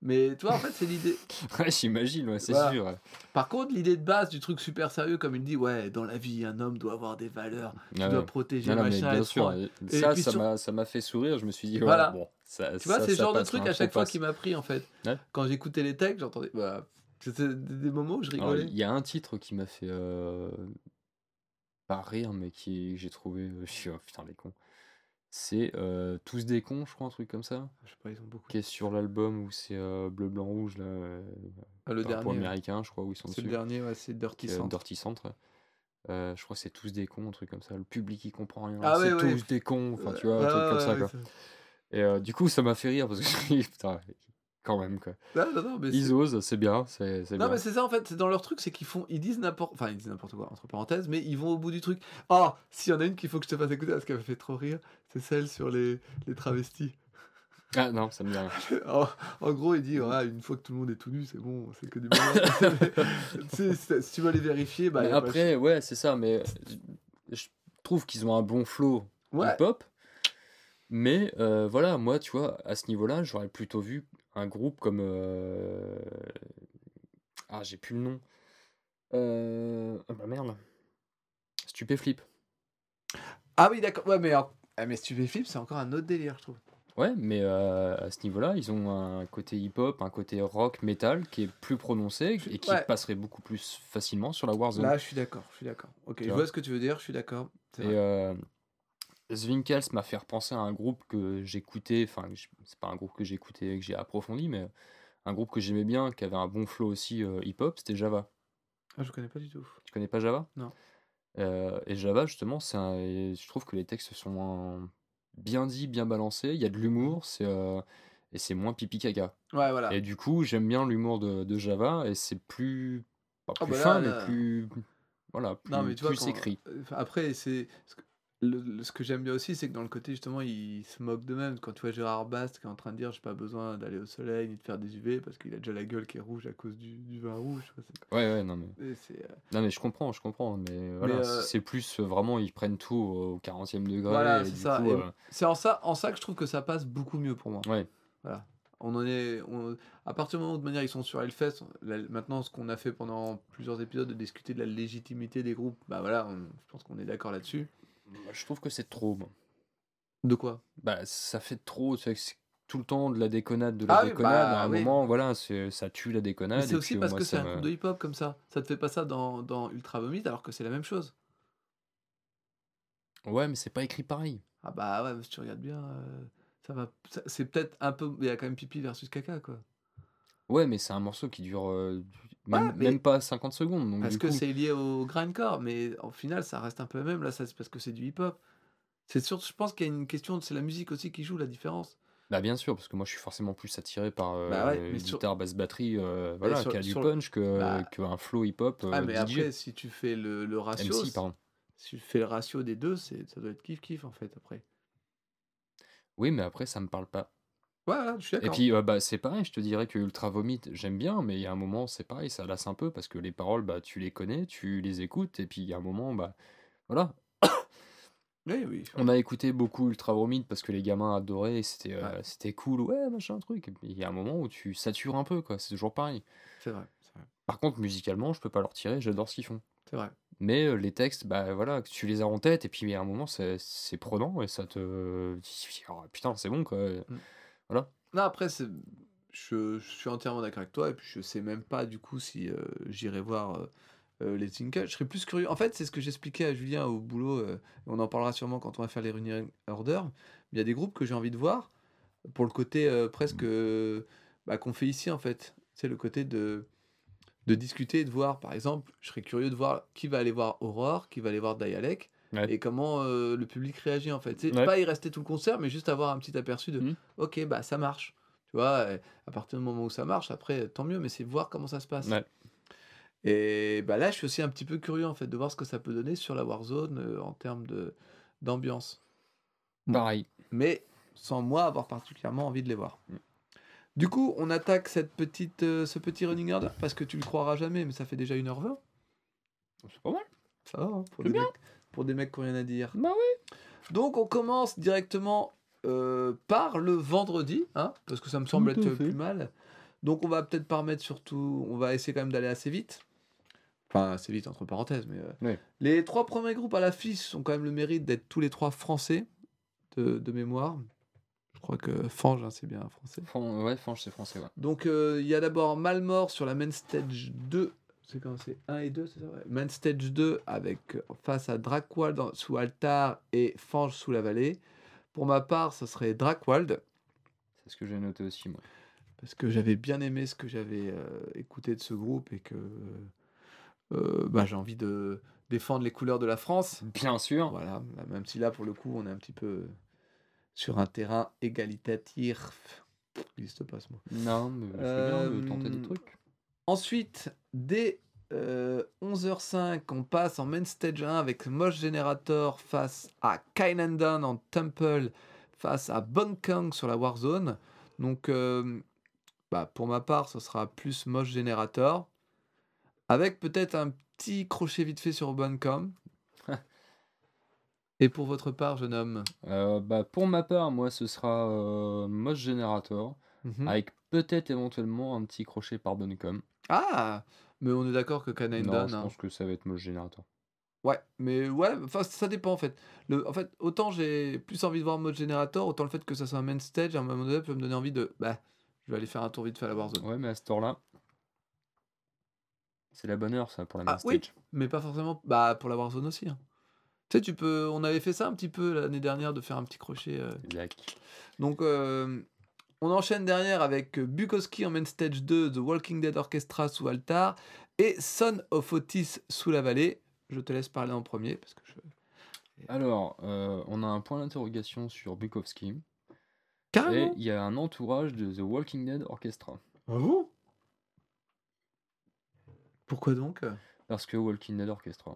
Mais tu vois, en fait, c'est l'idée. Ouais, j'imagine, ouais, c'est Voilà. sûr. ouais. Par contre, l'idée de base du truc super sérieux, comme il dit, ouais, dans la vie, un homme doit avoir des valeurs, tu Ah dois ouais. protéger, Non, non, machin, bien être sûr. et ça, ça m'a, ça m'a fait sourire. Je me suis dit, Voilà. bon, ça, Tu vois, c'est le genre de truc à chaque fois passe. qui m'a pris, en fait. Quand j'écoutais les textes, j'entendais. Bah, c'était des moments où je rigolais. Il y a un titre qui m'a fait euh, pas rire, mais qui j'ai trouvé. euh, je suis oh, putain les cons. C'est euh, tous des cons, je crois, un truc comme ça, Je sais pas, ils ont beaucoup. qui est sur l'album où c'est euh, bleu, blanc, rouge là, euh, Ah, le dernier. américain, je crois, où ils sont C'est le dernier, ouais, c'est Dirty Centre. Dirty Centre. Euh, je crois que c'est tous des cons, un truc comme ça. Le public il comprend rien. Ah c'est ouais, ouais. tous des cons. Enfin, tu vois, un truc comme ça quoi. Et du coup, ça m'a fait rire parce que je me suis dit, putain, quand même quoi. Non, non, non, mais Ils osent, c'est bien, c'est Non bien. mais c'est ça en fait, c'est dans leur truc, c'est qu'ils font, ils disent n'importe, enfin ils disent n'importe quoi entre parenthèses, mais ils vont au bout du truc. Ah, s'il y en a une qu'il faut que je te fasse écouter parce qu'elle me fait trop rire, c'est celle sur les, les travestis. Ah non, ça me dit rien. en, en gros, il dit ouais, une fois que tout le monde est tout nu, c'est bon, c'est que du sais, si tu veux les vérifier, bah Mais pas- après, ouais, c'est ça, mais je trouve qu'ils ont un bon flow ouais, hip-hop. Mais euh, voilà, moi, tu vois, à ce niveau-là, j'aurais plutôt vu un groupe comme. euh, Ah, j'ai plus le nom. Euh... Ah bah merde. Stupéflip. ah oui d'accord, ouais mais en- ah, mais Stupéflip, c'est encore un autre délire, je trouve. Ouais, mais euh, à ce niveau-là, ils ont un côté hip-hop, un côté rock, metal qui est plus prononcé et qui Ouais. passerait beaucoup plus facilement sur la Warzone. Là, je suis d'accord, je suis d'accord. Ok, Tu je vois. vois ce que tu veux dire, je suis d'accord. c'est Et vrai. euh, Zwinkels m'a fait repenser à un groupe que j'écoutais, enfin, c'est pas un groupe que j'écoutais, que j'ai approfondi, mais un groupe que j'aimais bien, qui avait un bon flow aussi euh, hip-hop, c'était Java. Ah, je connais pas du tout. Tu connais pas Java? Non. Euh, et Java, justement, c'est je trouve que les textes sont un- bien dits, bien balancés, il y a de l'humour, c'est euh, et c'est moins pipi caca. Ouais, voilà. Et du coup, j'aime bien l'humour de, de Java, et c'est plus, pas Ah plus bah là, fin, là- mais plus, voilà, plus, Non, mais tu vois, plus quand- écrit. euh, enfin, après, c'est. Ce que- le- le- ce que j'aime bien aussi, c'est que dans le côté, justement, ils se moquent d'eux-mêmes. Quand tu vois Gérard Bast qui est en train de dire J'ai pas besoin d'aller au soleil ni de faire des UV parce qu'il a déjà la gueule qui est rouge à cause du, du vin rouge. Ouais, ouais, non, mais. euh, Non mais je comprends, je comprends, mais voilà, euh, c'est plus euh, vraiment ils prennent tout au 40e degré Voilà, c'est ça. C'est en ça, en ça que je trouve que ça passe beaucoup mieux pour moi. ouais, Voilà. On en est. on- à partir du moment où de manière ils sont sur Hellfest, la- maintenant ce qu'on a fait pendant plusieurs épisodes de discuter de la légitimité des groupes, bah voilà, on- je pense qu'on est d'accord là-dessus. Je trouve que c'est trop. moi. De quoi? Bah ça fait trop, c'est c'est tout le temps de la déconnade, de la Ah oui, bah à un oui. moment voilà, ça tue la déconnade. Mais c'est aussi puis, parce moi, que c'est un groupe de hip-hop comme ça. Ça te fait pas ça dans, dans Ultra Vomit alors que c'est la même chose. Ouais, mais c'est pas écrit pareil. Ah bah ouais, mais si tu regardes bien, euh, ça va. C'est peut-être un peu. Il y a quand même pipi versus caca quoi. Ouais, mais c'est un morceau qui dure euh, même, Ouais, mais- même pas 50 secondes. Donc, Parce que coup- c'est lié au grindcore, mais au final ça reste un peu la même. Là, c'est parce que c'est du hip-hop. C'est sûr, je pense qu'il y a une question, c'est la musique aussi qui joue la différence. Bah bien sûr, parce que moi je suis forcément plus attiré par euh, Bah ouais, sur- guitare, basse, batterie, euh, voilà, sur- qui a du sur le- punch que, bah- que un flow hip-hop euh, ah, mais DJ. après, si tu fais le, le ratio, MC, si tu fais le ratio des deux, c'est ça doit être kiff kiff en fait après. Oui, mais après, ça me parle pas. Ouais, voilà, je suis Et puis, euh, bah, c'est pareil, je te dirais que Ultra Vomit, j'aime bien, mais il y a un moment, c'est pareil, ça lasse un peu parce que les paroles, bah, tu les connais, tu les écoutes, et puis il y a un moment, bah, voilà. Oui, oui. On a écouté beaucoup Ultra Vomit parce que les gamins adoraient, c'était euh, Ouais. c'était cool, ouais, machin, truc. Il y a un moment où tu satures un peu, quoi, c'est toujours pareil. C'est vrai, Par contre, musicalement, je peux pas leur tirer, j'adore ce qu'ils font. c'est vrai. Mais euh, les textes, bah voilà, tu les as en tête, et puis il y a un moment, c'est c'est prenant, et ça te. Oh, putain, c'est bon, quoi. Voilà. Après. Je, suis entièrement d'accord avec toi, et puis je sais même pas du coup si euh, j'irai voir euh, euh, les singles. Je serais plus curieux. En fait, c'est ce que j'expliquais à Julien au boulot, on en parlera sûrement quand on va faire les Running Order. Il y a des groupes que j'ai envie de voir pour le côté presque bah, qu'on fait ici en fait. C'est le côté de, de discuter et de voir, par exemple, je serais curieux de voir qui va aller voir Aurore, qui va aller voir Dialect, Ouais. et comment euh, le public réagit en fait. C'est Ouais. pas y rester tout le concert, mais juste avoir un petit aperçu de Mhm. ok, bah ça marche. Tu vois, à partir du moment où ça marche, après, tant mieux, mais c'est voir comment ça se passe. Ouais. Et bah là, je suis aussi un petit peu curieux en fait de voir ce que ça peut donner sur la Warzone euh, en termes de d'ambiance. Pareil. Mais sans moi avoir particulièrement envie de les voir. Mm. Du coup, on attaque cette petite, euh, ce petit running order parce que tu le croiras jamais, mais ça fait déjà 1h20. C'est pas mal. Ça va, hein, pour, des mecs, pour des mecs qui n'ont rien à dire. Bah oui. Donc on commence directement euh, par le vendredi, hein, parce que ça me semble Tout être fait. plus mal. Donc on va peut-être pas remettre surtout, on va essayer quand même d'aller assez vite. Enfin assez vite entre parenthèses, mais euh, les trois premiers groupes à l'affiche ont quand même le mérite d'être tous les trois français de, de mémoire. Je crois que Fange, hein, c'est bien français. Fran- Ouais, Fange, c'est français, ouais. Donc euh, il y a d'abord Malmort sur la main stage 2. C'est quand c'est 1 et 2, c'est ça ouais. Main stage 2 avec euh, face à Drakwald sous Altar et Fange sous la vallée. Pour ma part, ce serait Drakwald C'est ce que j'ai noté aussi, moi. parce que j'avais bien aimé ce que j'avais euh, écouté de ce groupe et que euh, bah, j'ai envie de défendre les couleurs de la France. Bien sûr. Voilà, même si là pour le coup on est un petit peu sur un terrain égalitatif. Il n'existe pas ce mot. Non, mais c'est bien de tenter des Euh, trucs. Ensuite, dès euh, 11h05, on passe en main stage 1 avec Mosh Generator face à Kainandan en Temple, face à Bunkang sur la Warzone. Donc, euh, bah, pour ma part, ce sera plus Mosh Generator, avec peut-être un petit crochet vite fait sur Bunkang. Et pour votre part, jeune homme? Euh, bah, pour ma part, moi, ce sera euh, Mosh Generator, Mhm. avec peut-être éventuellement un petit crochet par Buncom. Ah Mais on est d'accord que Non, Kainandan... je hein. pense que ça va être Mosh Generator. Ouais, mais ouais, enfin ça dépend en fait. Le, en fait, autant j'ai plus envie de voir mode générateur, autant le fait que ça soit un main stage, à un moment donné, peut me donner envie de. Bah, je vais aller faire un tour vite fait à la Warzone. Ouais, mais à ce tour-là, c'est la bonne heure, ça, pour la main Ah, oui. stage. Mais pas forcément. Bah, pour la Warzone aussi. hein. Tu sais, tu peux. On avait fait ça un petit peu l'année dernière de faire un petit crochet. euh. Exact. Donc, euh, on enchaîne derrière avec euh, Bukowski en main stage 2, The Walking Dead Orchestra sous Altar et Son of Otis sous la vallée. Je te laisse parler en premier parce que je. Alors, euh, on a un point d'interrogation sur Bukowski. Et Carrément il y a un entourage de The Walking Dead Orchestra. Ah bon? Pourquoi donc? Parce que Walking Dead Orchestra.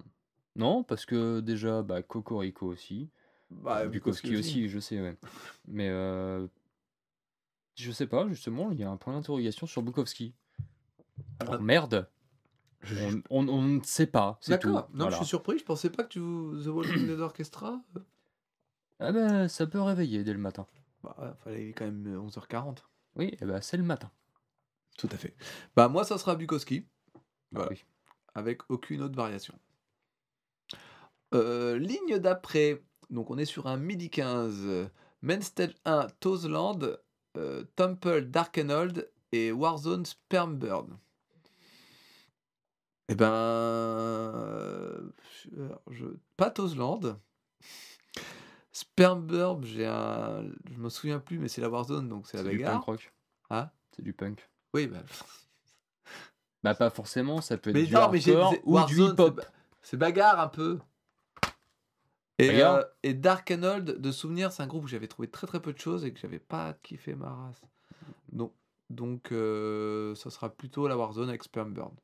Non, parce que déjà, bah, Cocorico aussi. Bah, Bukowski aussi, je sais, ouais. Mais euh, je sais pas, justement, il y a un point d'interrogation sur Bukowski. Alors, Ah. merde, Je- on, on- on ne sait pas, c'est tout. D'accord, non, Voilà. je suis surpris, je pensais pas que tu The Walking Dead Orchestra. euh, Ah bah, ça peut réveiller dès le matin. Bah, fallait quand même euh, 11h40. Oui, eh bah, c'est le matin. Tout à fait. Bah, moi, ça sera Bukowski, Ah Voilà. oui. avec aucune autre variation. Euh, ligne d'après, donc on est sur un midi 15. euh, Main Stage 1, Toseland, euh, Temple, Darkenold et Warzone Spermbird. Eh ben. euh, je- Toseland. Spermbird, j'ai un. Je me souviens plus, mais c'est la Warzone, donc c'est la C'est du punk bagarre. rock. Hein C'est du punk. Oui, bah. Bah, pas forcément, ça peut être Mais du non, mais hardcore j'ai- ou Warzone, du hip-hop. C'est bagarre un peu. Et, euh, et Dark Hold, de souvenir, c'est un groupe où j'avais trouvé très très peu de choses et que j'avais pas kiffé ma race. Donc, donc euh, ça sera plutôt la Warzone avec Spermburn.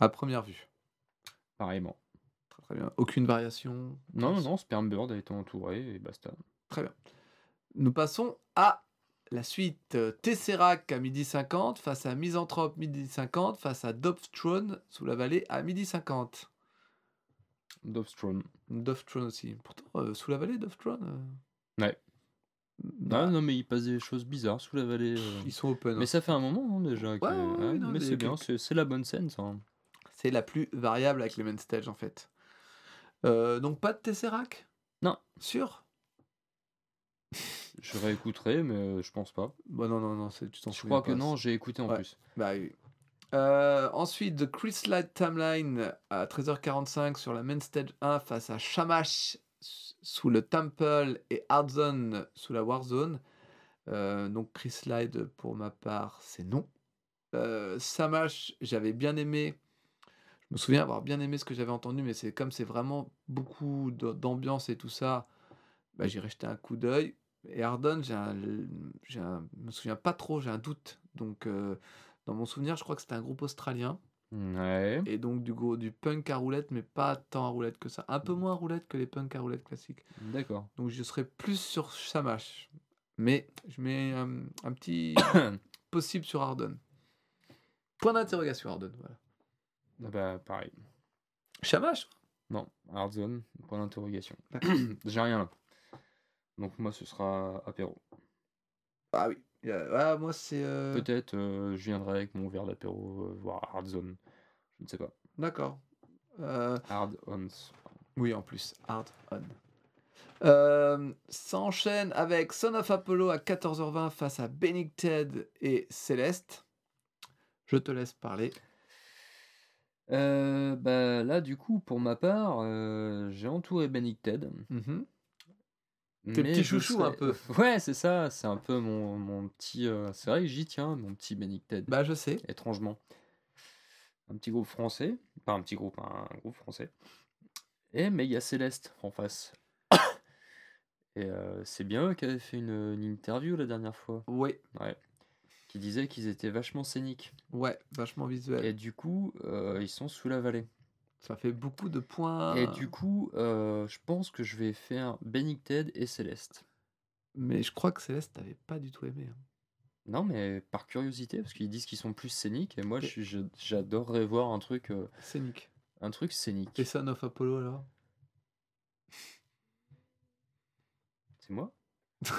À première vue. Pareillement. Très très bien. Aucune variation. Non, non, non, Sperm Bird a été entouré et basta. Très bien. Nous passons à la suite. Tesseract à midi 50 face à Misanthrope midi 50 face à Dove sous la vallée à midi 50. Dove aussi. Pourtant, euh, sous la vallée, Dove Ouais. Bah, Ah non, mais il passe des choses bizarres sous la vallée. euh. ils sont open. hein. Mais ça fait un moment hein, déjà. que- Ouais, ouais, ouais, ouais, non, mais c'est bien, quelques- c'est la bonne scène ça. hein. C'est la plus variable avec les main stage en fait. Euh, donc pas de Tesseract? Non. Sûr? Je réécouterai, mais euh, je pense pas. Bah non, non, non, c'est- tu t'en Je souviens crois que non, j'ai écouté en plus. Bah oui. Euh, ensuite, The Chris Light Timeline à 13h45 sur la main stage 1 face à Shamash sous le Temple et Hardzone sous la Warzone. Euh, donc Chris Light pour ma part, c'est non. Euh, Samash, j'avais bien aimé. Je me souviens avoir bien aimé ce que j'avais entendu, mais c'est comme c'est vraiment beaucoup d'ambiance et tout ça, bah, j'irai jeter un coup d'œil. Et j'ai j'ai un- je me souviens pas trop, j'ai un doute. Donc, euh, dans mon souvenir, je crois que c'était un groupe australien. Ouais. Et donc, du, go- du punk à roulette, mais pas tant à roulette que ça. Un peu moins à roulette que les punks à roulette classiques. D'accord. Donc, je serais plus sur Shamash. Mais je mets un, un petit possible sur Ardon. Point d'interrogation, Ardon. Voilà. Ah bah pareil. Shamash Non, Hardzone, point d'interrogation. J'ai rien là. Donc moi ce sera apéro. Ah oui. Ah, moi, c'est. euh, Peut-être euh, je viendrai avec mon verre d'apéro euh, voir Hardzone. Je ne sais pas. D'accord. Hard Ons. Oui, en plus, Hard On. Ça enchaîne avec Son of Apollo à 14h20 face à Benigted et Céleste. Je te laisse parler. Euh, bah là du coup pour ma part euh, j'ai entouré Benigted. Mhm. Mais petits chouchous, un peu. Ouais c'est ça, c'est un peu mon, mon petit... euh, C'est vrai que j'y tiens, mon petit Benigted. Bah, je sais. étrangement. Un petit groupe français, pas un petit groupe, un groupe français. Et mais il y a Céleste en face. Et euh, c'est bien eux qui avaient fait une, une interview la dernière fois, Oui, ouais, qui disait qu'ils étaient vachement scéniques. ouais, vachement visuel. Et du coup, euh, ils sont sous la vallée. Ça fait beaucoup de points. Et du coup, euh, je pense que je vais faire Benigted et Céleste. Mais je crois que Céleste t'avais pas du tout aimé. hein. Non, mais par curiosité, parce qu'ils disent qu'ils sont plus scéniques, et moi, j'adorerais voir un truc, euh, Scénique. un truc scénique. Et Son of Apollo alors? C'est moi?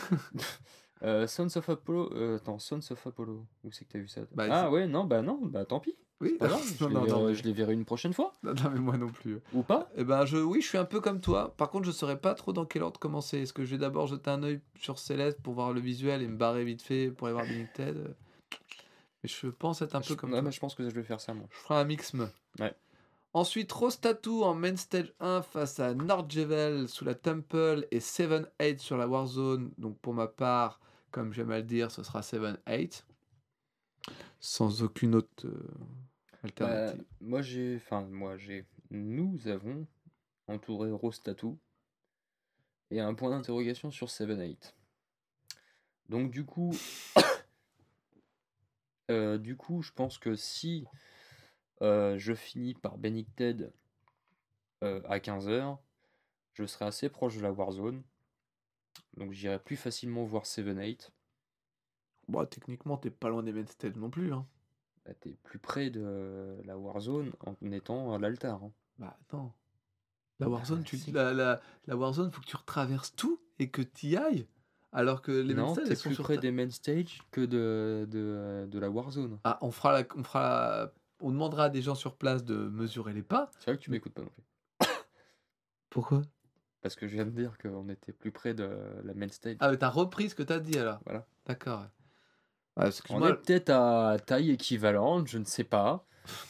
Euh, Sons of Apollo. euh, attends, Sons of Apollo. Où c'est que t'as vu ça? Bah, Ah ouais, non, bah non, bah tant pis. Oui, Pas grave, je, non, les non, non, mais... je les verrai une prochaine fois. non, non, mais moi non plus. Ou pas Eh ben, je, oui, je suis un peu comme toi. Par contre, je saurais pas trop dans quel ordre commencer. Est-ce que je vais d'abord jeter un œil sur Céleste pour voir le visuel et me barrer vite fait pour aller voir Benigted Mais je pense être un je, peu comme ouais, toi. bah, je pense que je vais faire ça, moi. Je ferai un mixme. Ouais. Ensuite, Rose Tattoo en main stage 1 face à Nordjevel sous la Temple et 7-8 sur la Warzone. Donc, pour ma part, comme j'aime à le dire, ce sera 7-8. Sans aucune autre euh, Bah, moi, j'ai. Enfin, moi, j'ai. Nous avons entouré Rose Tattoo et un point d'interrogation sur 7-8. Donc, du coup. euh, du coup, je pense que si euh, je finis par Benigted euh, à 15h, je serai assez proche de la Warzone. Donc j'irai plus facilement voir 7-8. Bon, techniquement, t'es pas loin des stage non plus. Hein. Bah, T'es plus près de la Warzone en étant à l'altar. hein. Bah non. La Warzone, tu, si. la, la, la Warzone, faut que tu retraverses tout et que tu y ailles. Alors que les main non, elles sont plus sur près ta- des main stage que de, de, de la Warzone. Ah, on fera, la, on fera, la- on demandera à des gens sur place de mesurer les pas. C'est vrai que tu m'écoutes pas non plus. Pourquoi? Parce que je viens de dire qu'on était plus près de la main stage. Ah, mais t'as repris ce que t'as dit alors. Voilà. D'accord. Ouais, On est peut-être à taille équivalente, je ne sais pas.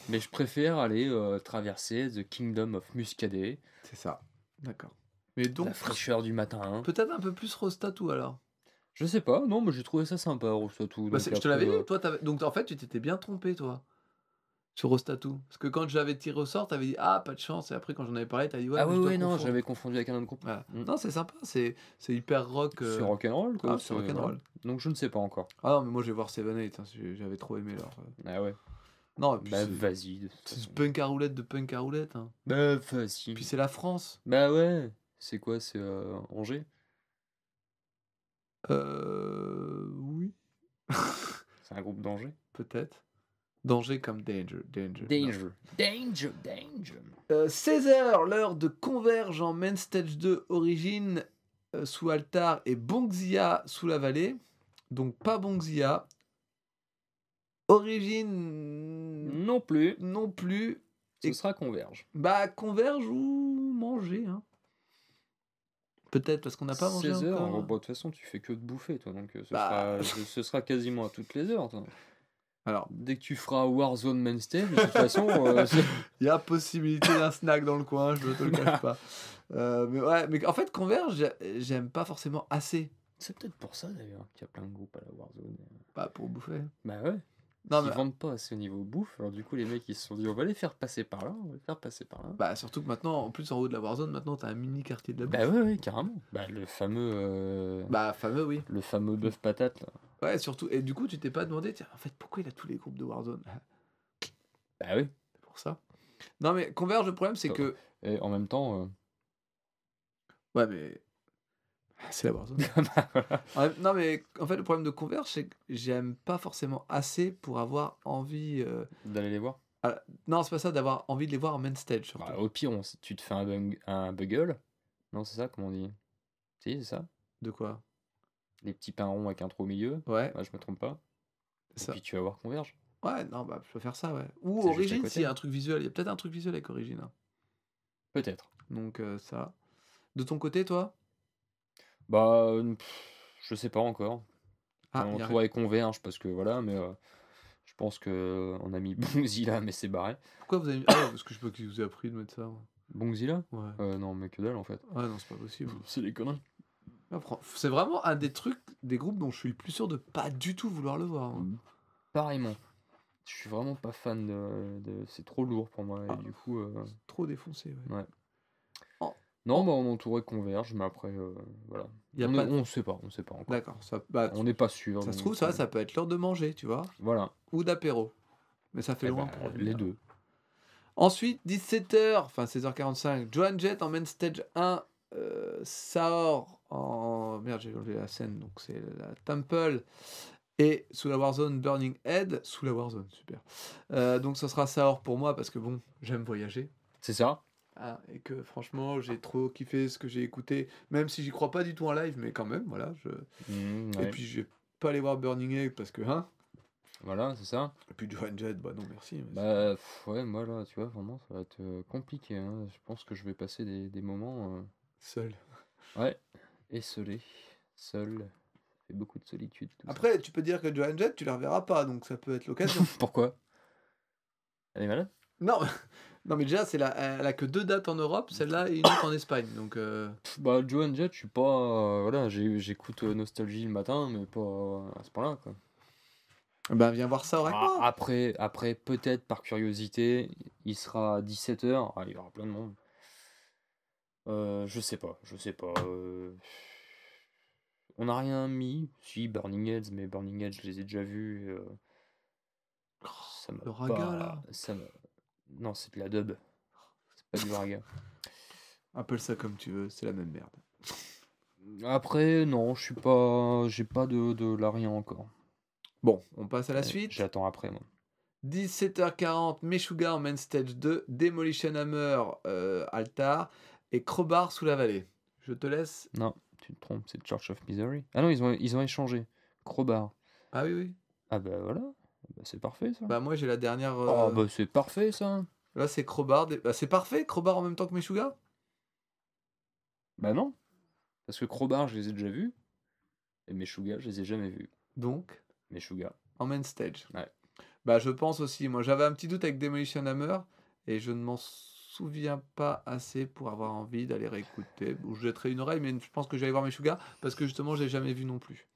Mais je préfère aller euh, traverser The Kingdom of Muscadet, C'est ça. D'accord. Mais donc, la fraîcheur du matin. hein. peut-être un peu plus Rose Tattoo alors. Je sais pas, non, mais j'ai trouvé ça sympa, Rostatou. Bah, je te l'avais euh, dit. Toi, t'avais- donc en fait, tu t'étais bien trompé, toi, sur Rose Tattoo. Parce que quand j'avais tiré au sort, t'avais dit ah pas de chance. Et après, quand j'en avais parlé, t'as dit ouais. ah je dois ouais, non, j'avais confondu avec un autre groupe. Voilà. Mm. Non, c'est sympa. C'est c'est hyper rock. euh, C'est rock'n'roll, quoi. ah, c'est rock'n'roll. Donc je ne sais pas encore. Ah non, mais moi je vais voir Seven Eight. hein, J'avais trop aimé leur. euh. Ah ouais. Non, Bah vas-y. c'est punk à roulette de punk à roulette. hein. Bah vas-y. Puis c'est la France. Bah ouais. C'est quoi, c'est euh, Angers? Euh, oui, C'est un groupe danger. peut-être. Danger comme danger. Danger. Danger. Danger, danger. Euh, 16h, l'heure de Converge en Main Stage 2 Origine euh, sous Altar et Bongzia sous la vallée. Donc pas Bongzia. Origine Non plus. non plus. Ce Et- sera Converge. Bah Converge ou manger. Hein. Peut-être parce qu'on n'a pas mangé 16 heures, encore. bon, de toute façon, tu fais que de bouffer, toi, donc euh, ce, Bah. sera, ce sera quasiment à toutes les heures. toi. Alors, Dès que tu feras Warzone Main Stage, de toute façon, euh, il y a possibilité d'un snack dans le coin, je ne te le cache pas. Euh, mais ouais, mais en fait Converge, j'ai- j'aime pas forcément assez. c'est peut-être pour ça d'ailleurs qu'il y a plein de groupes à la Warzone. Pas pour bouffer. Bah ouais. Non, ils mais vendent pas assez au niveau bouffe, alors du coup, les mecs ils se sont dit on va les faire passer par là, on va les faire passer par là. Bah surtout que maintenant, en plus en haut de la Warzone, maintenant t'as un mini quartier de la bouffe. Bah ouais, ouais, carrément. Bah le fameux. euh, Bah fameux oui. Le fameux bœuf patate là. Ouais surtout. Et du coup tu t'es pas demandé, tiens, en fait pourquoi il a tous les groupes de Warzone? Bah oui. C'est pour ça. Non mais Converge, le problème c'est Oh. que... Et en même temps. euh, Ouais mais... C'est la Warzone. bah, Non mais en fait le problème de Converge c'est que j'aime pas forcément assez pour avoir envie... euh, D'aller les voir? Non c'est pas ça, d'avoir envie de les voir en main stage surtout. Bah, au pire, on tu te fais un, bung- un bugle. Non, c'est ça, comment on dit? Si, c'est ça. De quoi? Les petits pains ronds avec un trou au milieu. Ouais. Ouais, je me trompe pas. Et Ça. puis tu vas voir Converge. Ouais, non, bah je peux faire ça, ouais. Ou côté. s'il y a un truc visuel. Il y a peut-être un truc visuel avec Origine. hein. Peut-être. Donc euh, ça. De ton côté, toi? Bah, euh, pff, je sais pas encore. Ah, on y a- pourrait Converge parce que voilà, mais euh, je pense que on a mis Bongzilla, mais c'est barré. Pourquoi vous avez mis... Ah parce que je sais pas qui vous a appris de mettre ça. moi. Bongzilla Ouais. euh, Non, mais que dalle en fait. Ouais, non, c'est pas possible. C'est des conneries. C'est vraiment un des trucs, des groupes dont je suis le plus sûr de pas du tout vouloir le voir. hein. Pareillement. Je suis vraiment pas fan de. de- C'est trop lourd pour moi. Et Ah. du coup. euh, Trop défoncé, ouais. Non, bah, on entourait Converge, mais après, euh, voilà. Y a on, pas on sait pas, on sait pas encore. D'accord. Ça, bah, On n'est pas sûr. ça se trouve, ça, euh, ça peut être l'heure de manger, tu vois. Voilà. Ou d'apéro. Mais ça fait Eh loin bah, pour les deux. Ensuite, 17h, enfin 16h45, Joan Jett en main stage 1, euh, Saor en. Merde, j'ai enlevé la scène, donc c'est la Temple. Et sous la Warzone, Burning Head. Sous la Warzone, super. Euh, donc ce sera Saor pour moi parce que bon, j'aime voyager. C'est ça Ah, et que franchement, j'ai trop kiffé ce que j'ai écouté, même si j'y crois pas du tout en live, mais quand même, voilà. Je... Mmh, Et puis, je vais pas aller voir Burning Egg parce que, hein. Voilà, c'est ça. Et puis Joan Jett, bah non, merci. Bah, pff, ouais, moi là, tu vois, vraiment, ça va être euh, compliqué. hein. Je pense que je vais passer des, des moments. euh, Seul. Ouais, esselé, seul. Fait beaucoup de solitude. tout ça. Après, tu peux dire que Joan Jett, tu la reverras pas, donc ça peut être l'occasion. Pourquoi? Elle est malade? Non, non mais déjà, c'est la, elle a que deux dates en Europe, celle-là et une autre en Espagne. Donc, euh, Pff, Bah, Joan Jett, je suis pas. euh, voilà, j'ai- j'écoute euh, Nostalgie le matin, mais pas euh, à ce point-là, quoi. ben viens voir ça avec Ah, après, après peut-être par curiosité, il sera à 17h. Ah, il y aura plein de monde. Euh, je sais pas, je sais pas. euh, On n'a rien mis. Si, Burning Heads, mais Burning Heads, je les ai déjà vus. euh, Ça m'a le raga, pas- là. ça m'a- Non, c'est de la dub. C'est pas du raga. Appelle ça comme tu veux, c'est la même merde. Après, non, je suis pas. J'ai pas de, de là rien encore. Bon, on passe à la suite. J'attends après, moi. 17h40, Meshuga en main stage 2, Demolition Hammer, euh, Altar et Crowbar sous la vallée. Je te laisse. Non, tu te trompes, c'est Church of Misery. Ah non, ils ont, ils ont échangé. Crowbar. Ah oui, oui. Ah bah voilà, Bah, c'est parfait ça. Bah moi j'ai la dernière. Oh euh, bah c'est parfait ça. Là c'est Crowbar. des- Bah, c'est parfait, Crowbar en même temps que Meshuga Bah non. Parce que Crowbar, je les ai déjà vus. Et Meshuga, je les ai jamais vus. Donc, Meshuga. en main stage. Ouais. Bah je pense aussi. Moi j'avais un petit doute avec Demolition Hammer et je ne m'en souviens pas assez pour avoir envie d'aller réécouter. Ou je jetterai une oreille, mais je pense que j'allais voir Meshuga parce que justement je l'ai jamais vu non plus.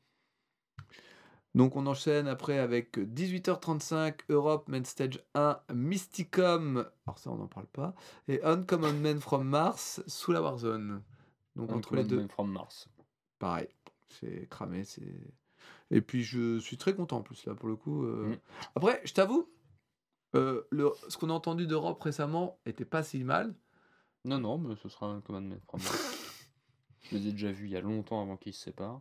Donc on enchaîne après avec 18h35 Europe Main Stage 1 Mysticum, alors ça on n'en parle pas, et Uncommon Men from Mars sous la Warzone. Donc entre les Uncommon deux, Men from Mars. pareil, c'est cramé, c'est... Et puis je suis très content en plus là pour le coup. euh. Mm. Après, je t'avoue, euh, le... ce qu'on a entendu d'Europe récemment était pas si mal. Non, non, mais ce sera Men from Mars. je les ai déjà vus il y a longtemps avant qu'ils se séparent.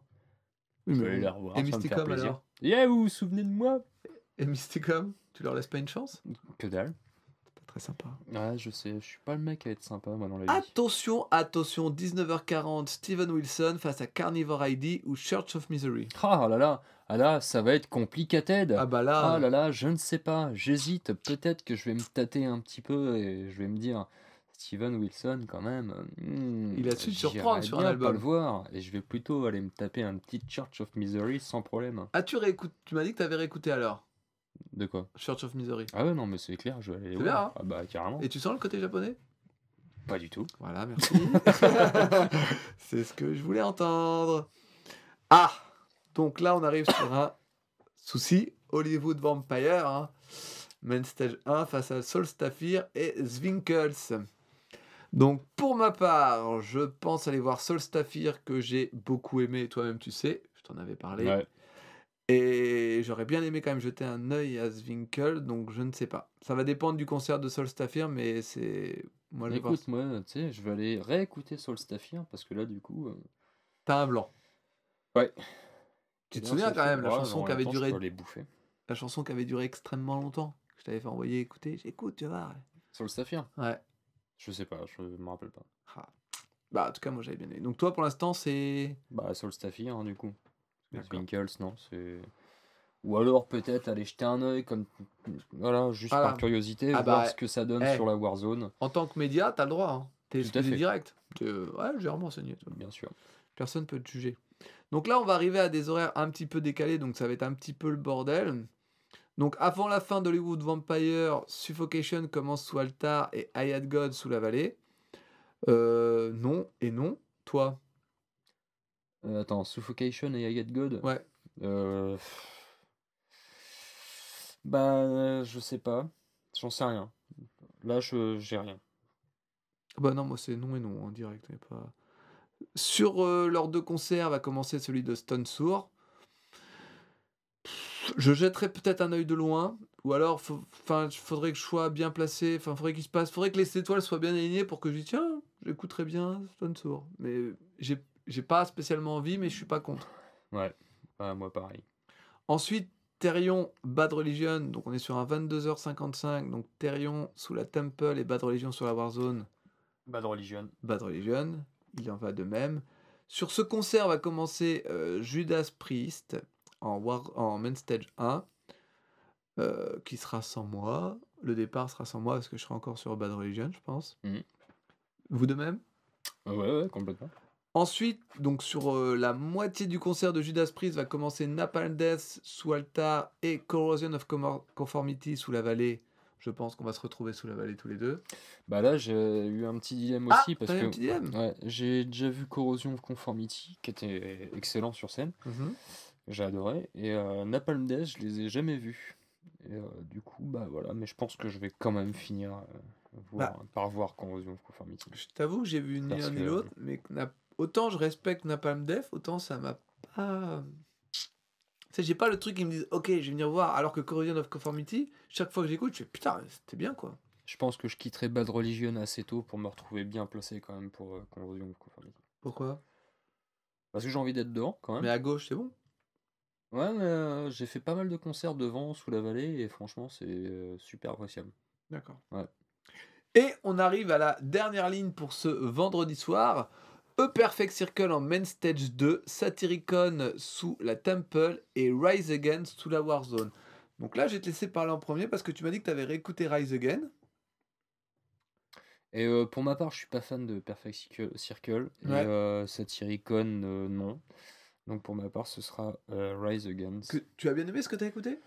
Oui, mais les revoir, Et Mysticom alors Yeah, vous vous souvenez de moi? Et Mysticom Tu leur laisses pas une chance? Que dalle. Très sympa. Ouais, je sais, je suis pas le mec à être sympa, moi, dans la vie. Attention, attention, 19h40, Steven Wilson face à Carnivore ID ou Church of Misery. Ah là là, ah là, ça va être complicated. Ah bah là, Ah là là, je ne sais pas. J'hésite. Peut-être que je vais me tâter un petit peu et je vais me dire, Steven Wilson, quand même. hmm, Il a su surprendre sur un album. pas le voir. Et je vais plutôt aller me taper un petit Church of Misery sans problème. as-tu réécouté Tu m'as dit que tu avais réécouté alors De quoi? Church of Misery. Ah ouais, non, mais c'est clair, je vais aller voir. bien, hein? Ah bah, carrément. Et tu sens le côté japonais? Pas du tout. Voilà, merci. C'est ce que je voulais entendre. Ah Donc là, on arrive sur un souci. Hollywood Vampire. Hein. Main Stage 1 face à Solstafir et Zwinkels. Donc pour ma part, je pense aller voir Solstafir que j'ai beaucoup aimé. Toi-même, tu sais, je t'en avais parlé. Ouais. Et j'aurais bien aimé quand même jeter un œil à Zwinkel, donc je ne sais pas. Ça va dépendre du concert de Solstafir, mais c'est. Moi, je voir- Écoute, moi, tu sais, je vais aller réécouter Solstafir parce que là, du coup. euh, T'as un blanc. Ouais. Tu te souviens quand même la chanson qui avait duré les bouffer. la chanson qui avait duré extrêmement longtemps. que Je t'avais fait envoyer écouter. J'écoute, tu vas voir. Solstafir Ouais. Je sais pas, je me rappelle pas. Ah. Bah en tout cas moi j'avais bien aimé. Donc toi pour l'instant c'est. Bah, Solstafir, hein, du coup. D'accord. Winkles, non, c'est. Ou alors peut-être aller jeter un œil, comme. Voilà, juste Voilà. par curiosité, Ah voir bah, ce que ça donne sur la Warzone, En tant que média, t'as le droit. Hein. T'es direct. Euh, Ouais, j'ai vraiment enseigné. toi. bien sûr. Personne peut te juger. Donc là, on va arriver à des horaires un petit peu décalés, donc ça va être un petit peu le bordel. Donc avant la fin d'Hollywood Vampire, Suffocation commence sous Altar et Had God sous la vallée. Euh, non et non. Toi? Euh, attends, Suffocation et I Get God Ouais. Euh, Bah, euh, je sais pas. J'en sais rien. Là, je j'ai rien. Bah non, moi c'est non et non, en direct. mais pas... Sur euh, leurs deux concerts va commencer celui de Stone Sour. Je jetterai peut-être un œil de loin, ou alors enfin, faudrait que je sois bien placé, enfin faudrait qu'il se passe, faudrait que les étoiles soient bien alignées pour que je dise tiens, j'écouterai bien Stone Sour. Mais j'ai j'ai pas spécialement envie, mais je suis pas contre. Ouais, moi pareil. Ensuite, Therion, Bad Religion, donc on est sur un 22h55, donc Therion sous la Temple et Bad Religion sur la Warzone. Bad Religion. Bad Religion, il en va de même. Sur ce concert va commencer euh, Judas Priest en, war- en Main Stage 1, euh, qui sera sans moi. Le départ sera sans moi parce que je serai encore sur Bad Religion, je pense. Mhm. Vous de même? Ouais, ouais, complètement. Ensuite, donc sur euh, la moitié du concert de Judas Priest va commencer Napalm Death sous Alta et Corrosion of Conformity sous la vallée. Je pense qu'on va se retrouver sous la vallée tous les deux. Bah là, j'ai eu un petit dilemme Ah, aussi parce que ouais, j'ai déjà vu Corrosion of Conformity qui était excellent sur scène. Mhm. J'ai adoré. Et euh, Napalm Death, je les ai jamais vus. Et euh, du coup, bah voilà, mais je pense que je vais quand même finir voir- par voir Corrosion of Conformity. Je t'avoue que j'ai vu ni l'un ni l'autre, mais que na- autant je respecte Napalm Death, autant ça m'a pas. Tu sais, j'ai pas le truc qui me dit ok, je vais venir voir, alors que Corrosion of Conformity, chaque fois que j'écoute, je fais putain, c'était bien quoi. Je pense que je quitterai Bad Religion assez tôt pour me retrouver bien placé quand même pour euh, Corrosion of Conformity. Pourquoi? Parce que j'ai envie d'être devant quand même. Mais à gauche, c'est bon? Ouais, mais euh, j'ai fait pas mal de concerts devant, sous la vallée, et franchement, c'est euh, super appréciable. D'accord. Ouais. Et on arrive à la dernière ligne pour ce vendredi soir. A Perfect Circle en Main Stage 2, Satyricon sous la Temple et Rise Again sous la Warzone. Donc là, je vais te laisser parler en premier parce que tu m'as dit que tu avais réécouté Rise Again. Et euh, pour ma part, je suis pas fan de Perfect Circle, et Ouais. euh, Satyricon, euh, non. Donc pour ma part, ce sera Rise Against. Que tu as bien aimé ce que tu as écouté?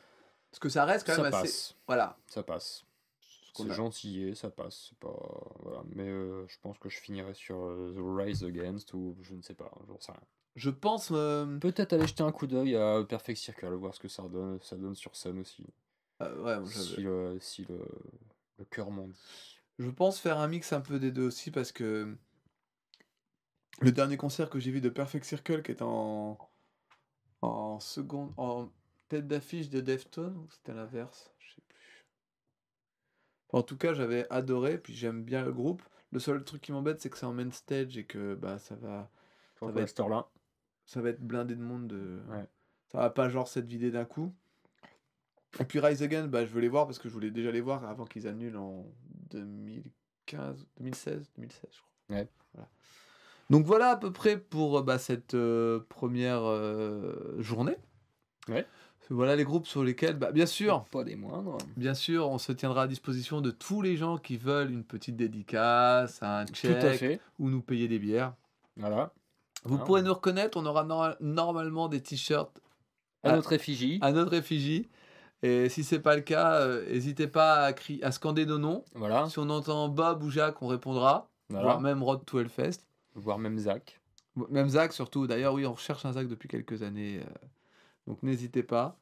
Parce que ça reste quand ça même assez. passe, Voilà. ça passe. C'est a. gentil, ça passe. c'est Pas... Voilà. Mais euh, je pense que je finirai sur euh, The Rise Against ou je ne sais pas, j'en sais rien. Je pense. euh, Peut-être aller jeter un coup d'œil à Perfect Circle, voir ce que ça donne, ça donne sur scène aussi. ouais, Si, le, si le, le cœur m'en dit. Je pense faire un mix un peu des deux aussi parce que le dernier concert que j'ai vu de Perfect Circle qui est en en seconde en tête d'affiche de Deftones, ou c'était l'inverse, je sais en tout cas, j'avais adoré puis j'aime bien le groupe. Le seul truc qui m'embête c'est que c'est en main stage et que bah ça va Toi, va être- Ça va être blindé de monde. De... Ouais. Ça va pas genre cette vidéo d'un coup. Et puis Rise Again, bah, je veux les voir parce que je voulais déjà les voir avant qu'ils annulent en 2015, 2016, 2016, je crois. Ouais. Voilà. Donc voilà à peu près pour euh, bah, cette euh, première euh, journée. Ouais. Voilà les groupes sur lesquels, bah, bien sûr, Pas des moindres. bien sûr, on se tiendra à disposition de tous les gens qui veulent une petite dédicace, un check ou nous payer des bières. Voilà. Vous Ah. pourrez nous reconnaître, on aura nor- normalement des t-shirts À notre effigie. à notre effigie. Et si c'est pas le cas, euh, n'hésitez pas à, cri- à scander nos noms. Voilà. Si on entend Bob ou Jacques, on répondra. Voilà. Voire même Rod to Hellfest. Voire même Zach. Même Zach surtout. D'ailleurs, oui, on recherche un Zach depuis quelques années. euh, donc n'hésitez pas.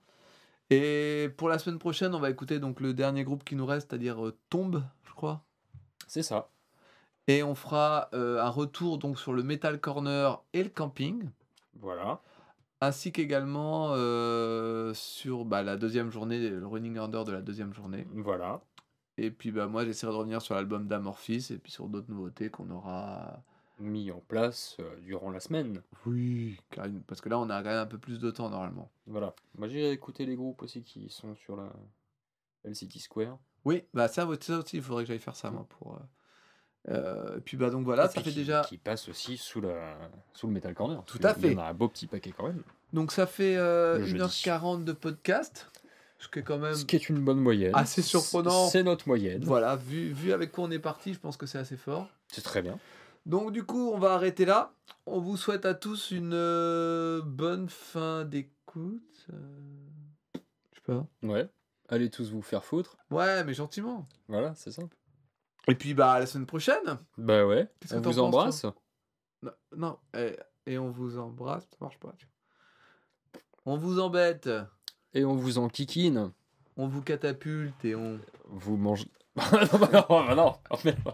Et pour la semaine prochaine, on va écouter donc le dernier groupe qui nous reste, c'est-à-dire euh, Tombe, je crois. C'est ça. Et on fera euh, un retour donc sur le Metal Corner et le camping. Voilà. ainsi qu'également euh, sur bah, la deuxième journée, le running order de la deuxième journée. Voilà. Et puis bah, moi j'essaierai de revenir sur l'album d'Amorphis et puis sur d'autres nouveautés qu'on aura. Mis en place euh, durant la semaine. Oui, parce que là on a quand même un peu plus de temps normalement. Voilà. Moi j'ai écouté les groupes aussi qui sont sur la LCT Square. Oui, bah ça, ça aussi il faudrait que j'aille faire ça moi pour. euh, euh, et puis bah donc voilà, Et ça fait qui, déjà. Qui passe aussi sous, la, sous le Metal Corner. Tout à fait. en a un beau petit paquet quand même. Donc ça fait euh, Le jeudi. 1h40 de podcast. Ce qui est quand même. Ce qui est une bonne moyenne. Assez surprenant. C'est notre moyenne. Voilà, vu, vu avec quoi on est parti, je pense que c'est assez fort. C'est très bien. Donc du coup, on va arrêter là. On vous souhaite à tous une euh, bonne fin d'écoute. euh, Je sais pas. Ouais. Allez tous vous faire foutre. Ouais, mais gentiment. Voilà, c'est simple. Et puis bah à la semaine prochaine. Bah ouais. On vous embrasse. Non, non, et, et on vous embrasse, ça marche pas. tu vois. On vous embête, Et on vous enquiquine. on vous catapulte et on. Vous mangez. non, bah non, bah non.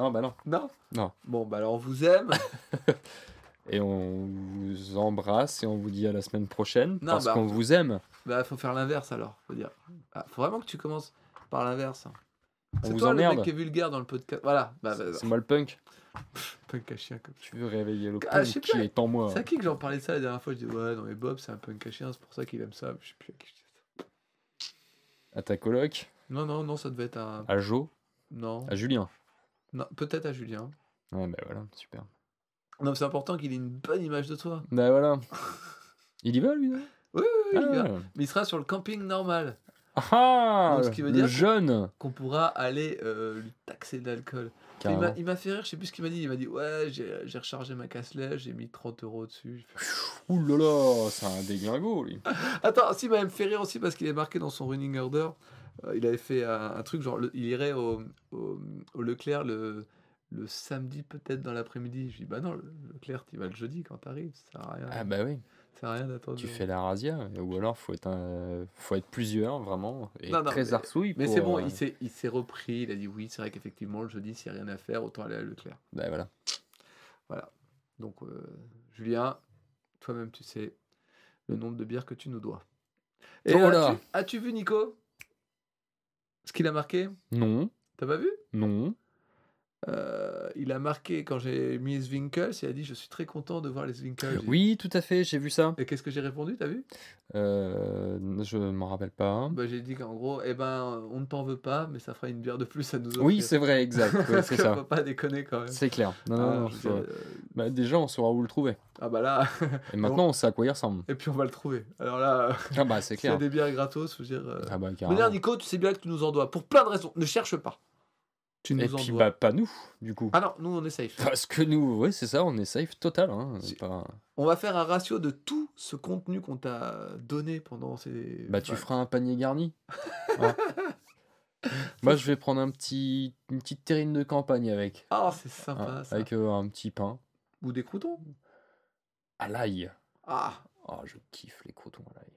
Non, bah non. Non. Non. Bon bah alors on vous aime. Et on vous embrasse et on vous dit à la semaine prochaine. Non, parce bah, qu'on vous aime. bah faut faire l'inverse alors. Faut dire. Ah, faut vraiment que tu commences par l'inverse. C'est toi le emmerde. mec qui est vulgaire dans le podcast. Voilà. Bah, bah, C'est moi le punk. punk à chien comme Tu veux réveiller le punk Ah, sais qui est en moi. C'est à qui que j'en parlais de ça la dernière fois? Je dis ouais, non mais Bob c'est un punk à chien, c'est pour ça qu'il aime ça. Je sais plus à qui je dis ça. À ta coloc, Non, non, non, ça devait être un. à Jo, Non, à Julien? Non peut-être à Julien. Ouais, bah voilà, super. Non, mais c'est important qu'il ait une bonne image de toi. Bah voilà. Il y va lui, non? Oui, oui, oui, Ah, il vient. Mais il sera sur le camping normal, Ah, Donc, ce qui veut dire- jeune. qu'on pourra aller euh, lui taxer d'alcool. Il m'a- il m'a fait rire, je sais plus ce qu'il m'a dit. Il m'a dit Ouais, j'ai rechargé ma casse-lèche, j'ai mis 30 euros dessus. Ouh là là, c'est un déglingo lui. Attends, si, il m'a même fait rire aussi parce qu'il est marqué dans son running order. Euh, il avait fait un, un truc genre, le- il irait au, au, au Leclerc le, le samedi peut-être dans l'après-midi. Je dis bah non, le, Leclerc, tu vas le jeudi quand t'arrives. Ça sert à rien. Ah bah oui, Ça sert à rien d'attendre. tu fais la razzia. Ou alors faut être, un... faut être plusieurs vraiment. Et Non, non, très mais- arsouille. Mais pour, c'est bon, euh, il s'est il s'est repris. Il a dit oui, c'est vrai qu'effectivement, le jeudi, s'il n'y a rien à faire, autant aller à Leclerc. Bah voilà. Donc, euh, Julien, toi-même, tu sais le nombre de bières que tu nous dois. Et Oh as-tu- as-tu vu, Nico? Ce qu'il a marqué? Non, T'as pas vu? Non. Euh, il a marqué quand j'ai mis Zwinkels, il a dit je suis très content de voir les Zwinkels. Oui, tout à fait, j'ai vu ça. Et qu'est-ce que j'ai répondu, t'as vu? Euh, je m'en rappelle pas. bah, J'ai dit qu'en gros, eh ben, on ne t'en veut pas, mais ça fera une bière de plus à nous offrir. Oui, c'est vrai, exact. ouais, Parce c'est ça. pas déconner quand même. C'est clair. Non, Ah, non, je veux faut- dire, euh, bah, déjà, on saura où le trouver. ah bah là, Et maintenant, on sait à quoi il ressemble. et puis on va le trouver. Alors là, Ah bah, c'est s'il y a clair. des bières gratos, faut dire. euh, Ah bah, Mais carrément. là, Nico, tu sais bien que tu nous en dois. Pour plein de raisons. Ne cherche pas. Tu nous Et puis, bah, pas nous, du coup. Ah non, nous on est safe. Parce que nous, ouais, c'est ça, on est safe total. Hein. Pas- On va faire un ratio de tout ce contenu qu'on t'a donné pendant ces. Bah, tu enfin, feras un panier garni. Moi, je vais prendre un petit, une petite terrine de campagne avec. Ah, c'est hein, sympa ça. avec euh, un petit pain. Ou des croutons. À l'ail. Ah, Oh, je kiffe les croutons à l'ail.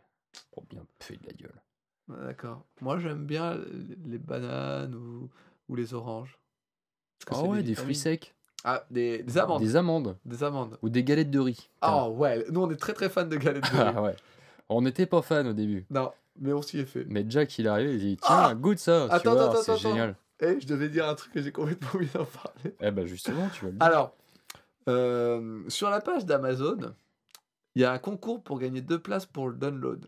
Pour bien puer de la gueule. d'accord. Moi j'aime bien les bananes ou, ou les oranges? Ah c'est ouais, des fruits vitamines. secs. Ah, des, des amandes. Des... Des amandes. amandes. Ou des galettes de riz. Ah ouais, nous on est très très fans de galettes de riz. Ah ouais. On n'était pas fan au début. Non, mais on s'y est fait. Mais Jack, il est arrivé, il dit Tiens, Ah goûte ça. tu Attends, vois, attends, c'est attends, génial. Et je devais dire un truc que j'ai complètement oublié d'en parler. Eh ben justement, tu vas le dire. Alors, euh, sur la page d'Amazon, Il y a un concours pour gagner deux places pour le download.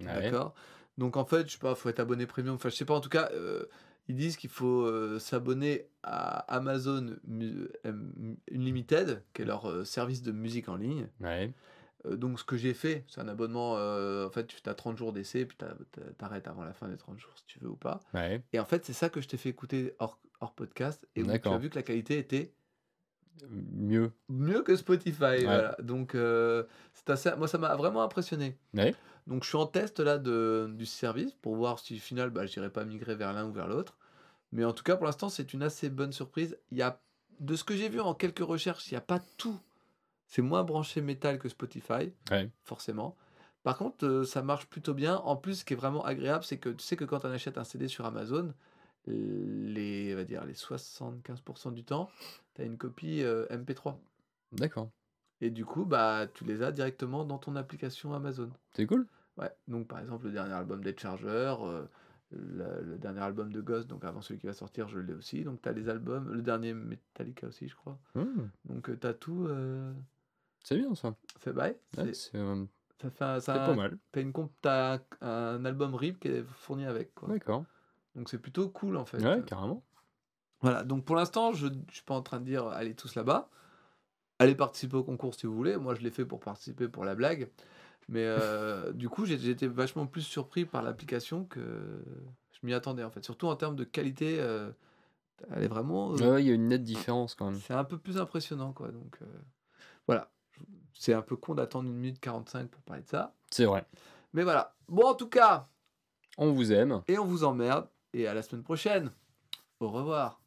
Ouais. D'accord? Donc en fait, je sais pas, faut être abonné premium. Enfin, je sais pas, en tout cas, euh, ils disent qu'il faut euh, s'abonner à Amazon Mu- M- Unlimited, qui est leur euh, service de musique en ligne. Ouais. Euh, donc ce que j'ai fait, c'est un abonnement, euh, en fait, tu as 30 jours d'essai, puis t'as- t'as- t'arrêtes avant la fin des 30 jours si tu veux ou pas. Ouais. Et en fait, c'est ça que je t'ai fait écouter hors, hors podcast, et où tu as vu que la qualité était Mieux. mieux que Spotify. voilà. Donc, euh, c'est assez, moi, ça m'a vraiment impressionné. Ouais. Donc, je suis en test là de, du service pour voir si, au final, bah, je n'irai pas migrer vers l'un ou vers l'autre. Mais en tout cas, pour l'instant, c'est une assez bonne surprise. Il y a, de ce que j'ai vu en quelques recherches, il n'y a pas tout. C'est moins branché métal que Spotify, Ouais. forcément. Par contre, euh, ça marche plutôt bien. En plus, ce qui est vraiment agréable, c'est que tu sais que quand on achète un CD sur Amazon, les, on va dire, les 75% du temps, tu as une copie euh, MP3. D'accord. Et du coup, bah, tu les as directement dans ton application Amazon. C'est cool. Ouais. Donc, par exemple, le dernier album d'Ed Charger, euh, le, le dernier album de Ghost, donc avant celui qui va sortir, je l'ai aussi. Donc, tu as les albums, le dernier Metallica aussi, je crois. Hmm. Donc, tu as tout. euh, C'est bien ça. C'est ouais, Ouais, euh, ça fait un- c'est ça, pas mal. T'as une comp- t'as un, album RIP qui est fourni avec. D'accord. Donc, c'est plutôt cool en fait. Ouais, carrément. Voilà, donc pour l'instant, je ne suis pas en train de dire allez tous là-bas. Allez participer au concours si vous voulez. Moi, je l'ai fait pour participer pour la blague. Mais euh, du coup, j'ai- j'étais vachement plus surpris par l'application que je m'y attendais en fait. Surtout en termes de qualité, euh, elle est vraiment. euh, Ouais, il y a une nette différence quand même. c'est un peu plus impressionnant quoi. Donc voilà. C'est un peu con d'attendre une minute 45 pour parler de ça. C'est vrai. Mais voilà. Bon, en tout cas, On vous aime. et on vous emmerde. Et à la semaine prochaine. Au revoir.